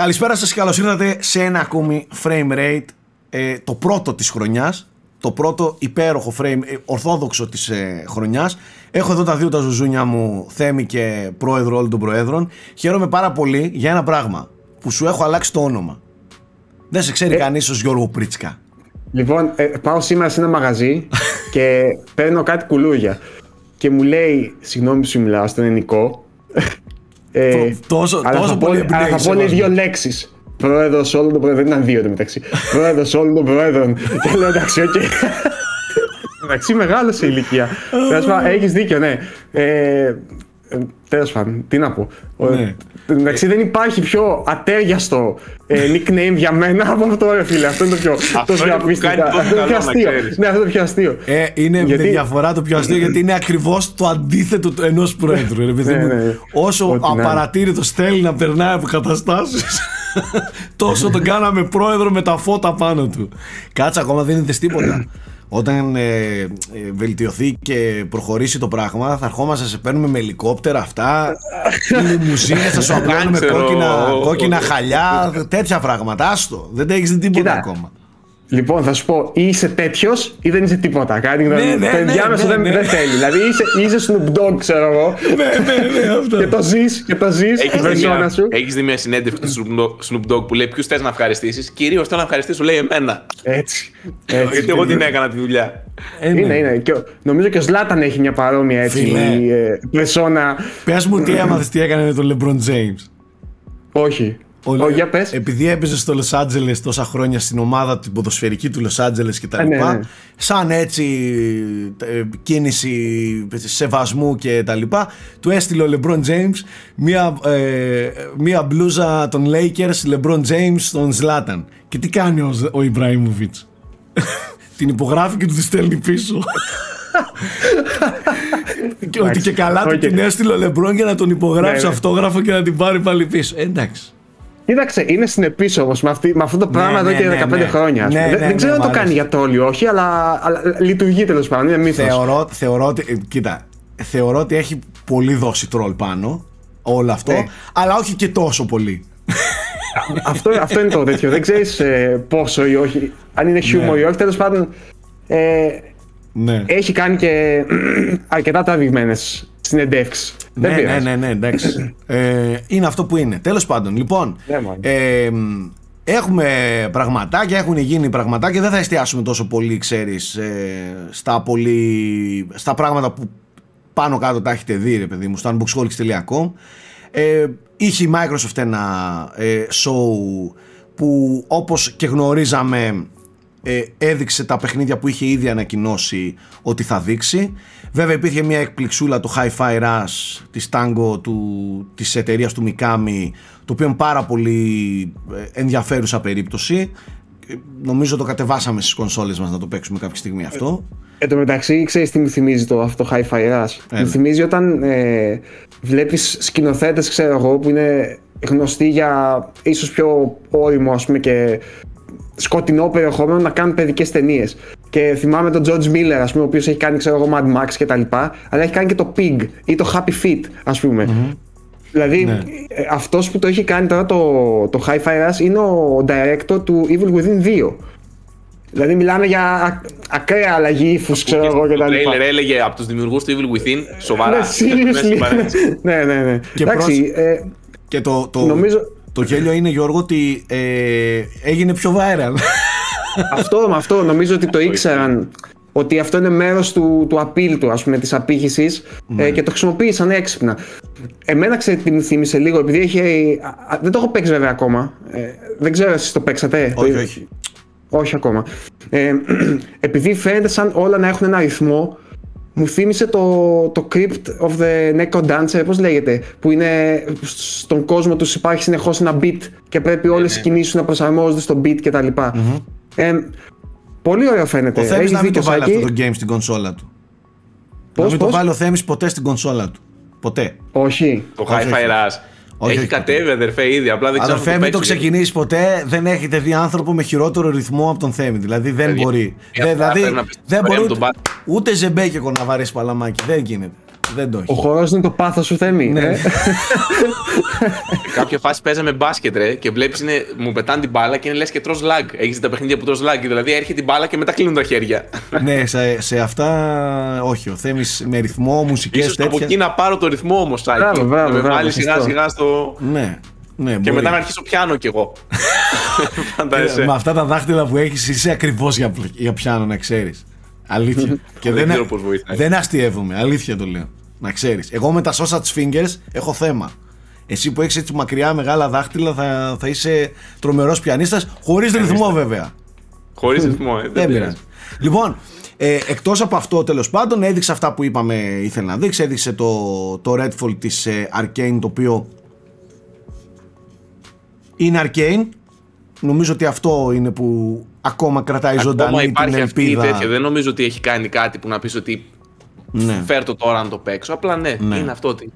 Καλησπέρα σας και καλώς ήρθατε σε ένα ακόμη frame rate ε, το πρώτο της χρονιάς το πρώτο υπέροχο frame, ε, ορθόδοξο της ε, χρονιάς. Έχω εδώ τα δύο τα ζουζούνια μου Θέμη και πρόεδρο όλων των προέδρων. Χαίρομαι πάρα πολύ για ένα πράγμα που σου έχω αλλάξει το όνομα. Δεν σε ξέρει ε... κανείς ως Γιώργο Πρίτσκα. Λοιπόν, ε, πάω σήμερα σε ένα μαγαζί και παίρνω κάτι κουλούγια και μου λέει, συγγνώμη που σου μιλάω στον ελληνικό ε, τόσο, αλλά τόσο θα πολύ πω, αλλά θα πω δύο λέξεις. Πρόεδρος όλων των πρόεδρων. Δεν ήταν δύο, εν τω μεταξύ. Πρόεδρος όλων των πρόεδρων. και λέω εντάξει, οκ. Εντάξει, μεγάλο σε ηλικία. Έχεις δίκιο, ναι. Ε, ε, Τέλος πάντων, τι να πω. Ναι. Εντάξει, δεν υπάρχει πιο αταίριαστο ε, nickname για μένα από αυτό, ρε φίλε. Αυτό είναι το πιο, το πιο απίστευτο. Αυτό είναι το πιο αστείο. Ναι, αυτό είναι το πιο αστείο. Ε, είναι γιατί... με διαφορά το πιο αστείο γιατί είναι ακριβώς το αντίθετο ενός πρόεδρου. ναι, ναι. Όσο απαρατήρητος θέλει να περνάει από καταστάσεις, τόσο τον κάναμε πρόεδρο με τα φώτα πάνω του. Κάτσε ακόμα δεν είδες τίποτα όταν ε, ε, βελτιωθεί και προχωρήσει το πράγμα, θα ερχόμαστε να σε παίρνουμε με ελικόπτερα αυτά, λιμουζίνες, θα σου απλώνουμε κόκκινα, κόκκινα χαλιά, τέτοια πράγματα. Άστο, δεν έχεις δει τίποτα ακόμα. Λοιπόν, θα σου πω, ή είσαι τέτοιος ή δεν είσαι τίποτα. Κάτι ναι, ναι, το ενδιάμεσο ναι, ναι, δεν, θέλει. Δηλαδή είσαι, είσαι Snoop Dogg, ξέρω εγώ. ναι, ναι, ναι, αυτό. Και το ζεις, και το ζεις. Έχεις σου. Έχεις δει μια συνέντευξη του Snoop Dogg που λέει Ποιους θες να ευχαριστήσεις; Κυρίως θέλω να ευχαριστήσω, λέει εμένα. Έτσι. έτσι Γιατί εγώ την έκανα τη δουλειά. Ε, είναι, είναι. Και, νομίζω και ο Σλάταν έχει μια παρόμοια έτσι. Πεσόνα. Πες μου τι έμαθες τι έκανε με τον LeBron James. Όχι. Ο, για πες. Επειδή έπαιζε στο Λος Άντζελες τόσα χρόνια στην ομάδα την ποδοσφαιρική του Λος Άντζελες και τα ναι, λοιπά, ναι. σαν έτσι ε, κίνηση σεβασμού και τα λοιπά, του έστειλε ο LeBron James μία, ε, μία μπλούζα των Lakers LeBron James στον Zlatan. Και τι κάνει ο, ο Ιμπραήμοβιτς. την υπογράφει και του τη στέλνει πίσω. και ότι και καλά του την έστειλε ο Λεμπρόν για να τον υπογράψει ναι, ναι. αυτόγραφο και να την πάρει πάλι πίσω. εντάξει. Κοίταξε, είναι συνεπής όμως με, με, αυτό το πράγμα ναι, εδώ και 15 ναι, ναι. χρόνια. Ναι, δεν, δεν ξέρω αν το κάνει για το όλοι, όχι, αλλά, αλλά λειτουργεί τέλος πάντων. Είναι μύθος. Θεωρώ, θεωρώ ότι. Ε, κοίτα, θεωρώ ότι έχει πολύ δώσει τρόλ πάνω όλο αυτό, αλλά όχι και τόσο πολύ. αυτό, αυτό είναι το τέτοιο. δεν ξέρεις ε, πόσο ή όχι. Αν είναι χιούμορ ή όχι, τέλος πάντων. Ε, ναι. Έχει κάνει και αρκετά τραβηγμένες συνεντεύξεις. Ναι, ναι, ναι, ναι, εντάξει. ε, είναι αυτό που είναι. Τέλος πάντων, λοιπόν. Ναι, ε, έχουμε πραγματάκια, έχουν γίνει πραγματάκια. Δεν θα εστιάσουμε τόσο πολύ, ξέρεις, ε, στα, πολύ, στα πράγματα που πάνω κάτω τα έχετε δει, ρε παιδί μου, στο unboxholics.com. Ε, είχε η Microsoft ένα ε, show που όπως και γνωρίζαμε ε, έδειξε τα παιχνίδια που είχε ήδη ανακοινώσει ότι θα δείξει. Βέβαια υπήρχε μια εκπληξούλα το Hi-Fi Rush της Tango του, της εταιρείας του Mikami το οποίο είναι πάρα πολύ ε, ενδιαφέρουσα περίπτωση. Ε, νομίζω το κατεβάσαμε στις κονσόλες μας να το παίξουμε κάποια στιγμή αυτό. Εν τω μεταξύ, ξέρεις τι μου θυμίζει το, αυτό το Hi-Fi Rush; Μου θυμίζει όταν ε, βλέπεις σκηνοθέτες, ξέρω εγώ, που είναι γνωστοί για ίσως πιο όριμο ας πούμε, και σκοτεινό περιεχόμενο να κάνουν παιδικές ταινίες. Και θυμάμαι τον George Miller, ας πούμε, ο οποίος έχει κάνει, ξέρω εγώ, Mad Max κτλ. Αλλά έχει κάνει και το Pig ή το Happy Feet, ας πούμε. Mm-hmm. Δηλαδή, ναι. Ε, αυτός που το έχει κάνει τώρα το, το Hi-Fi Rush είναι ο director του Evil Within 2. Δηλαδή, μιλάμε για ακραία αλλαγή ύφους, ξέρω εγώ κτλ. Το τρέιλερ έλεγε από τους δημιουργούς του Evil Within σοβαρά. ναι, ναι, ναι. Και, Εντάξει, ε, και το, το, νομίζω... Το γέλιο είναι Γιώργο ότι ε, έγινε πιο viral. Αυτό, αυτό νομίζω ότι το ήξεραν ότι αυτό είναι μέρος του, του appeal του, ας πούμε, της απήχησης ε, ναι. και το χρησιμοποίησαν έξυπνα. Εμένα ξέρετε τι μου θύμισε λίγο, επειδή έχει... δεν το έχω παίξει βέβαια ακόμα. Ε, δεν ξέρω εσείς το παίξατε. Όχι, όχι. Όχι ακόμα. Ε, επειδή φαίνεται σαν όλα να έχουν ένα αριθμό μου θύμισε το, το Crypt of the Necro Dancer, πώς λέγεται, που είναι στον κόσμο τους υπάρχει συνεχώς ένα beat και πρέπει όλες οι ναι, ναι. κινήσεις να προσαρμόζονται στο beat κτλ. Mm-hmm. Ε, πολύ ωραίο φαίνεται. Ο Θέμης να μην το βάλει αυτό το game στην κονσόλα του. Πώς, να μην πώς; το βάλει ο Θέμης ποτέ στην κονσόλα του. Ποτέ. Όχι. Το Hi-Fi Rush. Όχι, έχει κατέβει αδερφέ ήδη. Απλά δεν ξέρω. Αδερφέ, μην το ξεκινήσει ποτέ. Δεν έχετε δει άνθρωπο με χειρότερο ρυθμό από τον Θέμη. Δηλαδή δεν μπορεί. Δεν, δηλαδή, δεν μπορεί ούτε, ούτε ζεμπέκεκο να βαρέσει παλαμάκι. Δεν γίνεται. Δεν το έχει. Ο χορός είναι το πάθος σου, Θέμη. Ναι. ε. Κάποια φάση παίζαμε μπάσκετ, ρε, και βλέπεις μου πετάνε την μπάλα και είναι λες και τρως lag. Έχεις τα παιχνίδια που τρως lag. Δηλαδή έρχεται την μπάλα και μετά κλείνουν τα χέρια. ναι, σε, σε αυτά όχι. Ο Θέμης με ρυθμό, μουσικές σω από τέτοια. εκεί να πάρω το ρυθμό όμως, Σάκη. Μπράβο, μπράβο, Να με μπράβο, βάλει σιγά σωστό. σιγά στο. Ναι, ναι, Και μπορεί. μετά να αρχίσω πιάνω κι εγώ. Ε, Φαντάζεσαι. με αυτά τα δάχτυλα που έχεις είσαι ακριβώς για, για πιάνο να ξέρεις. Αλήθεια. και Δεν ξέρω πώς βοηθάει. δεν αστείευομαι, αλήθεια το λέω. Να ξέρεις. Εγώ με τα sausage fingers έχω θέμα. Εσύ που έχεις έτσι μακριά μεγάλα δάχτυλα θα, θα είσαι τρομερός πιανίστας, χωρίς ρυθμό βέβαια. Χωρίς ρυθμό, ε, Δεν δεν πειράζει. πειράζει. Λοιπόν, ε, εκτός από αυτό τέλος πάντων έδειξε αυτά που είπαμε ήθελε να δείξει. Έδειξε το, το Redfall της ε, Arcane το οποίο είναι Arcane. Νομίζω ότι αυτό είναι που ακόμα κρατάει Ακόμα ζωντανή την υπάρχει αυτή η ελπίδα. τέτοια. Δεν νομίζω ότι έχει κάνει κάτι που να πεις ότι Ναι. φέρ το τώρα να το παίξω. Απλά ναι, Ναι. είναι αυτό ότι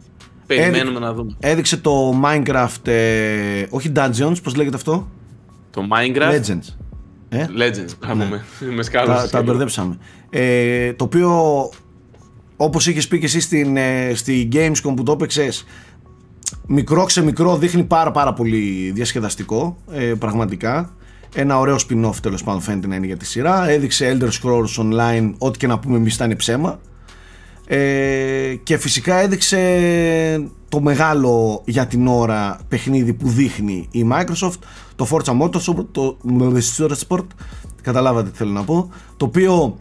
περιμένουμε να δούμε. Έδειξε το Minecraft, ε, όχι Dungeons, πώς λέγεται αυτό, Το Minecraft; Legends. Ε; Legends. Μπράβο, με, με τα, σκάλωσε. τα μπερδέψαμε. Ε, το οποίο, όπως είχες πει και εσύ στην, ε, στη Gamescom που το έπαιξες, μικρό ξεμικρό δείχνει πάρα πάρα πολύ διασκεδαστικό, ε, πραγματικά. Ένα ωραίο spin-off τέλος πάντων φαίνεται να είναι για τη σειρά. Έδειξε Elder Scrolls Online, ό,τι και να πούμε εμείς ήταν ψέμα. Ε, και φυσικά έδειξε το μεγάλο για την ώρα παιχνίδι που δείχνει η Microsoft το Forza Motorsport το Motorsport καταλάβατε τι θέλω να πω το οποίο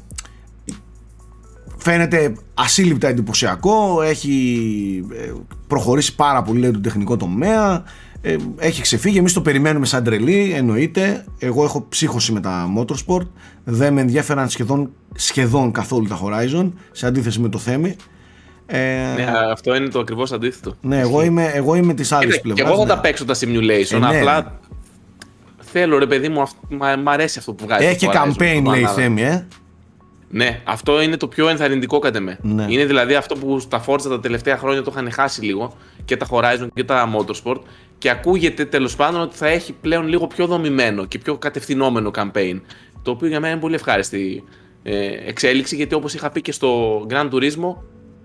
φαίνεται ασύλληπτα εντυπωσιακό έχει ε, προχωρήσει πάρα πολύ λέει, τον τεχνικό τομέα ε, έχει ξεφύγει, εμείς το περιμένουμε σαν τρελή εννοείται, εγώ έχω ψύχωση με τα Motorsport δεν με ενδιαφέραν σχεδόν, σχεδόν καθόλου τα Horizon σε αντίθεση με το Θέμη ε, Ναι, αυτό είναι το ακριβώς αντίθετο. ναι, εγώ είμαι, εγώ είμαι της άλλης Κοίτα, πλευράς Και εγώ θα ναι. τα παίξω τα simulation. Ε, ναι. Απλά θέλω ρε παιδί μου, αυ- μ' μ' αρέσει αυτό που βγάζει. Έχει το και Horizon, campaign το λέει η Banana. Θέμη ε. Ναι, αυτό είναι το πιο ενθαρρυντικό κατά με. Ναι. Είναι δηλαδή αυτό που στα Forza τα τελευταία χρόνια το είχαν χάσει λίγο και τα Horizon και τα Motorsport και ακούγεται τέλος πάντων ότι θα έχει πλέον λίγο πιο δομημένο και πιο κατευθυνόμενο campaign. Το οποίο για μένα είναι πολύ ευχάριστη ε, εξέλιξη γιατί όπως είχα πει και στο Gran Turismo,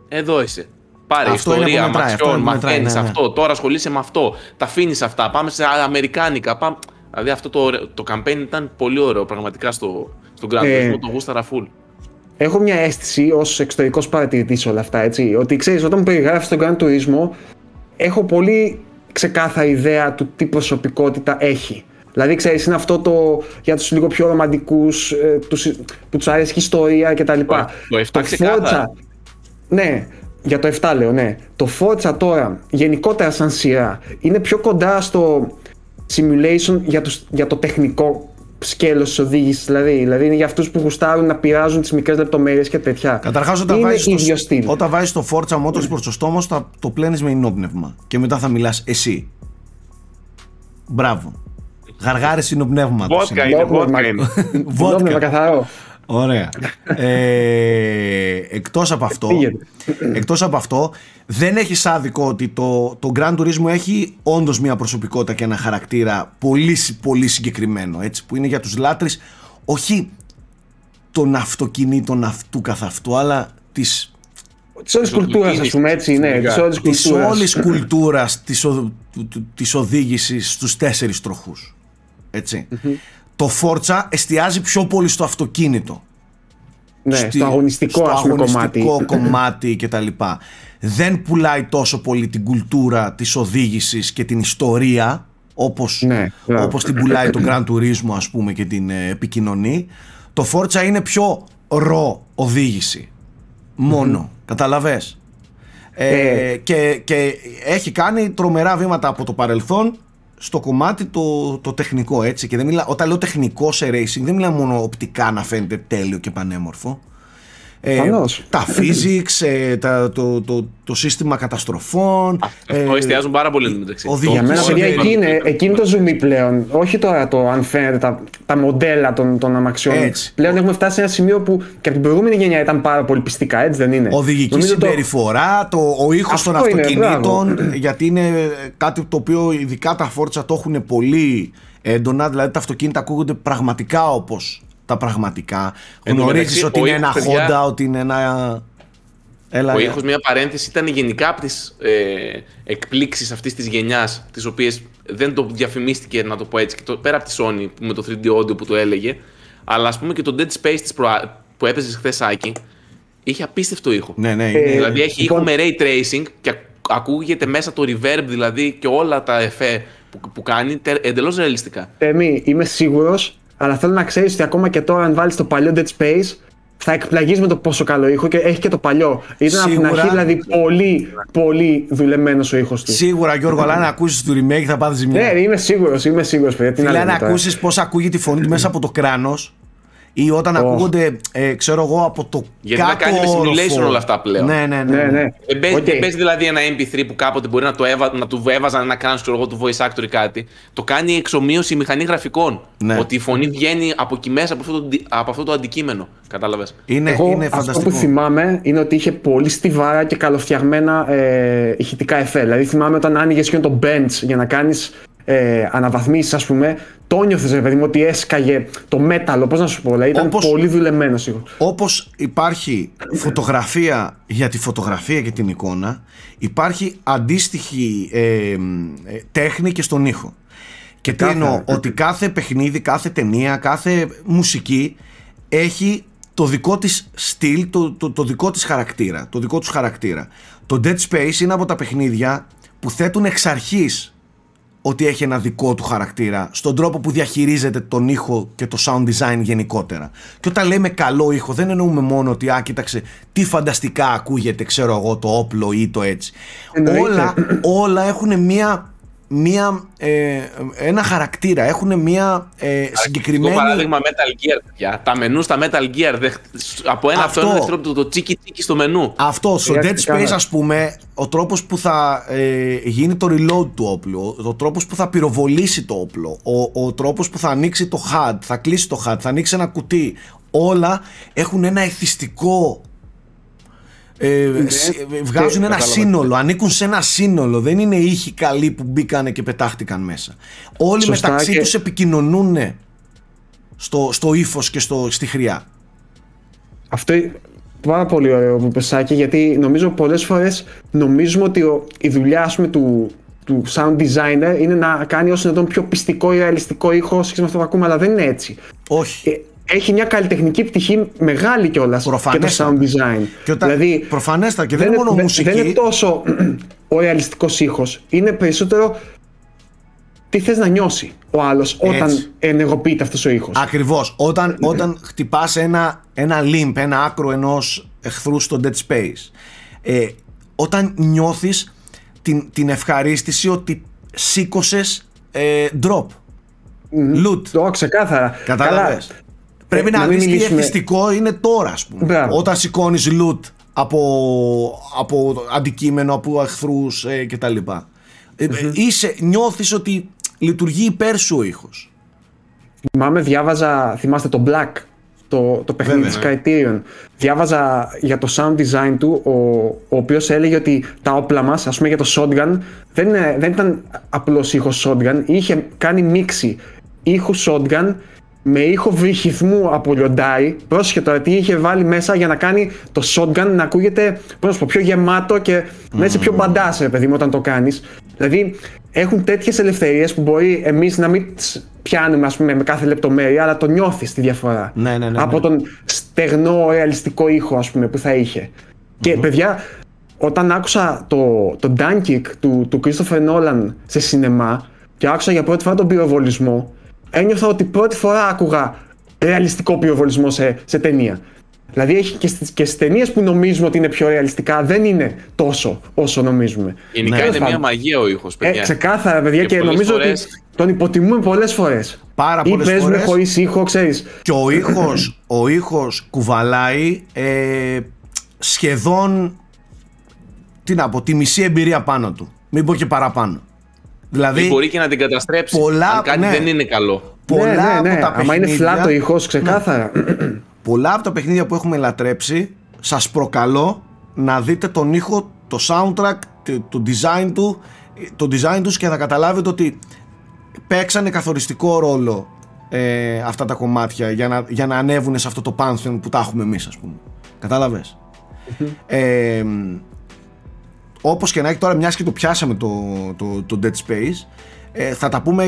εδώ είσαι. Πάρε Αυτό είναι ιστορία, που μετράει, αυτό μαξιών, είναι που μετράει, μαθαίνεις ναι, ναι. αυτό, τώρα ασχολείσαι με αυτό, τα αφήνεις αυτά, πάμε σε αμερικάνικα. Πάμε... Δηλαδή αυτό το, ωραίο- το campaign ήταν πολύ ωραίο πραγματικά στο, στο Gran Ε, Turismo, το γούσταρα full. Έχω μια αίσθηση ως εξωτερικός παρατηρητής σε όλα αυτά, έτσι. Ότι ξέρεις, όταν μου περιγράφεις τον Gran Turismo, έχω πολύ ξεκάθαρη ιδέα του τι προσωπικότητα έχει. Δηλαδή, ξέρεις, είναι αυτό το για τους λίγο πιο ρομαντικούς, που τους αρέσει η ιστορία κτλ. Το 7 ξεκάθαρα. ναι, για το 7 λέω, ναι. Το Forza τώρα, γενικότερα σαν σειρά, είναι πιο κοντά στο simulation για, τους, για το τεχνικό σκέλος της οδήγησης, δηλαδή. Δηλαδή είναι για αυτούς που γουστάρουν να πειράζουν τις μικρές λεπτομέρειες και τέτοια. Καταρχάς όταν είναι βάζεις, ίδιο το, στυλ. όταν βάζεις το Forza Motorsport στο στόμα σου θα το πλένεις με ενόπνευμα και μετά θα μιλάς εσύ. Μπράβο. Γαργάρες συνοπνεύματος. Βότκα είναι. είναι, Νόπνευμα. βότκα είναι. Βότκα. Νόπνευμα καθαρό. Ωραία. ε, εκτός από αυτό, Πήγαινε. εκτός από αυτό, δεν έχει άδικο ότι το, το Gran Turismo έχει όντως μια προσωπικότητα και ένα χαρακτήρα πολύ, συ- πολύ συγκεκριμένο, έτσι, που είναι για τους λάτρεις όχι των αυτοκινήτων αυτού καθ' αυτού, αλλά της, Της όλης κουλτούρας, ας πούμε έτσι, ναι. Της όλης της κουλτούρας. όλης κουλτούρας της, ο, του- του- της οδήγησης στους τέσσερις τροχούς. Έτσι. Το Forza εστιάζει πιο πολύ στο αυτοκίνητο Ναι, στη- στο αγωνιστικό, στο ας πούμε, αγωνιστικό κομμάτι. κομμάτι και τα λοιπά. Δεν πουλάει τόσο πολύ την κουλτούρα της οδήγησης και την ιστορία όπως, Ναι, μπράβο. όπως την πουλάει το Gran Turismo ας πούμε και την ε, επικοινωνεί. Το Forza είναι πιο ρο οδήγηση. Μόνο. Καταλαβες; Ε, Ε. και, και έχει κάνει τρομερά βήματα από το παρελθόν στο κομμάτι το, το τεχνικό έτσι και δεν μιλά, όταν λέω τεχνικό σε racing δεν μιλάω μόνο οπτικά να φαίνεται τέλειο και πανέμορφο ε, Προφανώς. τα physics, ε, τα, το, το, το σύστημα καταστροφών Αυτό ε, εστιάζουν πάρα πολύ μεταξύ. οδηγία. Για μένα, Τώρα παιδιά, δεν- εκεί είναι, εκεί είναι το zoom πλέον. Όχι τώρα το αν φαίνεται τα, τα μοντέλα των, των αμαξιών. Έτσι. Πλέον έχουμε φτάσει σε ένα σημείο που και από την προηγούμενη γενιά ήταν πάρα πολύ πιστικά, έτσι δεν είναι; Οδηγική Νομίζω το- συμπεριφορά, το, ο ήχος των Αυτό είναι, αυτοκινήτων, γιατί είναι κάτι το οποίο ειδικά τα Forza το έχουν πολύ έντονα, δηλαδή τα αυτοκίνητα ακούγονται πραγματικά όπως τα πραγματικά. Εν τω Γνωρίζεις μεταξύ, ότι ο είναι ένα ήχος, παιδιά- Honda, ότι είναι ένα... Έλα, ο έλα. ήχος, μια παρένθεση, ήταν γενικά από τις ε, εκπλήξεις αυτής της γενιάς, τις οποίες δεν το διαφημίστηκε, να το πω έτσι, και το, πέρα από τη Sony που με το 3D audio που το έλεγε, αλλά ας πούμε και το Dead Space της προα... που έπαιζες χθες Άκη, είχε απίστευτο ήχο. Ναι, ναι, Ε, είναι. δηλαδή έχει λοιπόν- ήχο με ray tracing και ακ- ακούγεται μέσα το reverb δηλαδή και όλα τα εφέ που, που κάνει εντελώς ρεαλιστικά. Τέμι, είμαι σίγουρος, αλλά θέλω να ξέρεις ότι ακόμα και τώρα, αν βάλεις το παλιό Dead Space, θα εκπλαγείς με το πόσο καλό ήχο και έχει και το παλιό. Ήταν από την Σίγουρα. αρχή δηλαδή πολύ, πολύ δουλεμένος ο ήχος του. Σίγουρα Γιώργο, αλλά αν ακούσεις το remake θα πάθεις ζημιά. Ναι, είμαι σίγουρος, είμαι σίγουρος, παιδιά. Τι να Δηλαδή, αν λέμε τώρα. ακούσεις πώς ακούγεται η φωνή του μέσα από το κράνος ή όταν ακούγονται, ε, ξέρω εγώ, από το Γιατί κάτω να κάνει με simulation όροφο. όλα αυτά πλέον. Ναι, ναι, ναι. Ναι, ναι. Δεν παίζει, Οκ. δεν παίζει δηλαδή ένα MP3 που κάποτε μπορεί να, το έβα, να του έβαζαν ένα κράνο ξέρω εγώ, του voice actor ή κάτι. Το κάνει εξομοίωση η μηχανή γραφικών. Ναι. Ότι η φωνή βγαίνει από εκεί μέσα από αυτό το, αντι- από αυτό το αντικείμενο. Κατάλαβες. Είναι, Εγώ είναι αυτό φανταστικό. που θυμάμαι είναι ότι είχε πολύ στιβάρα και καλοφτιαγμένα ε, ηχητικά εφέ. Δηλαδή θυμάμαι όταν άνοιγες και το bench για να κάνεις ε, αναβαθμίσεις, ας πούμε, το νιώθε, ρε παιδί μου, ότι έσκαγε το μέταλλο. Πώς να σου πω, δηλαδή ήταν Όπως- πολύ δουλεμένος ήχος. Όπως υπάρχει φωτογραφία για τη φωτογραφία και την εικόνα, υπάρχει αντίστοιχη ε, ε, τέχνη και στον ήχο. Και τι Ξεκάθαρα. εννοώ, ότι κάθε παιχνίδι, κάθε ταινία, κάθε μουσική έχει το δικό της στυλ, το, το, το δικό της χαρακτήρα, το δικό τους χαρακτήρα. Το Dead Space είναι από τα παιχνίδια που θέτουν εξ αρχής ότι έχει ένα δικό του χαρακτήρα στον τρόπο που διαχειρίζεται τον ήχο και το sound design γενικότερα. Και όταν λέμε καλό ήχο δεν εννοούμε μόνο ότι α, κοίταξε τι φανταστικά ακούγεται ξέρω εγώ το όπλο ή το έτσι. Εννοείται. Όλα, όλα έχουν μία, μία, ε, ένα χαρακτήρα, έχουν μία ε, Το συγκεκριμένη... παράδειγμα Metal Gear, παιδιά. Τα μενού στα Metal Gear. δε- από ένα Αυτό. αυτό δευτερόλεπτο το τσίκι τσίκι στο μενού. Αυτό, στο Ε, Dead Space ξεκάθαρα. ας πούμε, ο τρόπος που θα ε, γίνει το reload του όπλου, ο τρόπος που θα πυροβολήσει το όπλο, ο, ο τρόπος που θα ανοίξει το HUD, θα κλείσει το HUD, θα ανοίξει ένα κουτί, όλα έχουν ένα εθιστικό ε, σ- ε, βγάζουν Και- ένα κατάλαβα. σύνολο, ανήκουν σε ένα σύνολο. Δεν είναι ήχοι καλοί που μπήκανε και πετάχτηκαν μέσα. Όλοι Σωστά μεταξύ και- τους επικοινωνούν στο, στο ύφος και στο, στη χρειά. Αυτό είναι πάρα πολύ ωραίο που είπες, Σάκη, γιατί νομίζω πολλές φορές νομίζουμε ότι ο- η δουλειά ας πούμε, του, του sound designer είναι να κάνει όσο δυνατόν πιο πιστικό ή ρεαλιστικό ήχο σχέση με αυτό που ακούμε, αλλά δεν είναι έτσι. Όχι. Ε, Έχει μια καλλιτεχνική πτυχή μεγάλη κιόλας και το Προφανέστατα. sound design. Και όταν- δηλαδή, προφανέστατα και δεν είναι μόνο δε- μουσική. Δεν είναι τόσο ο ρεαλιστικός ήχος. Είναι περισσότερο τι θες να νιώσει ο άλλος όταν Έτσι. ενεργοποιείται αυτός ο ήχος. Ακριβώς. Όταν, όταν χτυπάς ένα, ένα limp, ένα άκρο ενός εχθρού στο Dead Space, ε, όταν νιώθεις την, την ευχαρίστηση ότι σήκωσες ε, drop, loot. Το ξεκάθαρα. Κατάλαβες. Καλά, Πρέπει ε, να, να μην δεις τι μιλήσουμε- εθιστικό είναι τώρα, ας πούμε. Μπράβο. Όταν σηκώνεις loot από, από αντικείμενο, από εχθρούς ε, κτλ. Ε, ε, είσαι, νιώθεις ότι λειτουργεί υπέρ σου ο ήχος. Θυμάμαι, διάβαζα, θυμάστε το Black, το, το παιχνίδι Βέβαια, της Criterion. Διάβαζα για το sound design του, ο, ο οποίος έλεγε ότι τα όπλα μας, ας πούμε για το shotgun, δεν, είναι- δεν ήταν απλός ήχος shotgun, είχε κάνει μίξη ήχου shotgun με ήχο βρυχυθμού από λιοντάρι. Πρόσεχε τώρα τι είχε βάλει μέσα για να κάνει το shotgun να ακούγεται πώς να σου πω, πιο γεμάτο και να είσαι πιο μπαντάς, ρε παιδί μου, όταν το κάνεις. Δηλαδή έχουν τέτοιες ελευθερίες που μπορεί εμείς να μην τις πιάνουμε ας πούμε, με κάθε λεπτομέρεια, αλλά το νιώθεις τη διαφορά. Ναι, ναι, ναι, ναι. Από τον στεγνό ρεαλιστικό ήχο ας πούμε, που θα είχε. Και παιδιά, όταν άκουσα το, το Dunkirk του, του Christopher Nolan σε σινεμά και άκουσα για πρώτη φορά τον πυροβολισμό, ένιωθα ότι πρώτη φορά άκουγα ρεαλιστικό πυροβολισμό σε, σε ταινία. Δηλαδή έχει και στις, και στις ταινίες που νομίζουμε ότι είναι πιο ρεαλιστικά δεν είναι τόσο όσο νομίζουμε. Γενικά Ναι. είναι Τέλος μια πάντων. μαγεία ο ήχος, Ε, παιδιά. ξεκάθαρα παιδιά και, Και πολλές νομίζω φορές- ότι τον υποτιμούμε πολλές φορές. Πάρα Ή πολλές παίζουμε φορές. χωρίς ήχο, ξέρεις. Και ο ήχος, ο ήχος κουβαλάει ε, σχεδόν τι να πω, τη μισή εμπειρία πάνω του. Μην πω και παραπάνω. Δηλαδή, Ή μπορεί και να την καταστρέψει. πολλά- αν κάτι ναι. δεν είναι καλό. πολλά ναι, ναι, από ναι. τα Άμα είναι παιχνίδια, φλάτο ήχος, ξεκάθαρα. πολλά από τα παιχνίδια που έχουμε λατρέψει, σας προκαλώ να δείτε τον ήχο, το soundtrack, το, το design του, το design τους και θα καταλάβετε ότι παίξανε καθοριστικό ρόλο ε, αυτά τα κομμάτια για να, για να ανέβουν σε αυτό το πάνθεν που τα έχουμε εμείς ας πούμε. Κατάλαβες; Ε, όπως και να έχει τώρα μιας και το πιάσαμε το, το, το Dead Space ε, θα τα πούμε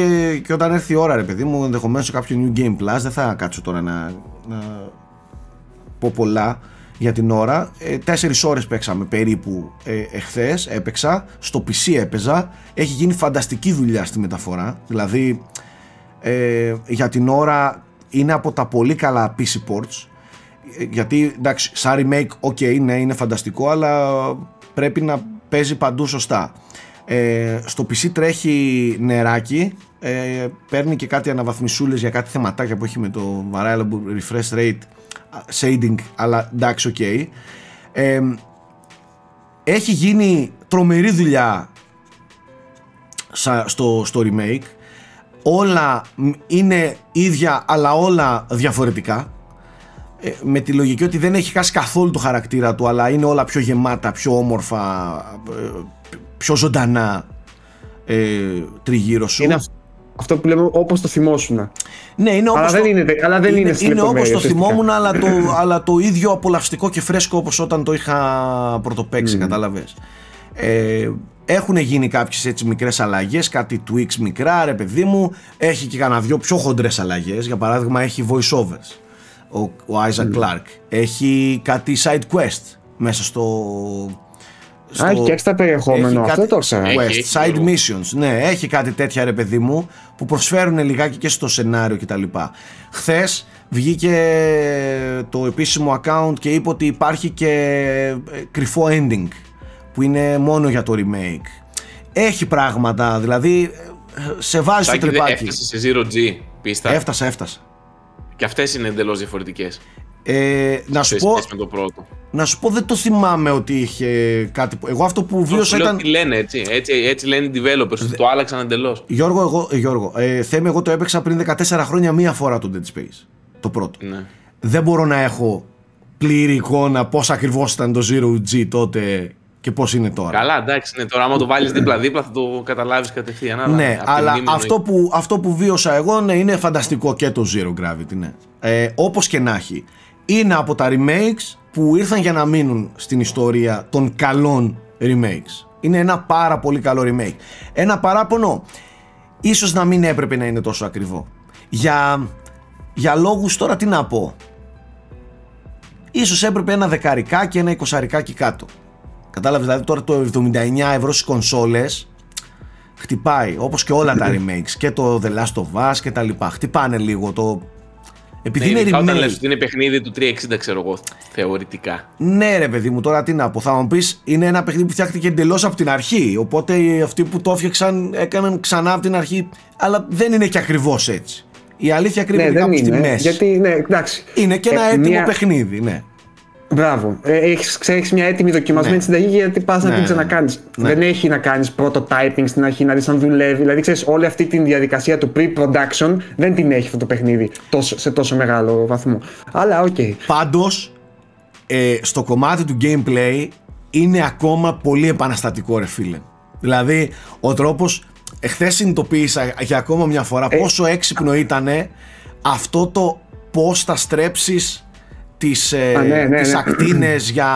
και όταν έρθει η ώρα ρε παιδί μου ενδεχομένως σε κάποιο New Game Plus δεν θα κάτσω τώρα να, να πω πολλά για την ώρα. Ε, τέσσερις ώρες παίξαμε περίπου ε, εχθές, έπαιξα. Στο PC έπαιζα. Έχει γίνει φανταστική δουλειά στη μεταφορά. Δηλαδή, ε, για την ώρα είναι από τα πολύ καλά PC ports. Ε, γιατί, εντάξει, σαν remake, οκ, ναι, είναι φανταστικό, αλλά πρέπει να παίζει παντού σωστά. Ε, στο PC τρέχει νεράκι, ε, παίρνει και κάτι αναβαθμισούλες για κάτι θεματάκια που έχει με το variable refresh rate shading αλλά εντάξει οκ okay. ε, έχει γίνει τρομερή δουλειά στο, στο remake όλα είναι ίδια αλλά όλα διαφορετικά ε, με τη λογική ότι δεν έχει χάσει καθόλου το χαρακτήρα του αλλά είναι όλα πιο γεμάτα, πιο όμορφα ε, πιο ζωντανά ε, τριγύρω σου είναι, αυτό που λέμε όπως το θυμόσουν. Ναι, είναι όπως αλλά, το... δεν είναι, αλλά δεν είναι, είναι, είναι όπως το θυμόμουν, αλλά το, αλλά το ίδιο απολαυστικό και φρέσκο όπως όταν το είχα πρωτοπαίξει, mm. κατάλαβες. Ε, έχουν γίνει κάποιες έτσι μικρές αλλαγές, κάτι tweaks μικρά, ρε παιδί μου. Έχει και κανένα δυο πιο χοντρές αλλαγές. Για παράδειγμα, έχει voiceovers ο, ο Isaac mm. Clark. Έχει κάτι side quest μέσα στο, στο... Α, έχει και έξτρα περιεχόμενο, αυτό κάτι... το ξέρω. West, side missions, ναι, έχει κάτι τέτοια ρε παιδί μου που προσφέρουν λιγάκι και στο σενάριο κτλ. Χθες βγήκε το επίσημο account και είπε ότι υπάρχει και ε, κρυφό ending που είναι μόνο για το remake. Έχει πράγματα, δηλαδή ε, σε βάζει στο τρυπάκι. Έφτασε σε Zero G, πίστα. Έφτασα, έφτασα. Και αυτές είναι εντελώς διαφορετικές. Ε, να, σου πω, το πρώτο. να σου πω, δεν το θυμάμαι ότι είχε κάτι. Εγώ αυτό που βίωσα ήταν. Τι λένε έτσι, έτσι, έτσι λένε οι developers, Δε... το άλλαξαν εντελώς. Γιώργο, εγώ, ε, Γιώργο ε, Θέμη, εγώ το έπαιξα πριν 14 χρόνια μία φορά το Dead Space. Το πρώτο. Ναι. Δεν μπορώ να έχω πλήρη εικόνα πώς ακριβώς ήταν το Zero G τότε και πώς είναι τώρα. Καλά, εντάξει, ναι, τώρα άμα το βάλεις δίπλα-δίπλα θα το καταλάβεις κατευθείαν. Αλλά ναι, αλλά αυτό που, αυτό που βίωσα εγώ ναι, είναι φανταστικό και το Zero Gravity. Ναι. Ε, Όπως και να έχει είναι από τα remakes που ήρθαν για να μείνουν στην ιστορία των καλών remakes. Είναι ένα πάρα πολύ καλό remake. Ένα παράπονο, ίσως να μην έπρεπε να είναι τόσο ακριβό. Για, για λόγους τώρα τι να πω. Ίσως έπρεπε ένα δεκαρικά και ένα εικοσαρικάκι κάτω. Κατάλαβες δηλαδή τώρα το 79 ευρώς στις κονσόλες χτυπάει όπως και όλα τα remakes και το The Last of Us και τα λοιπά. Χτυπάνε λίγο το επειδή ναι, είναι remake. Όταν λες ότι είναι παιχνίδι του 360, ξέρω εγώ, θεωρητικά. Ναι, ρε παιδί μου, τώρα τι να πω. Θα μου πεις, είναι ένα παιχνίδι που φτιάχτηκε εντελώς από την αρχή. Οπότε αυτοί που το έφτιαξαν έκαναν ξανά από την αρχή. Αλλά δεν είναι και ακριβώς έτσι. Η αλήθεια κρύβεται ναι, κάπου στη μέση. Γιατί, ναι, εντάξει. Είναι και ένα ε, έτοιμο μια... παιχνίδι, ναι. Μπράβο. Ε, έχεις, ξέρεις μια έτοιμη δοκιμασμένη ναι. συνταγή γιατί πας ναι, να την ναι. ξανακάνεις. Ναι. Δεν έχει να κάνεις prototyping στην αρχή, να δεις αν δουλεύει. Δηλαδή ξέρεις όλη αυτή τη διαδικασία του pre-production δεν την έχει αυτό το παιχνίδι τόσο, σε τόσο μεγάλο βαθμό. Αλλά οκ. Okay. Πάντως, ε, στο κομμάτι του gameplay είναι ακόμα πολύ επαναστατικό ρε φίλε. Δηλαδή, ο τρόπος, εχθές συνειδητοποίησα για ακόμα μια φορά ε, πόσο έξυπνο ήταν αυτό το πώς θα στρέψεις τις, ε, ναι, ναι, τις ναι. ακτίνες για,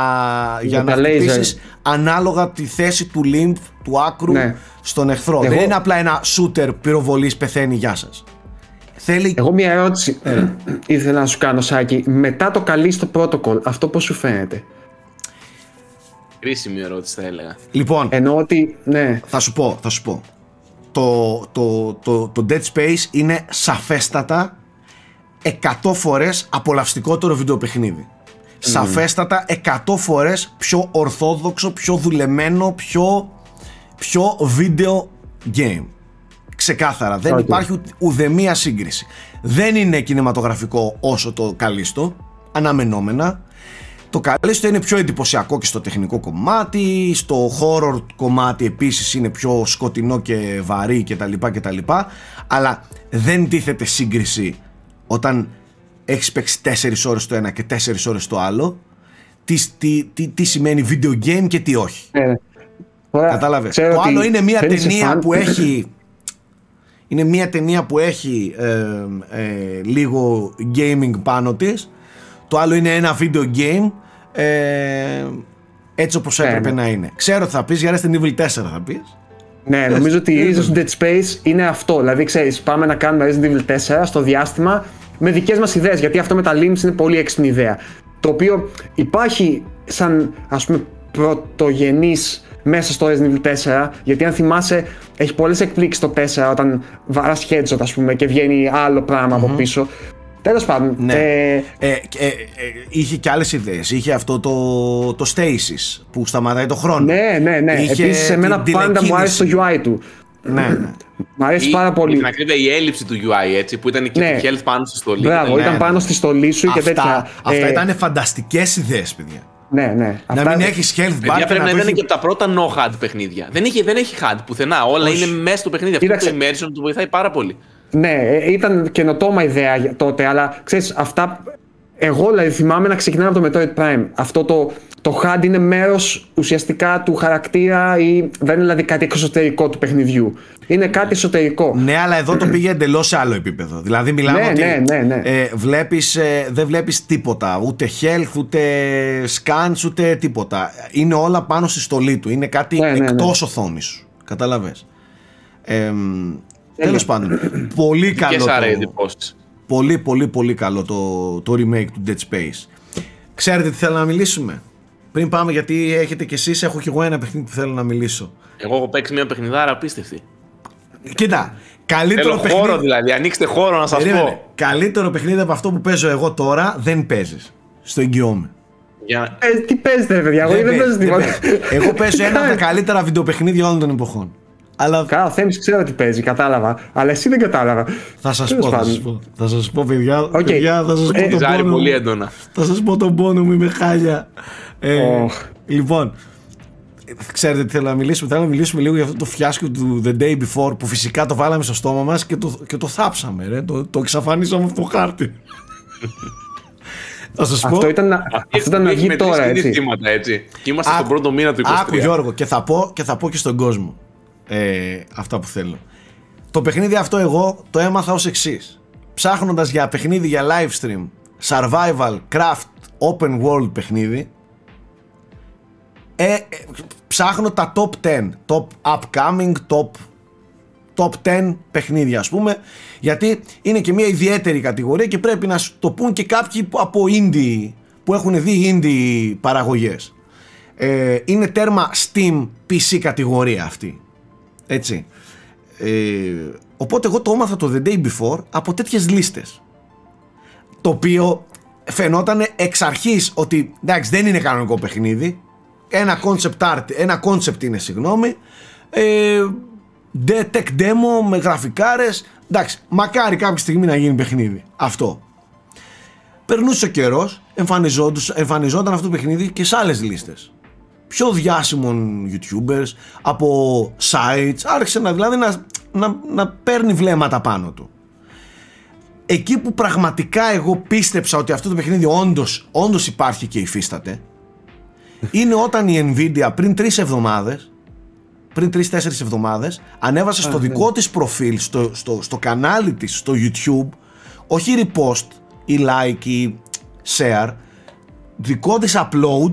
για, να χτυπήσεις ανάλογα τη θέση του λιμπ του άκρου ναι. στον εχθρό. Εγώ... Δεν είναι απλά ένα shooter πυροβολής πεθαίνει γεια σας. Θέλει... Εγώ μια ερώτηση ε. ήθελα να σου κάνω Σάκη. Μετά το καλή στο protocol, αυτό πώς σου φαίνεται; Κρίσιμη ερώτηση θα έλεγα. Λοιπόν, Ενώ ότι, ναι. θα σου πω, θα σου πω. Το, το, το, το Dead Space είναι σαφέστατα 100 φορές απολαυστικότερο βιντεοπαιχνίδι. Mm. Σαφέστατα 100 φορές πιο ορθόδοξο, πιο δουλεμένο, πιο, πιο video game. Ξεκάθαρα. Δεν υπάρχει ουδεμία σύγκριση. Δεν είναι κινηματογραφικό όσο το καλύστο, αναμενόμενα. Το καλύστο είναι πιο εντυπωσιακό και στο τεχνικό κομμάτι, στο horror κομμάτι επίσης είναι πιο σκοτεινό και βαρύ κτλ. κτλ αλλά δεν τίθεται σύγκριση όταν έχεις παίξει 4 ώρες το ένα και 4 ώρες το άλλο τι, τι, τι, τι σημαίνει video game και τι όχι. Ε, Κατάλαβες. Το άλλο είναι μια ταινία που έχει είναι μια ταινία που έχει ε, ε, λίγο gaming πάνω της το άλλο είναι ένα video game ε, έτσι όπως έπρεπε ναι. να είναι. Ξέρω ότι θα πεις για Resident Evil 4 θα πεις. Ναι, νομίζω ότι η ρίζα του Dead Space είναι αυτό. Δηλαδή, ξέρεις, πάμε να κάνουμε Resident Evil 4 στο διάστημα με δικές μας ιδέες. Γιατί αυτό με τα limbs είναι πολύ έξυπνη ιδέα. Το οποίο υπάρχει σαν ας πούμε πρωτογενής μέσα στο Resident Evil 4. Γιατί αν θυμάσαι, έχει πολλές εκπλήξεις το 4 όταν βαράς headshot, ας πούμε, και βγαίνει άλλο πράγμα από πίσω. Τέλος πάντων. Ναι. Ε, Ε, ε, ε, είχε και άλλες ιδέες. Είχε αυτό το, το Stasis που σταματάει το χρόνο. ναι, ναι, ναι. Είχε Επίσης, εμένα την πάντα μου άρεσε το τηλεκίνηση. UI του. Ναι, ναι. Μ' αρέσει Ή, πάρα για πολύ. Την ακρίβεια, η έλλειψη του UI έτσι, που ήταν και Ναι. το health πάνω στη στολή. Μπράβο, Ήταν- ήταν ναι, πάνω ναι. στη στολή σου και Αυτά, τέτοια. αυτά Ε, ήταν φανταστικές ιδέες, παιδιά. Ναι, ναι. Να Αυτά- μην έχεις health bar Παιδιά και πρέπει να το ήταν έχει- και από τα πρώτα no HUD παιχνίδια. Δεν, είχε, δεν έχει HUD πουθενά. Όλα Όχι. είναι μέσα στο παιχνίδι. Αυτό Κοίταξε. το immersion του βοηθάει πάρα πολύ. Ναι, ε, ήταν καινοτόμα ιδέα για- τότε, αλλά ξέρεις, αυτά. Εγώ δηλαδή θυμάμαι να ξεκινάμε από το Metroid Prime. Αυτό το, το HUD είναι μέρος ουσιαστικά του χαρακτήρα ή δεν είναι δηλαδή κάτι εξωτερικό του παιχνιδιού. Είναι κάτι εσωτερικό. Ναι, αλλά εδώ το πήγε εντελώς σε άλλο επίπεδο. Δηλαδή, μιλάμε Ναι, ότι ναι, ναι, ναι. Ε, βλέπεις, ε, δεν βλέπεις τίποτα. Ούτε health, ούτε scans, ούτε τίποτα. Είναι όλα πάνω στη στολή του. Είναι κάτι Ναι, ναι, ναι. εκτός οθόνης σου. Κατάλαβες. Ε, τέλος πάντων, πολύ Και καλό, σαν το, εντυπώσεις. Πολύ, πολύ, πολύ καλό το, το remake του Dead Space. Ξέρετε τι θέλω να μιλήσουμε; Πριν πάμε γιατί έχετε κι εσείς, έχω κι εγώ ένα παιχνίδι που θέλω να μιλήσω. Εγώ έχω παίξει μια παιχνιδάρα απίστευτη. Κοίτα, καλύτερο Θέλω παιχνίδι... χώρο δηλαδή. Ανοίξτε χώρο να σας Περίμενε. πω. Καλύτερο παιχνίδι από αυτό που παίζω εγώ τώρα δεν παίζεις. Σ' το εγγυώμαι. Για να- Ε, τι παίζετε, παιδιά, εγώ δεν παίζω παίζει, τίποτα. παίζεις. Εγώ παίζω ένα από τα καλύτερα βιντεοπαιχνίδια όλων των εποχών. Αλλά Καλά, ο Θέμης ξέρω τι παίζει, κατάλαβα. Αλλά εσύ δεν κατάλαβα. θα σας Τέλος πω, θα πάντων. σας πω. Θα σας πω, παιδιά. Οκ. παιδιά θα σας πω Ε, τον Ζάρι πόνο. πολύ μου. έντονα. Θα σας πω τον πόνο μου, είμαι χάλια. Ε, Οχ. Λοιπόν, ξέρετε τι θέλω να μιλήσουμε. Θέλω να μιλήσουμε λίγο για αυτό το φιάσκο του The Day Before που φυσικά το βάλαμε στο στόμα μας και το, και το θάψαμε. Ρε. Το, το εξαφανίσαμε από το χάρτη. θα σας πω. Αυτό ήταν, να- αυτό ήταν να Έχει βγει μετρήσει τώρα, ήδη έτσι. θύματα, έτσι. Και είμαστε Άκου- στον πρώτο μήνα του 23. Άκου Γιώργο και θα πω και, θα πω και στον κόσμο ε, αυτά που θέλω. Το παιχνίδι αυτό εγώ το έμαθα ως εξής. Ψάχνοντας για παιχνίδι για live stream, survival, craft, open world παιχνίδι, ε, ε, ψάχνω τα top 10, top upcoming, top top 10 παιχνίδια ας πούμε γιατί είναι και μια ιδιαίτερη κατηγορία και πρέπει να σου το πούν και κάποιοι που- από indie που έχουν δει indie παραγωγές ε, είναι τέρμα Steam PC κατηγορία αυτή έτσι. Ε, οπότε εγώ το έμαθα το The Day Before από τέτοιες λίστες. Το οποίο φαινόταν εξ αρχής ότι εντάξει δεν είναι κανονικό παιχνίδι. Ένα concept art, ένα concept είναι συγγνώμη. Ε, de- tech demo με γραφικάρες. Εντάξει μακάρι κάποια στιγμή να γίνει παιχνίδι. Αυτό. Περνούσε ο καιρός εμφανιζόντους- εμφανιζόταν αυτό το παιχνίδι και σε άλλες λίστες πιο διάσημων youtubers από sites άρχισε να, δηλαδή να, να, να παίρνει βλέμματα πάνω του. Εκεί που πραγματικά εγώ πίστεψα ότι αυτό το παιχνίδι όντως, όντως υπάρχει και υφίσταται είναι όταν η Nvidia πριν τρεις εβδομάδες πριν τρεις-τέσσερις εβδομάδες ανέβασε στο δικό της προφίλ στο, στο, στο κανάλι της στο YouTube όχι repost ή like ή share δικό της upload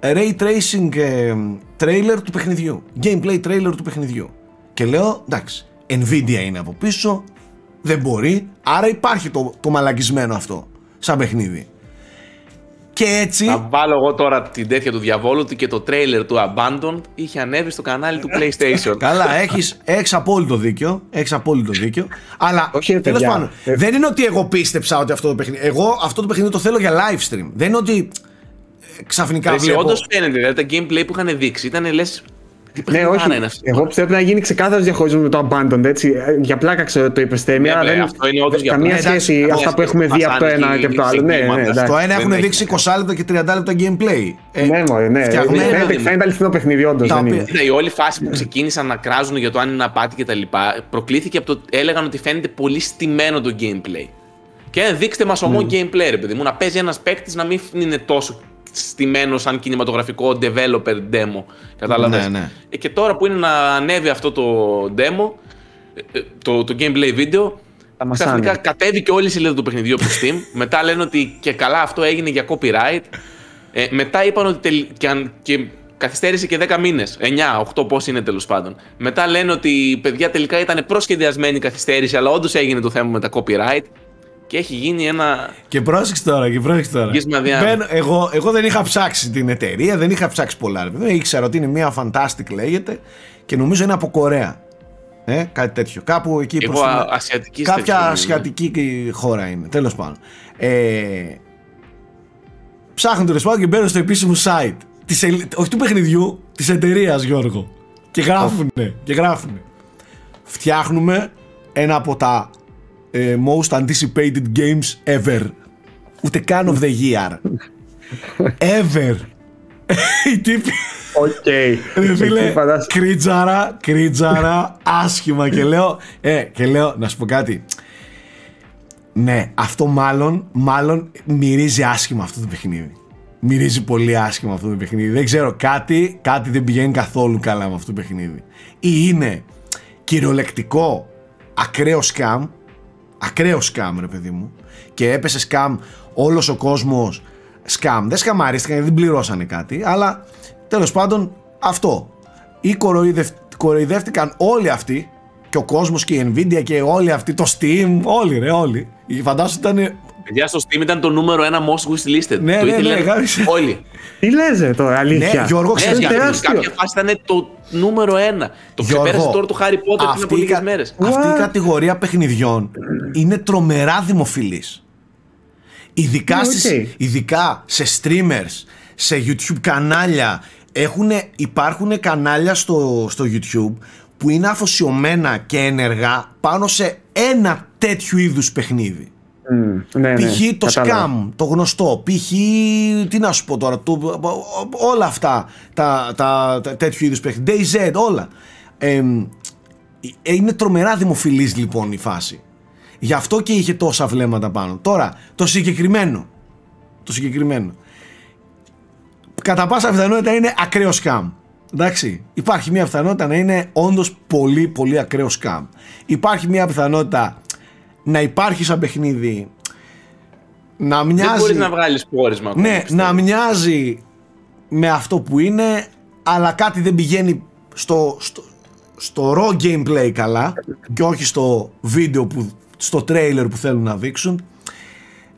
ray tracing ε, trailer του παιχνιδιού gameplay trailer του παιχνιδιού και λέω εντάξει Nvidia είναι από πίσω δεν μπορεί άρα υπάρχει το, το μαλακισμένο αυτό σαν παιχνίδι και έτσι Να βάλω εγώ τώρα την τέτοια του διαβόλου του και το τρέιλερ του Abandoned είχε ανέβει στο κανάλι του PlayStation. Καλά, έχεις, έχεις απόλυτο δίκιο. Έχεις απόλυτο δίκιο. Αλλά Όχι, ρε, τέλος παιδιά. πάντων, Ε, δεν είναι ότι εγώ πίστεψα ότι αυτό το παιχνίδι. Εγώ αυτό το παιχνίδι το θέλω για live stream. Δεν είναι ότι ε, ξαφνικά Έτσι, βλέπω. όντως φαίνεται, δηλαδή τα gameplay που είχαν δείξει ήταν λες. Ναι, όχι. Εγώ πιστεύω να γίνει ξεκάθαρος διαχωρισμός με το Abandoned. Έτσι. Ε, Για πλάκα ξέρω ότι το είπες Θέμη, Ναι, αλλά ναι, δεν αυτό είναι όντως για καμία πλάκα. σχέση Εντάξει, αυτά που έχουμε δει από το βασάνικη ένα και από το άλλο. σε Ναι, ναι, κλίματα. εντάξει. Το ένα δεν έχουν έχει δείξει 20 λεπτά και 30 λεπτά gameplay. Ε, Ναι, μωρέ, ναι. φτιαγμένα, Φαίνεται, παιδί μου. φαίνεται αληθινό παιχνίδι, όντως. Τα Δεν οποία- είναι. Κοίτα, η όλη φάση που ξεκίνησαν να κράζουν για το αν είναι απάτη και τα λοιπά, προκλήθηκε από το. έλεγαν ότι φαίνεται πολύ στημένο το gameplay. Και ε, δείξτε μα ομό gameplay, ρε παιδί μου, να παίζει ένας παίκτης να μην είναι τόσο στημένο σαν κινηματογραφικό developer demo. Κατάλαβες; Ναι, ναι. Ε, και τώρα που είναι να ανέβει αυτό το demo, ε, ε, το, το gameplay video, Τα μασάνε. ξαφνικά κατέβηκε όλη η σελίδα του παιχνιδιού από το Steam. Μετά λένε ότι και καλά αυτό έγινε για copyright. Ε, μετά είπαν ότι τελ... και, αν... και καθυστέρησε και 10 μήνες. 9, 8, πώς είναι τέλος πάντων. Μετά λένε ότι η παιδιά τελικά ήταν προσχεδιασμένη η καθυστέρηση, αλλά όντως έγινε το θέμα με τα copyright. Και έχει γίνει ένα. Και πρόσεξε τώρα, και πρόσεξε τώρα. Μπαίνω, εγώ, εγώ δεν είχα ψάξει την εταιρεία, δεν είχα ψάξει πολλά. Δεν ήξερα ότι είναι μια Fantastic λέγεται και νομίζω είναι από Κορέα. Ε, κάτι τέτοιο. Κάπου εκεί Εγώ, προς ασιατικής Κάποια ασιατική χώρα είναι. Τέλος πάντων. Ε, ψάχνουν τέλος πάντων και μπαίνουν στο επίσημο site της, όχι του παιχνιδιού, της εταιρείας Γιώργο. Και γράφουνε, και γράφουνε. Φτιάχνουμε ένα από τα ε, most anticipated games ever. Ούτε καν of the year. ever. Οι τύποι. Οκ. Φίλε, κρίντζαρα, κρίντζαρα, άσχημα. Και λέω, ε, και λέω, να σου πω κάτι. Ναι, αυτό μάλλον, μάλλον μυρίζει άσχημα αυτό το παιχνίδι μυρίζει πολύ άσχημα αυτό το παιχνίδι. Δεν ξέρω, κάτι, κάτι δεν πηγαίνει καθόλου καλά με αυτό το παιχνίδι. Ή είναι κυριολεκτικό ακραίο scam, ακραίο scam ρε παιδί μου, και έπεσε σκάμ όλος ο κόσμος σκάμ. Δεν σκαμαρίστηκαν, δεν πληρώσανε κάτι, αλλά τέλος πάντων αυτό. Ή κοροϊδεύτηκαν όλοι αυτοί και ο κόσμος και η Nvidia και όλοι αυτοί, το Steam, όλοι ρε, όλοι. Φαντάζομαι ήταν Παιδιά, στο Steam ήταν το νούμερο ένα most wishlist. Ναι, το ναι, ναι, όλοι. Τι λες τώρα, αλήθεια. Ναι, Γιώργο, ξέρεις, ναι, κάποια φάση ήταν το νούμερο ένα. Το ξεπέρασε τώρα το Harry Potter πριν από λίγες μέρες. Αυτή η κατηγορία παιχνιδιών είναι τρομερά δημοφιλής. Ειδικά, okay. ειδικά σε streamers, σε YouTube κανάλια. Έχουνε, υπάρχουν κανάλια στο, στο YouTube που είναι αφοσιωμένα και ενεργά πάνω σε ένα τέτοιου είδους παιχνίδι. Mm, ναι, π.χ. το scam, το γνωστό, π.χ. τι να σου πω τώρα, το, όλα αυτά τα, τα, τα τέτοιου είδους παιχνίδια, DayZ, όλα. Ε, είναι τρομερά δημοφιλής λοιπόν η φάση. Γι' αυτό και είχε τόσα βλέμματα πάνω. Τώρα, το συγκεκριμένο, το συγκεκριμένο, κατά πάσα πιθανότητα είναι ακραίο σκάμ. Εντάξει, υπάρχει μια πιθανότητα να είναι όντως πολύ πολύ ακραίο σκάμ. Υπάρχει μια πιθανότητα να υπάρχει σαν παιχνίδι να μοιάζει... Δεν μπορείς να βγάλεις πόρισμα. Ναι, να μοιάζει με αυτό που είναι αλλά κάτι δεν πηγαίνει στο, στο, στο raw gameplay καλά και όχι στο βίντεο που, στο trailer που θέλουν να δείξουν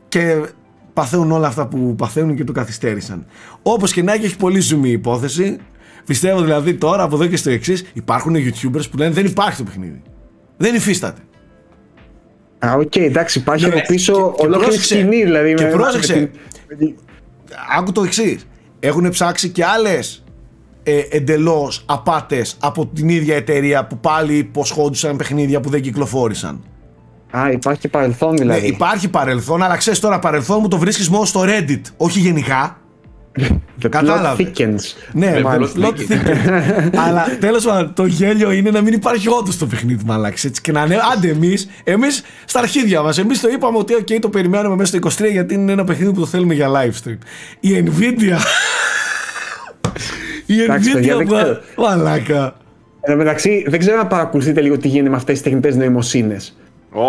και παθαίνουν όλα αυτά που παθαίνουν και το καθυστέρησαν. Όπως και να έχει, έχει πολύ ζουμί η υπόθεση. Πιστεύω δηλαδή τώρα από εδώ και στο εξής υπάρχουν YouTubers που λένε δεν υπάρχει το παιχνίδι. Δεν υφίσταται. Α, οκ, okay, εντάξει, υπάρχει ναι, πίσω ολόκληρη σκηνή, δηλαδή. Και με, πρόσεξε. Με... Άκου το εξής. Έχουν ψάξει και άλλες ε, εντελώς απάτες από την ίδια εταιρεία που πάλι υποσχόντουσαν παιχνίδια που δεν κυκλοφόρησαν. Α, υπάρχει και παρελθόν δηλαδή. Ναι, υπάρχει παρελθόν, αλλά ξέρεις τώρα παρελθόν μου το βρίσκεις μόνο στο Reddit, όχι γενικά. The Κατάλαβες. Ναι, plot Αλλά τέλος πάντων, το γέλιο είναι να μην υπάρχει όντως το παιχνίδι μαλάξη. Έτσι, και να είναι, άντε εμείς, εμείς στα αρχίδια μας. Εμείς το είπαμε ότι, OK, το περιμένουμε μέσα στο 23 γιατί είναι ένα παιχνίδι που το θέλουμε για live stream. Η Nvidia. η Nvidia, μαλάκα. Εν τω μεταξύ, δεν ξέρω να παρακολουθείτε λίγο τι γίνεται με αυτές τις τεχνητές νοημοσύνες. Ω,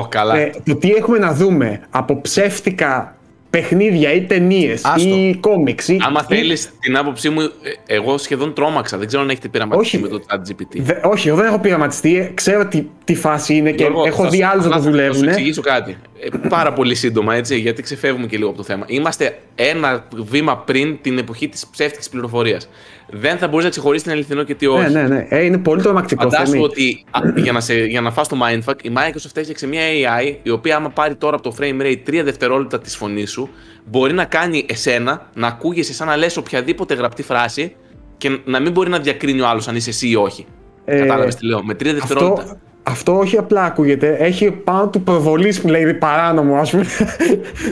oh, καλά. Ε, το τι έχουμε να δούμε από ψεύτικα παιχνίδια ή ταινίες ή κόμιξ. Ή... Άμα ή... θέλεις την άποψή μου, ε, εγώ σχεδόν τρόμαξα. Δεν ξέρω αν έχετε πειραματιστεί με το ChatGPT. Δε, όχι, εγώ δεν έχω πειραματιστεί. Ξέρω τι, τι φάση είναι και εγώ, έχω δει άλλους να το δουλεύουν. Θα σου εξηγήσω κάτι. Ε, πάρα πολύ σύντομα, έτσι, γιατί ξεφεύγουμε και λίγο από το θέμα. Είμαστε ένα βήμα πριν την εποχή της ψεύτικης πληροφορίας. Δεν θα μπορείς να ξεχωρίσεις την αληθινό και τι όχι. Ναι, ναι, ναι. Ε, είναι πολύ τρομακτικό. Φαντάσου ότι α, για, να σε, για να φας το mindfuck, η Microsoft έφτιαξε μια AI η οποία, άμα πάρει τώρα από το frame rate 3 δευτερόλεπτα της φωνής σου, μπορεί να κάνει εσένα να ακούγεσαι σαν να λες οποιαδήποτε γραπτή φράση και να μην μπορεί να διακρίνει ο άλλος αν είσαι εσύ ή όχι. Ε, Κατάλαβες τι λέω; Με 3 δευτερόλεπτα. Αυτό αυτό όχι απλά ακούγεται, έχει πάνω του προβολής που λέει παράνομο, ας πούμε.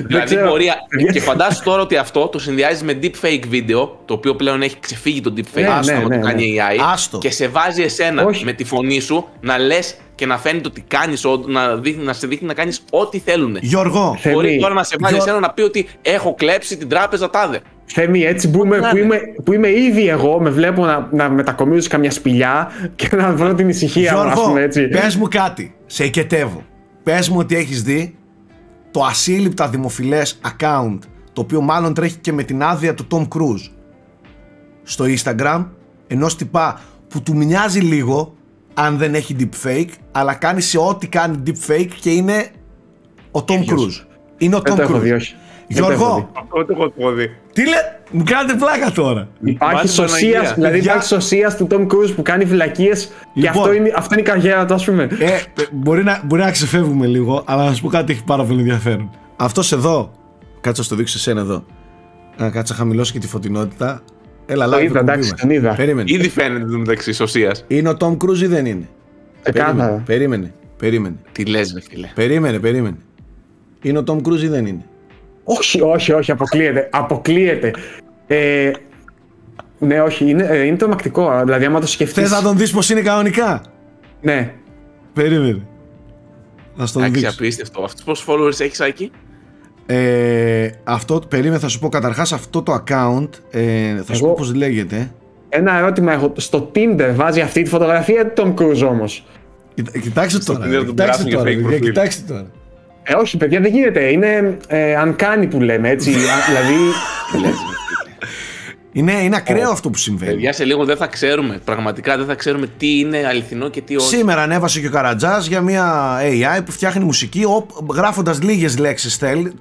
δηλαδή μπορεί. και φαντάσου τώρα ότι αυτό το συνδυάζει με deepfake βίντεο, το οποίο πλέον έχει ξεφύγει το deepfake, ναι, άστο, ναι, ναι, το κάνει AI. Άστο. Και σε βάζει εσένα με τη φωνή σου να λες και να φαίνεται ότι κάνεις, να, να σε δείχνει να κάνεις ό,τι θέλουν. Γιώργο, μπορεί τώρα να σε βάλει εσένα να πει ότι έχω κλέψει την τράπεζα τάδε. Θέμη, έτσι που είμαι, που, είμαι, που είμαι ήδη εγώ, με βλέπω να, να μετακομίζω σε καμιά σπηλιά και να βρω την ησυχία μου, ας πούμε έτσι. πες μου κάτι, σε οικετεύω. Πες μου ότι έχεις δει το ασύλληπτα δημοφιλές account το οποίο μάλλον τρέχει και με την άδεια του Tom Cruise στο Instagram ενό τυπά που του μοιάζει λίγο αν δεν έχει deepfake αλλά κάνει σε ό,τι κάνει deepfake και είναι ο Tom Cruise. Είναι ο Tom Cruise. Γιώργο, Αυτό το έχω δει. τι λέ, μου κάνετε πλάκα τώρα. Υπάρχει Μάλιστα, σωσίας, Παναγία. δηλαδή Παιδιά. υπάρχει σωσίας του Tom Cruise που κάνει φυλακίες και Λοιπόν. αυτό είναι, αυτό είναι η καριέρα του, ας πούμε. Ε, ε, μπορεί, να, μπορεί να ξεφεύγουμε λίγο, αλλά να σου πω κάτι έχει πάρα πολύ ενδιαφέρον. Αυτός εδώ, κάτσε να στο δείξω σε σένα εδώ. Να κάτσε να χαμηλώσω και τη φωτεινότητα. Έλα, Το live είδα, το εντάξει, κουμπί τον μας. είδα. Περίμενε. Ήδη φαίνεται το μεταξύ σωσίας. Είναι ο Tom Cruise ή δεν είναι; Περίμενε, Ξεκάθαρα. περίμενε, περίμενε. Τι λες, με φίλε. Περίμενε, περίμενε. Είναι ο Tom Cruise ή δεν είναι; Όχι, όχι, όχι, αποκλείεται. Αποκλείεται. Ε, ναι, όχι, είναι, ε, είναι τρομακτικό. Δηλαδή, άμα το σκεφτεί. Θες να τον δεις πώ είναι κανονικά; Ναι. Περίμενε. Να στον Εντάξει, δείξω. απίστευτο. Αυτούς πόσους followers έχεις, Άκη; Ε, αυτό, περίμενε, θα σου πω καταρχάς αυτό το account, ε, θα σου Εγώ- πω πώς λέγεται. Ένα ερώτημα έχω. Στο Tinder βάζει αυτή τη φωτογραφία Tom Cruise όμως; Κοιτά- Κοιτάξτε τώρα, Tinder τον κοιτάξτε περάσουν για τώρα, fake παιδιά, προφίλ. κοιτάξτε τώρα. Ε, όχι, παιδιά, δεν γίνεται. Είναι ε, uncanny που λέμε έτσι. Α, δηλαδή. Τι λες, ρε φίλε. Είναι, είναι ακραίο αυτό που συμβαίνει. Παιδιά, σε λίγο δεν θα ξέρουμε. Πραγματικά δεν θα ξέρουμε τι είναι αληθινό και τι όχι. Σήμερα ανέβασε και ο Καρατζάς για μια AI που φτιάχνει μουσική, γράφοντας λίγες λέξεις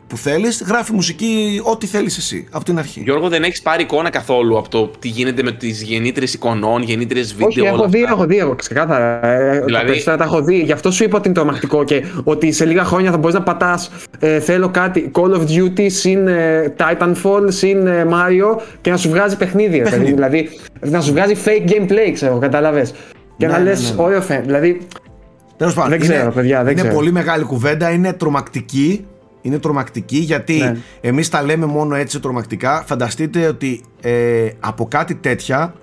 που θέλεις, γράφει μουσική ό,τι θέλεις εσύ από την αρχή. Γιώργο, δεν έχεις πάρει εικόνα καθόλου από το τι γίνεται με τις γεννήτρε εικονών, γεννήτρε βίντεο. όχι, όλα έχω δει, αυτά; έχω δει, έχω ξεκάθαρα. Ε, Δηλαδή- Τα περισσότερα τα έχω δει. Γι' αυτό σου είπα ότι είναι τρομακτικό και ότι σε λίγα χρόνια θα μπορείς να πατάς. Ε, θέλω κάτι Call of Duty συν ε, Titanfall συν ε, Mario και να σου βγάζει παιχνίδια. Παιχνίδι. Δηλαδή, να σου βγάζει fake gameplay, ξέρω, κατάλαβες. Και Ναι, να ναι, λες, ναι, ναι. ωραίο φαίνεται. Δηλαδή, Τέλος πάντων, Δεν ξέρω, είναι, παιδιά, δεν είναι ξέρω. πολύ μεγάλη κουβέντα, είναι τρομακτική. Είναι τρομακτική γιατί Ναι. εμείς τα λέμε μόνο έτσι τρομακτικά. Φανταστείτε ότι ε, από κάτι τέτοια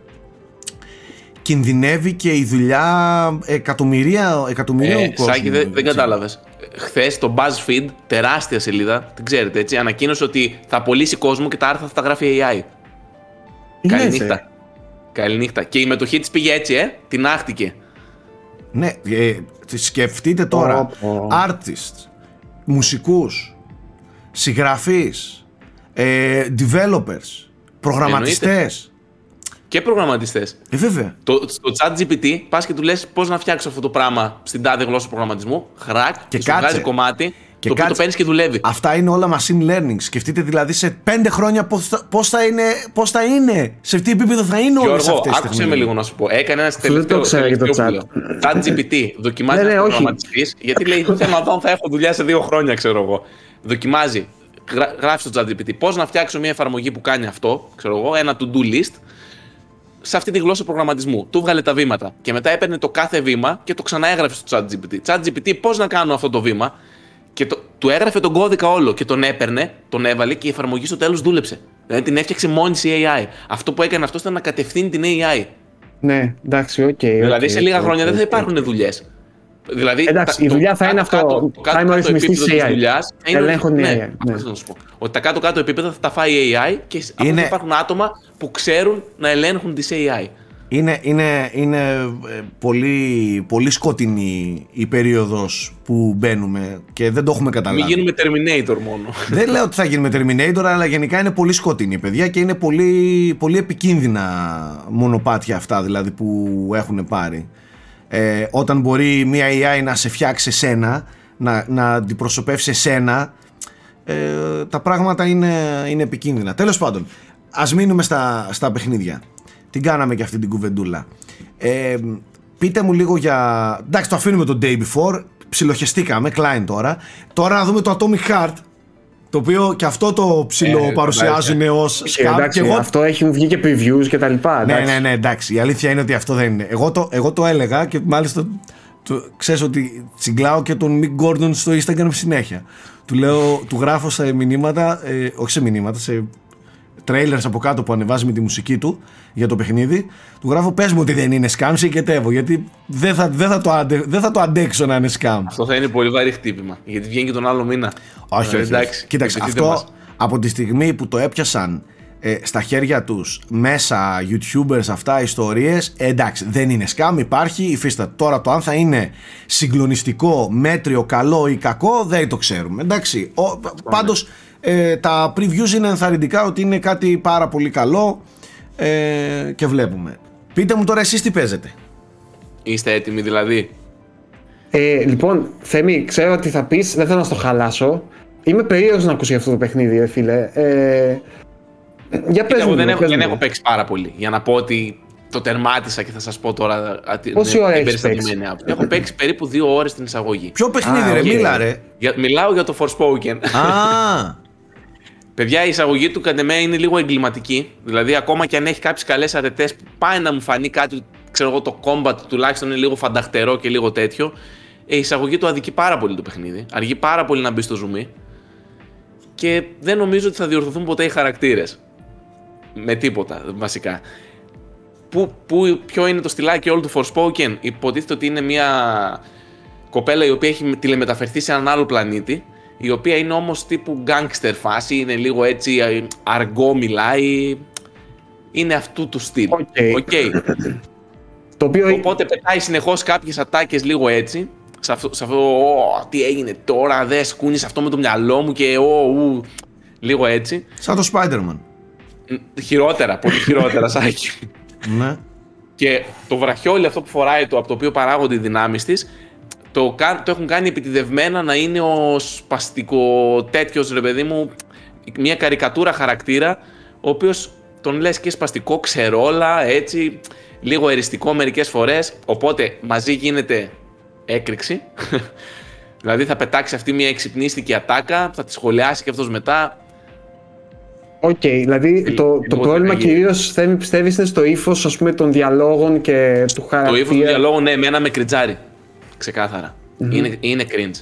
κινδυνεύει και η δουλειά εκατομμυρία, εκατομμυρίων Ε, κόσμου. Σάκη, δεν, δεν έτσι. κατάλαβες. Χθες το BuzzFeed, τεράστια σελίδα, την ξέρετε έτσι, ανακοίνωσε ότι θα απολύσει κόσμο και τα άρθρα θα τα γράφει AI. Τι λες, ε; Καληνύχτα. Καληνύχτα. Και η μετοχή της πήγε έτσι, ε; Την άχτηκε. Ναι, ε, σκεφτείτε τώρα Πω, πω. artists, μουσικούς, συγγραφείς, ε, developers, προγραμματιστές. Και προγραμματιστές. Ε, βέβαια. Το, στο chat GPT πας και του λες πώς να φτιάξω αυτό το πράγμα στην τάδε γλώσσα προγραμματισμού. Χρακ, και, Και σου κάτσε. βγάζει κομμάτι Και το οποίο το κάτσε. παίρνεις και δουλεύει. Αυτά είναι όλα machine learning. Σκεφτείτε δηλαδή σε πέντε χρόνια πώς θα, πώς θα, είναι, πώς θα είναι, σε τι επίπεδο θα είναι όλες Γιώργο, αυτές τις άκουσε με τεχνολογίες. λίγο να σου πω. Έκανε ένας δεν τελευταίο. το ξέρω για το τελευταίο που λέω. Chat GPT. Δοκιμάζει Ναι, ναι, να όχι. προγραμματιστή. Γιατί λέει: Θέλω να δω αν θα έχω δουλειά σε δύο χρόνια, ξέρω εγώ. Δοκιμάζει. Γρα- Γράφει στο ChatGPT πώς να φτιάξω μια εφαρμογή που κάνει αυτό, ξέρω εγώ, ένα to-do list σε αυτή τη γλώσσα προγραμματισμού. Του έβγαλε τα βήματα και μετά έπαιρνε το κάθε βήμα και το ξαναέγραφε στο ChatGPT. ChatGPT, πώς να κάνω αυτό το βήμα; Και το, του έγραφε τον κώδικα όλο και τον έπαιρνε, τον έβαλε και η εφαρμογή στο τέλος δούλεψε. Δηλαδή την έφτιαξε μόνη της η AI. Αυτό που έκανε αυτός ήταν να κατευθύνει την AI. Ναι, εντάξει, οκ. δηλαδή οκ, σε λίγα οκ, χρόνια δεν θα οκ. υπάρχουν δουλειές. Δηλαδή, Εντάξει, τα- η το δουλειά θα είναι κάτω- αυτό. κάτω- το Θα είμαι ο κάτω-κάτω ρυθμιστής επίπεδος της AI. δουλειάς θα είναι Ελέγχουν ότι- η ναι, AI, αυτό ναι. θέλω να σου πω. Ότι τα κάτω-κάτω επίπεδα θα τα φάει η AI και απλά Είναι- θα υπάρχουν άτομα που ξέρουν να ελέγχουν τις AI. Είναι, είναι, είναι ε, πολύ, πολύ σκοτεινή η περίοδος που μπαίνουμε και δεν το έχουμε Μην καταλάβει. γίνουμε Terminator μόνο. Δεν λέω ότι θα γίνουμε Terminator, αλλά γενικά είναι πολύ σκοτεινή, παιδιά, και είναι πολύ, πολύ επικίνδυνα μονοπάτια αυτά δηλαδή που έχουν πάρει. Ε, όταν μπορεί μια AI να σε φτιάξει εσένα, να, να αντιπροσωπεύσει εσένα, ε, τα πράγματα είναι, είναι επικίνδυνα. Τέλος πάντων, ας μείνουμε στα, στα παιχνίδια. Την κάναμε και αυτή την κουβεντούλα. Ε, πείτε μου λίγο για... Εντάξει, το αφήνουμε το Day Before, ψιλοχεστήκαμε, Klein τώρα. Τώρα να δούμε το Atomic Heart, το οποίο και αυτό το ψιλο Ε, παρουσιάζουν ως Και scam. εντάξει, Και εγώ αυτό έχει βγει και previews και τα λοιπά. ναι, εντάξει. ναι, ναι, εντάξει. Η αλήθεια είναι ότι αυτό δεν είναι. Εγώ το, εγώ το έλεγα και μάλιστα το, ξέρεις ότι τσιγκλάω και τον Mick Gordon στο Instagram συνέχεια. Του λέω, του γράφω σε μηνύματα, ε, όχι σε μηνύματα, σε trailers από κάτω που ανεβάζει με τη μουσική του για το παιχνίδι. Του γράφω πες μου ότι δεν είναι scam, σε οικετεύω, γιατί δεν θα, δεν, θα το αντε, δεν θα το αντέξω να είναι scam. Αυτό θα είναι πολύ βαρύ χτύπημα. Γιατί βγαίνει και τον άλλο μήνα. Όχι, Ε, όχι. εντάξει, όχι. Κοίταξε, ευχηθείτε αυτό μας. από τη στιγμή που το έπιασαν ε, στα χέρια τους μέσα youtubers αυτά ιστορίες ε, εντάξει δεν είναι scam υπάρχει υφίσταται τώρα το αν θα είναι συγκλονιστικό μέτριο καλό ή κακό δεν το ξέρουμε εντάξει Ο, πάντως Ε, τα previews είναι ενθαρρυντικά ότι είναι κάτι πάρα πολύ καλό ε, και βλέπουμε. Πείτε μου τώρα εσείς τι παίζετε. Είστε έτοιμοι δηλαδή; Ε, λοιπόν, Θέμη, ξέρω ότι θα πεις, δεν θέλω να στο χαλάσω. Είμαι περίεργος να ακούσει αυτό το παιχνίδι, φίλε. Ε, για πες Εγώ μου, δεν, έχω, πες δεν μου. έχω παίξει πάρα πολύ. Για να πω ότι το τερμάτισα και θα σας πω τώρα. α, την- Πόση την ώρα έχεις εμπεριστατωμένη άποψη. Έχω παίξει περίπου δύο ώρες την εισαγωγή. Ποιο παιχνίδι Α, ρε, οκ. μίλα ρε. Για, μιλάω για το Forspoken. Α, Παιδιά, η εισαγωγή του κατ' εμέ είναι λίγο εγκληματική. Δηλαδή, ακόμα και αν έχει κάποιες καλές αρετές, πάει να μου φανεί κάτι, ξέρω εγώ, το combat τουλάχιστον είναι λίγο φανταχτερό και λίγο τέτοιο. Ε, η εισαγωγή του αδικεί πάρα πολύ το παιχνίδι. Αργεί πάρα πολύ να μπει στο ζουμί. Και δεν νομίζω ότι θα διορθωθούν ποτέ οι χαρακτήρες. Με τίποτα, βασικά. Πού, πού, ποιο είναι το στυλάκι όλου του Forspoken; Υποτίθεται ότι είναι μια κοπέλα η οποία έχει τηλεμεταφερθεί σε έναν άλλο πλανήτη, η οποία είναι όμως τύπου γκάγκστερ φάση, είναι λίγο έτσι ε, αργκό μιλάει, είναι αυτού του στυλ. Οκ. Οκ. Το οποίο Οπότε πετάει συνεχώς κάποιες ατάκες λίγο έτσι, σε αυτό, σε αυτό «Ω, τι έγινε τώρα, δεν κουνήσεις αυτό με το μυαλό μου και «Ω, ου», λίγο έτσι. σαν το Spider-Man. Μ, Χειρότερα, πολύ χειρότερα, Σάκη. Ναι. Και το βραχιόλι αυτό που φοράει το, από το οποίο παράγονται οι δυνάμεις της, το, κα- το έχουν κάνει επιτιδευμένα να είναι ο σπαστικό τέτοιος ρε παιδί μου, μια καρικατούρα χαρακτήρα, ο οποίος τον λες και σπαστικό, ξερόλα, έτσι, λίγο εριστικό μερικές φορές, οπότε μαζί γίνεται έκρηξη. δηλαδή θα πετάξει αυτή μια εξυπνίστικη ατάκα, θα τη σχολιάσει και αυτός μετά. Οκ, δηλαδή Ε, το, το λίγο πρόβλημα τραγική. κυρίως Θέμη πιστεύεις είναι στο ύφος των διαλόγων και του Το χαρακτήρα. ύφος του διαλόγου, ναι, εμένα με κριντζάρει. Ξεκάθαρα. Είναι, είναι cringe.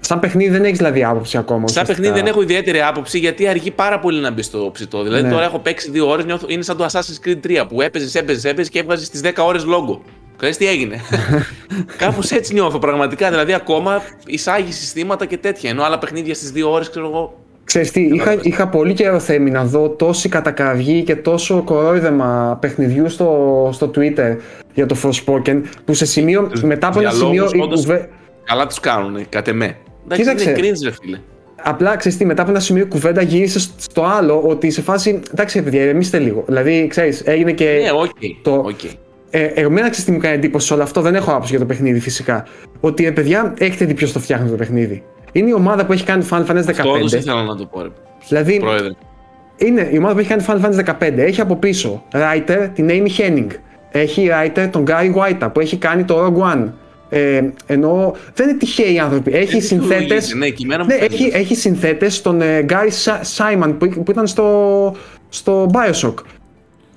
Σαν παιχνίδι δεν έχεις δηλαδή άποψη ακόμα. Σαν ουσιαστικά. παιχνίδι δεν έχω ιδιαίτερη άποψη γιατί αργεί πάρα πολύ να μπει στο ψητό. Δηλαδή Ναι. τώρα έχω παίξει δύο ώρες, είναι σαν το Assassin's Creed 3 που έπαιζες, έπαιζες, έπαιζες και έβγαζες τις 10 ώρες λόγο. Ξέρεις τι έγινε; Κάπως έτσι νιώθω πραγματικά. Δηλαδή ακόμα εισάγει συστήματα και τέτοια. Ενώ άλλα παιχνίδια στις δύο ώρες ξέρω εγώ. Ξέρεις τι, είχα, είχα πολύ καιρό Θέμη να δω τόση κατακραυγή και τόσο κορόιδεμα παιχνιδιού στο, στο Twitter για το Forspoken που σε σημείο, Τους μετά από ένα σημείο διαλόγους, η όντως, κουβέ- Καλά τους κάνουν, κατ' εμέ. Εντάξει, Κοίταξε. είναι cringe, ρε φίλε. Απλά ξέρεις τι, μετά από ένα σημείο η κουβέντα γύρισε στο άλλο ότι σε φάση. Εντάξει, παιδιά, ηρεμήστε λίγο. Δηλαδή, ξέρεις, έγινε και. Ναι, οκ. το- οκ. Ε, εμένα ξέρεις τι μου κάνει εντύπωση σε όλο αυτό, δεν έχω άποψη για το παιχνίδι φυσικά. Ότι ε, παιδιά, έχετε δει ποιος το φτιάχνει το παιχνίδι. Είναι η ομάδα που έχει κάνει Final Fantasy 15. Αυτό όντως ήθελα να το πω, ρε. Δηλαδή, Πρόεδρε. είναι η ομάδα που έχει κάνει Final Fantasy 15. Έχει από πίσω writer την Amy Hennig. Έχει writer τον Gary Whitta που έχει κάνει το Rogue One. Ε, ενώ δεν είναι τυχαίοι οι άνθρωποι. Έχει Ε, συνθέτες δικαιολογείται, Ναι, και εμένα μου ναι, φαίνεται. έχει, έχει συνθέτες τον ε, Gary Sa- Simon που, που ήταν στο, στο Bioshock.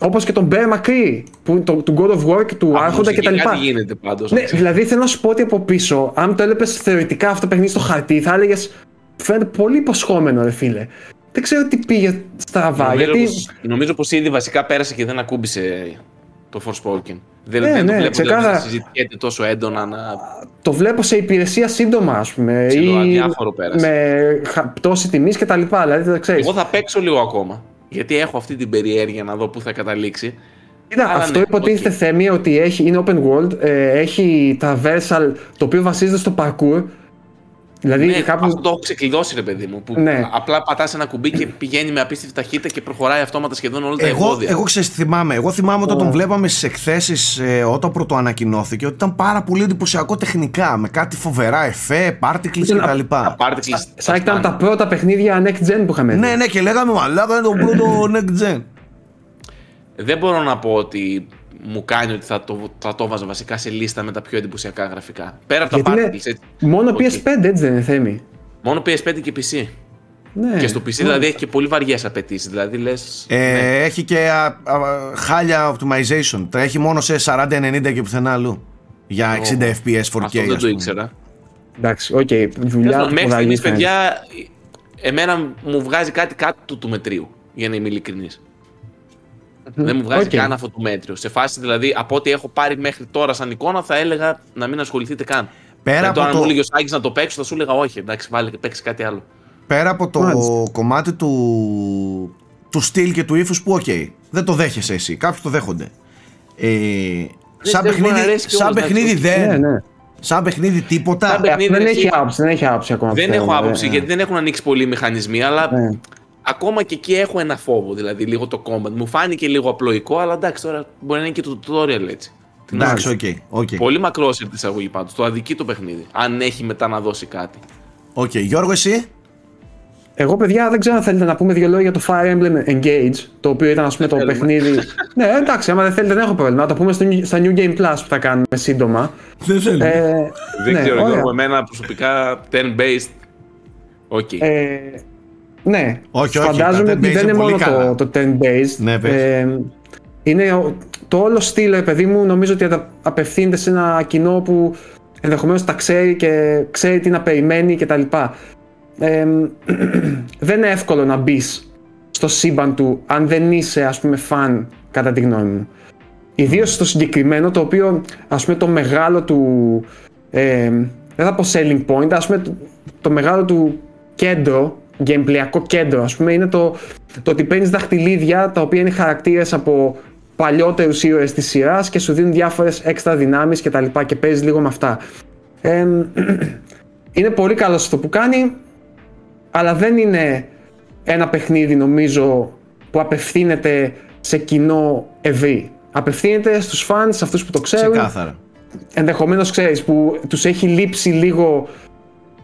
Όπως και τον Bear McCree που, το, του God of War και του Α, Άρχοντα κτλ. μουσική Κάτι γίνεται πάντως. Ναι, δηλαδή θέλω να σου πω ότι από πίσω, αν το έλεπες θεωρητικά αυτό το παιχνίδι στο χαρτί, θα έλεγες φαίνεται πολύ υποσχόμενο, ρε φίλε. Δεν ξέρω τι πήγε στραβά. Νομίζω, γιατί. πως, νομίζω πως ήδη βασικά πέρασε και δεν ακούμπησε το Forspoken. Δεν, Ναι, δεν ναι, το βλέπω ξεκάθαρα. δηλαδή, να συζητιέται τόσο έντονα να... το βλέπω σε υπηρεσία σύντομα, ας πούμε. Ξέρω, ή αδιάφορο πέρασε. με χα- πτώση τιμής κτλ. Δηλαδή δεν ξέρεις. Εγώ θα παίξω λίγο ακόμα. Γιατί έχω αυτή την περιέργεια να δω πού θα καταλήξει. Κοίτα, Αλλά αυτό ναι, υποτίθεται οκ. Θέμη ότι έχει, είναι open world, ε, έχει traversal το οποίο βασίζεται στο parkour. Δηλαδή Ναι, κάπου. Αυτό το έχω ξεκλειδώσει, ρε παιδί μου. Που Ναι. απλά πατάς ένα κουμπί και πηγαίνει με απίστευτη ταχύτητα και προχωράει αυτόματα σχεδόν όλα τα Εγώ, εμπόδια. εγώ ξέρεις τι θυμάμαι. Εγώ θυμάμαι όταν τον βλέπαμε στις εκθέσεις ε, όταν πρωτοανακοινώθηκε ότι ήταν πάρα πολύ εντυπωσιακό τεχνικά. Με κάτι φοβερά εφέ, particles Ήταν κτλ. Τα particles Σαν τα ήταν τα πρώτα παιχνίδια next gen που είχαμε δει. Ναι, ναι, και λέγαμε μαλάκα είναι το πρώτο next gen. Δεν μπορώ να πω ότι μου κάνει ότι θα το, θα το βάζα βασικά σε λίστα με τα πιο εντυπωσιακά γραφικά. Πέρα από τα Γιατί particles, είναι έτσι. μόνο OK. PS5 έτσι δεν είναι Θέμη; Μόνο PS5 και PC. Ναι. Και στο PC δηλαδή έχει και πολύ βαριές απαιτήσεις. Δηλαδή λες. Ε, Έχει και α, α, χάλια optimization. Τα έχει μόνο σε 40-90 και πουθενά αλλού. Για 60 FPS 4K. Αυτό ας δεν το πούμε. ήξερα. Εντάξει, οκ, δουλειά Μέχρι σπουδαλή στιγμής, φαίνεται. παιδιά, εμένα μου βγάζει κάτι κάτω του, του μετρίου. Για να είμαι ειλικρινής. Δεν μου βγάζει Οκ. καν αυτό το μέτριο. Σε φάση δηλαδή, από ό,τι έχω πάρει μέχρι τώρα σαν εικόνα, θα έλεγα να μην ασχοληθείτε καν. Πέρα Δηλαδή, από τώρα, αν το- μου έλεγε ο Σάκης να το παίξω, θα σου έλεγα όχι. Εντάξει, βάλε και παίξει κάτι άλλο. Πέρα από το Μάλιστα. κομμάτι του, του στυλ και του ύφους που, οκ, δεν το δέχεσαι εσύ. Κάποιοι το δέχονται. Ε, σαν δεν μπορεί να παιχνίδι, αρέσει σαν κιόλας, παιχνίδι εντάξει. δεν. Ναι, ναι. Σαν παιχνίδι τίποτα. Σαν παιχνίδι, δεν εσύ- έχει άποψη, δεν έχει άποψη ακόμα. Δεν πιστεύω, έχω ναι. άποψη γιατί δεν έχουν ανοίξει πολλοί μηχανισμοί, αλλά Ναι. Ακόμα και εκεί έχω ένα φόβο. Δηλαδή, λίγο το combat. Μου φάνηκε λίγο απλοϊκό, αλλά εντάξει, τώρα μπορεί να είναι και το tutorial έτσι. Τι να Εντάξει, κάνεις. OK. OK. Πολύ μακρό η εισαγωγή πάντως. Το αδικεί το παιχνίδι. Αν έχει μετά να δώσει κάτι. Οκ. Γιώργο, εσύ; Εγώ, παιδιά, δεν ξέρω αν θέλετε να πούμε δύο λόγια για το Fire Emblem Engage, το οποίο ήταν, ας πούμε, το θέλουμε. παιχνίδι. ναι, εντάξει, άμα δεν θέλετε, δεν έχω πρόβλημα. Να το πούμε στο, στα New Game Plus που θα κάνουμε σύντομα. Δεν θέλω. Ε, Δεν ναι, ξέρω, ωραία. Γιώργο, εμένα προσωπικά turn-based. OK. Ε, ναι, Όχι, όχι, φαντάζομαι τα ότι turn-based δεν είναι είναι μόνο πολύ καλά. το, το turn-based. Ναι, πες. ε, είναι ο- το όλο στυλ, ρε παιδί μου, νομίζω ότι ατα- απευθύνεται σε ένα κοινό που ενδεχομένως τα ξέρει και ξέρει τι να περιμένει κτλ. Ε, δεν είναι εύκολο να μπεις στο σύμπαν του αν δεν είσαι ας πούμε φαν κατά τη γνώμη μου. Ιδίως στο συγκεκριμένο το οποίο ας πούμε το μεγάλο του ε, δεν θα πω selling point ας πούμε το, το μεγάλο του κέντρο gameplayακό κέντρο ας πούμε είναι το, το ότι παίρνεις δαχτυλίδια τα οποία είναι χαρακτήρες από παλιότερους ήρωες της σειράς και σου δίνουν διάφορες έξτρα δυνάμεις και τα λοιπά και παίζεις λίγο με αυτά. Ε, είναι πολύ καλός αυτό που κάνει αλλά δεν είναι ένα παιχνίδι νομίζω που απευθύνεται σε κοινό ευρύ. Απευθύνεται στους fans, σε αυτούς που το ξέρουν, Ξεκάθαρα. ενδεχομένως ξέρεις που τους έχει λείψει λίγο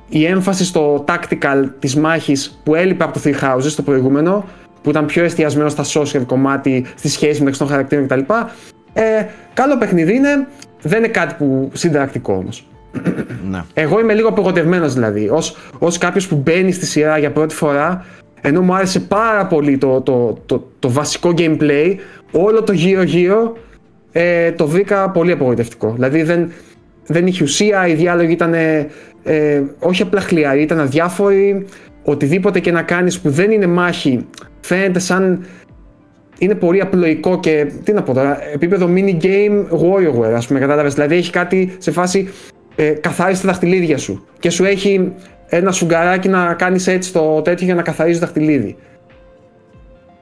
η έμφαση στο tactical της μάχης που έλειπε από το Three Houses το προηγούμενο που ήταν πιο εστιασμένο στα social κομμάτι, στη σχέση μεταξύ των χαρακτήρων κτλ. Ε, καλό παιχνίδι είναι, δεν είναι κάτι που συνταρακτικό όμως. Ναι. Εγώ είμαι λίγο απογοητευμένος δηλαδή. Ως, ως κάποιος που μπαίνει στη σειρά για πρώτη φορά, ενώ μου άρεσε πάρα πολύ το, το, το, το βασικό gameplay, όλο το γύρω-γύρω ε, το βρήκα πολύ απογοητευτικό. Δηλαδή δεν, δεν είχε ουσία, οι διάλογοι ήταν ε, ε, όχι απλά χλιαροί, ήταν αδιάφοροι. Οτιδήποτε και να κάνεις που δεν είναι μάχη φαίνεται σαν είναι πολύ απλοϊκό και τι να πω τώρα, επίπεδο mini game WarioWare, ας πούμε, κατάλαβες. Δηλαδή έχει κάτι σε φάση ε, καθάρισε τα δαχτυλίδια σου και σου έχει ένα σφουγγαράκι να κάνεις έτσι το τέτοιο για να καθαρίζει το δαχτυλίδι.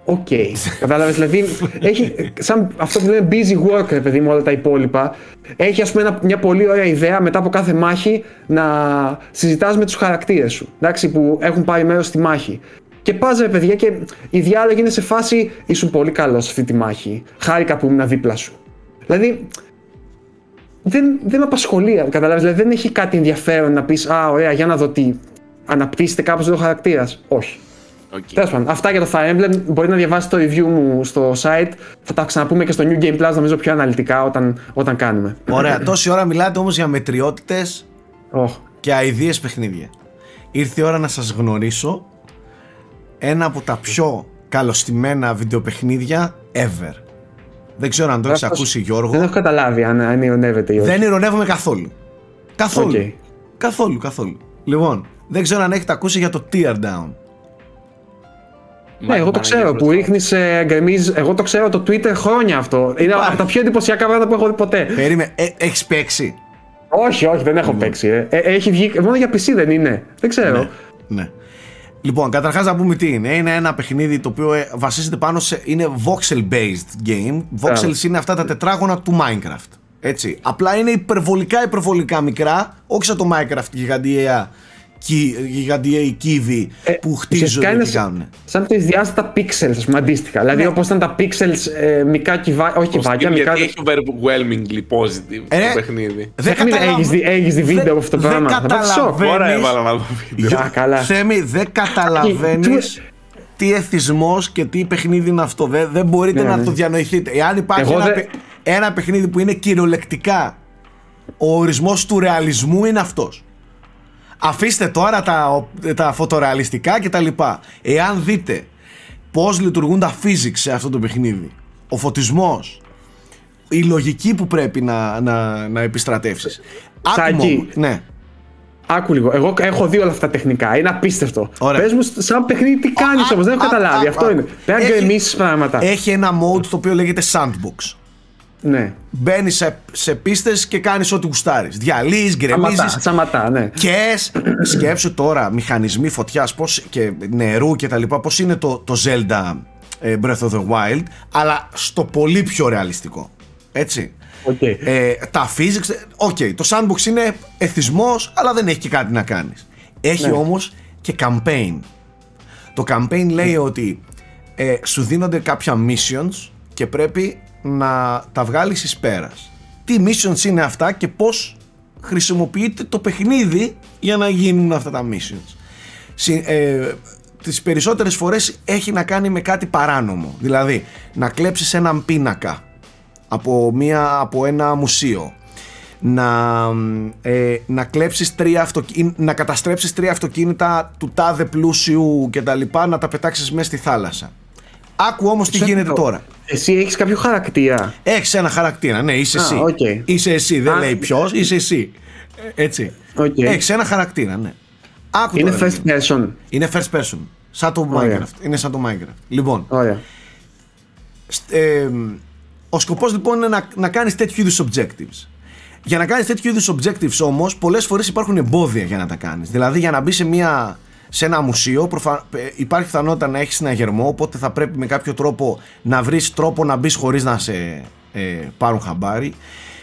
Οκ. Κατάλαβες. Δηλαδή, έχει σαν αυτό που λέμε busy work, ρε παιδί μου, όλα τα υπόλοιπα. Έχει, ας πούμε, ένα- μια πολύ ωραία ιδέα μετά από κάθε μάχη να συζητάς με τους χαρακτήρες σου. Εντάξει, που έχουν πάρει μέρος στη μάχη. Και πας, ρε παιδιά, και οι διάλογοι είναι σε φάση. Ήσουν πολύ καλός σε αυτή τη μάχη. Χάρηκα που ήμουν δίπλα σου. Δηλαδή, δεν, δεν με απασχολεί, κατάλαβες, δηλαδή δεν έχει κάτι ενδιαφέρον να πεις «Α, ωραία, για να δω τι, αναπτύσσεται κάπως ο χαρακτήρας». Όχι. Οκ. Τέλος πάντων, αυτά για το Fire Emblem, μπορεί να διαβάσετε το review μου στο site, θα τα ξαναπούμε και στο New Game Plus νομίζω πιο αναλυτικά όταν, όταν κάνουμε. Ωραία. Τόση ώρα μιλάτε όμως για μετριότητες Oh. και αηδίες παιχνίδια. Ήρθε η ώρα να σας γνωρίσω ένα από τα πιο καλοστημένα βιντεοπαιχνίδια ever. Δεν ξέρω αν το έχεις Αυτός- ακούσει Γιώργο. Δεν έχω καταλάβει αν, αν ειρωνεύεται ή όχι. Δεν ειρωνεύομαι καθόλου. Καθόλου. Οκ. Καθόλου, καθόλου. Λοιπόν, δεν ξέρω αν έχετε ακούσει για το Teardown. Ναι, εγώ το ξέρω που ρίχνεις, ε, γκρεμίζεις- Εγώ το ξέρω το Twitter χρόνια αυτό. Είναι Υπάρχει. από τα πιο εντυπωσιακά πράγματα που έχω δει ποτέ. Περίμε, ε, έχεις παίξει; όχι, όχι, δεν έχω παίξει. Ε. Ε, έχει βγει. Μόνο για PC δεν είναι. Δεν ξέρω. Ναι. ναι. Λοιπόν, καταρχάς να πούμε τι είναι. Είναι ένα παιχνίδι το οποίο ε, βασίζεται πάνω σε. είναι voxel based game. Voxels είναι αυτά τα τετράγωνα του Minecraft. Έτσι. Απλά είναι υπερβολικά υπερβολικά μικρά, όχι σαν το Minecraft γιγαντιαία, κι- γιγαντιαίοι κύβοι που χτίζονται Ουσιαστικά είναι και κάνουν; σαν τρισδιάστατα pixels, ας πούμε, αντίστοιχα. Δηλαδή, Ναι. όπως ήταν τα pixels ε, μικρά κυβάκια, όχι κυβάκια, μικρά. Γιατί έχει overwhelmingly positive Ε, το παιχνίδι. Δεν Έχεις δει- καταλαβα- έχεις δει- έχεις δει βίντεο δεν- από αυτό το δεν πράγμα; Θα πάθεις σοκ. καταλαβαίνεις- Τώρα έβαλα να δω βίντεο. Α, καλά. Θέμη, δεν καταλαβαίνεις τι εθισμός και τι παιχνίδι είναι αυτό. Δεν, δεν μπορείτε Ναι, να ναι. το διανοηθείτε. Εάν υπάρχει Εγώ ένα, δεν- παι- ένα παιχνίδι που είναι κυριολεκτικά ο ορισμός του ρεαλισμού είναι αυτός. Αφήστε τώρα τα, τα φωτορεαλιστικά και τα λοιπά. Εάν δείτε πώς λειτουργούν τα physics σε αυτό το παιχνίδι, ο φωτισμός, η λογική που πρέπει να, να, να επιστρατεύσεις. Σάκη. Άτομο, ναι. Άκου λίγο. Εγώ έχω δει όλα αυτά τα τεχνικά. Είναι απίστευτο. Ωραία. Πες μου, σαν παιχνίδι, τι κάνεις Α, όμως. Δεν έχω α, καταλάβει. α, Αυτό α. είναι. Πρέπει να Έχει- γκρεμίσει πράγματα. Έχει ένα mode το οποίο λέγεται sandbox. Ναι. Μπαίνει σε, σε πίστες και κάνεις ό,τι γουστάρεις. Διαλύεις, Σταματά, γκρεμίζεις. σταματά, ναι. Και σκέψου τώρα μηχανισμοί φωτιάς και νερού και τα λοιπά. Πώς είναι το, το Zelda ε, Breath of the Wild, αλλά στο πολύ πιο ρεαλιστικό. Έτσι. Okay. Ε, τα physics. OK, okay, το sandbox είναι εθισμός, αλλά δεν έχει και κάτι να κάνεις. Έχει ναι. όμως και campaign. Το campaign λέει ότι ε, σου δίνονται κάποια missions και πρέπει να τα βγάλεις εις πέρας. Τι missions είναι αυτά και πώς χρησιμοποιείται το παιχνίδι για να γίνουν αυτά τα missions. Ε, τις περισσότερες φορές έχει να κάνει με κάτι παράνομο. Δηλαδή, να κλέψεις έναν πίνακα από, μια, από ένα μουσείο, να, ε, να κλέψεις τρία να καταστρέψεις τρία αυτοκίνητα του τάδε πλούσιου και τα λοιπά, να τα πετάξεις μέσα στη θάλασσα. Άκου όμως τι γίνεται τώρα. Εσύ έχεις κάποιο χαρακτήρα; Έχεις ένα χαρακτήρα, ναι, είσαι εσύ. Okay. Είσαι εσύ, δεν λέει ποιος, είσαι εσύ. Ε, έτσι. Okay. Έχεις ένα χαρακτήρα, ναι. Άκου είναι τώρα, first person. Είναι first person. Σαν το Minecraft. Είναι σαν το Minecraft. Λοιπόν. Ωραία. Ε, ο σκοπός λοιπόν είναι να, να κάνεις τέτοιου είδους objectives. Για να κάνεις τέτοιου είδους objectives όμως, πολλές φορές υπάρχουν εμπόδια για να τα κάνεις. Δηλαδή για να μπει σε, μια, σε ένα μουσείο προφα... Ε, υπάρχει πιθανότητα να έχεις συναγερμό, οπότε θα πρέπει με κάποιο τρόπο να βρεις τρόπο να μπεις χωρίς να σε ε, πάρουν χαμπάρι.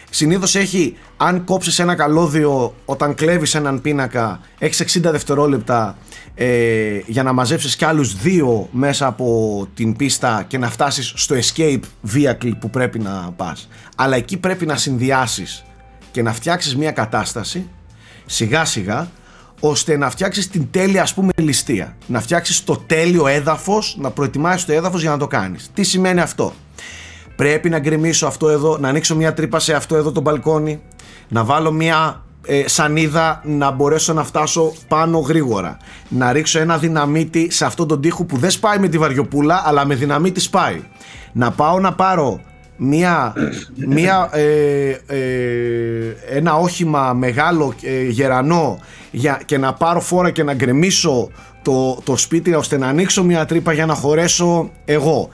Συνήθως έχει, αν κόψεις ένα καλώδιο όταν κλέβεις έναν πίνακα, έχεις 60 δευτερόλεπτα ε, για να μαζέψεις κι άλλους δύο μέσα από την πίστα και να φτάσεις στο escape vehicle που πρέπει να πας. Αλλά εκεί πρέπει να συνδυάσεις και να φτιάξεις μια κατάσταση σιγά σιγά ώστε να φτιάξεις την τέλεια ας πούμε ληστεία. Να φτιάξεις το τέλειο έδαφος, να προετοιμάσεις το έδαφος για να το κάνεις. Τι σημαίνει αυτό; Πρέπει να γκρεμίσω αυτό εδώ, να ανοίξω μια τρύπα σε αυτό εδώ το μπαλκόνι, να βάλω μια ε, σανίδα να μπορέσω να φτάσω πάνω γρήγορα. Να ρίξω ένα δυναμίτι σε αυτόν τον τοίχο που δεν σπάει με τη βαριοπούλα, αλλά με δυναμίτι σπάει. Να πάω να πάρω μια, μια, ε, ε, ένα όχημα μεγάλο ε, γερανό για, και να πάρω φόρα και να γκρεμίσω το, το σπίτι ώστε να ανοίξω μια τρύπα για να χωρέσω εγώ.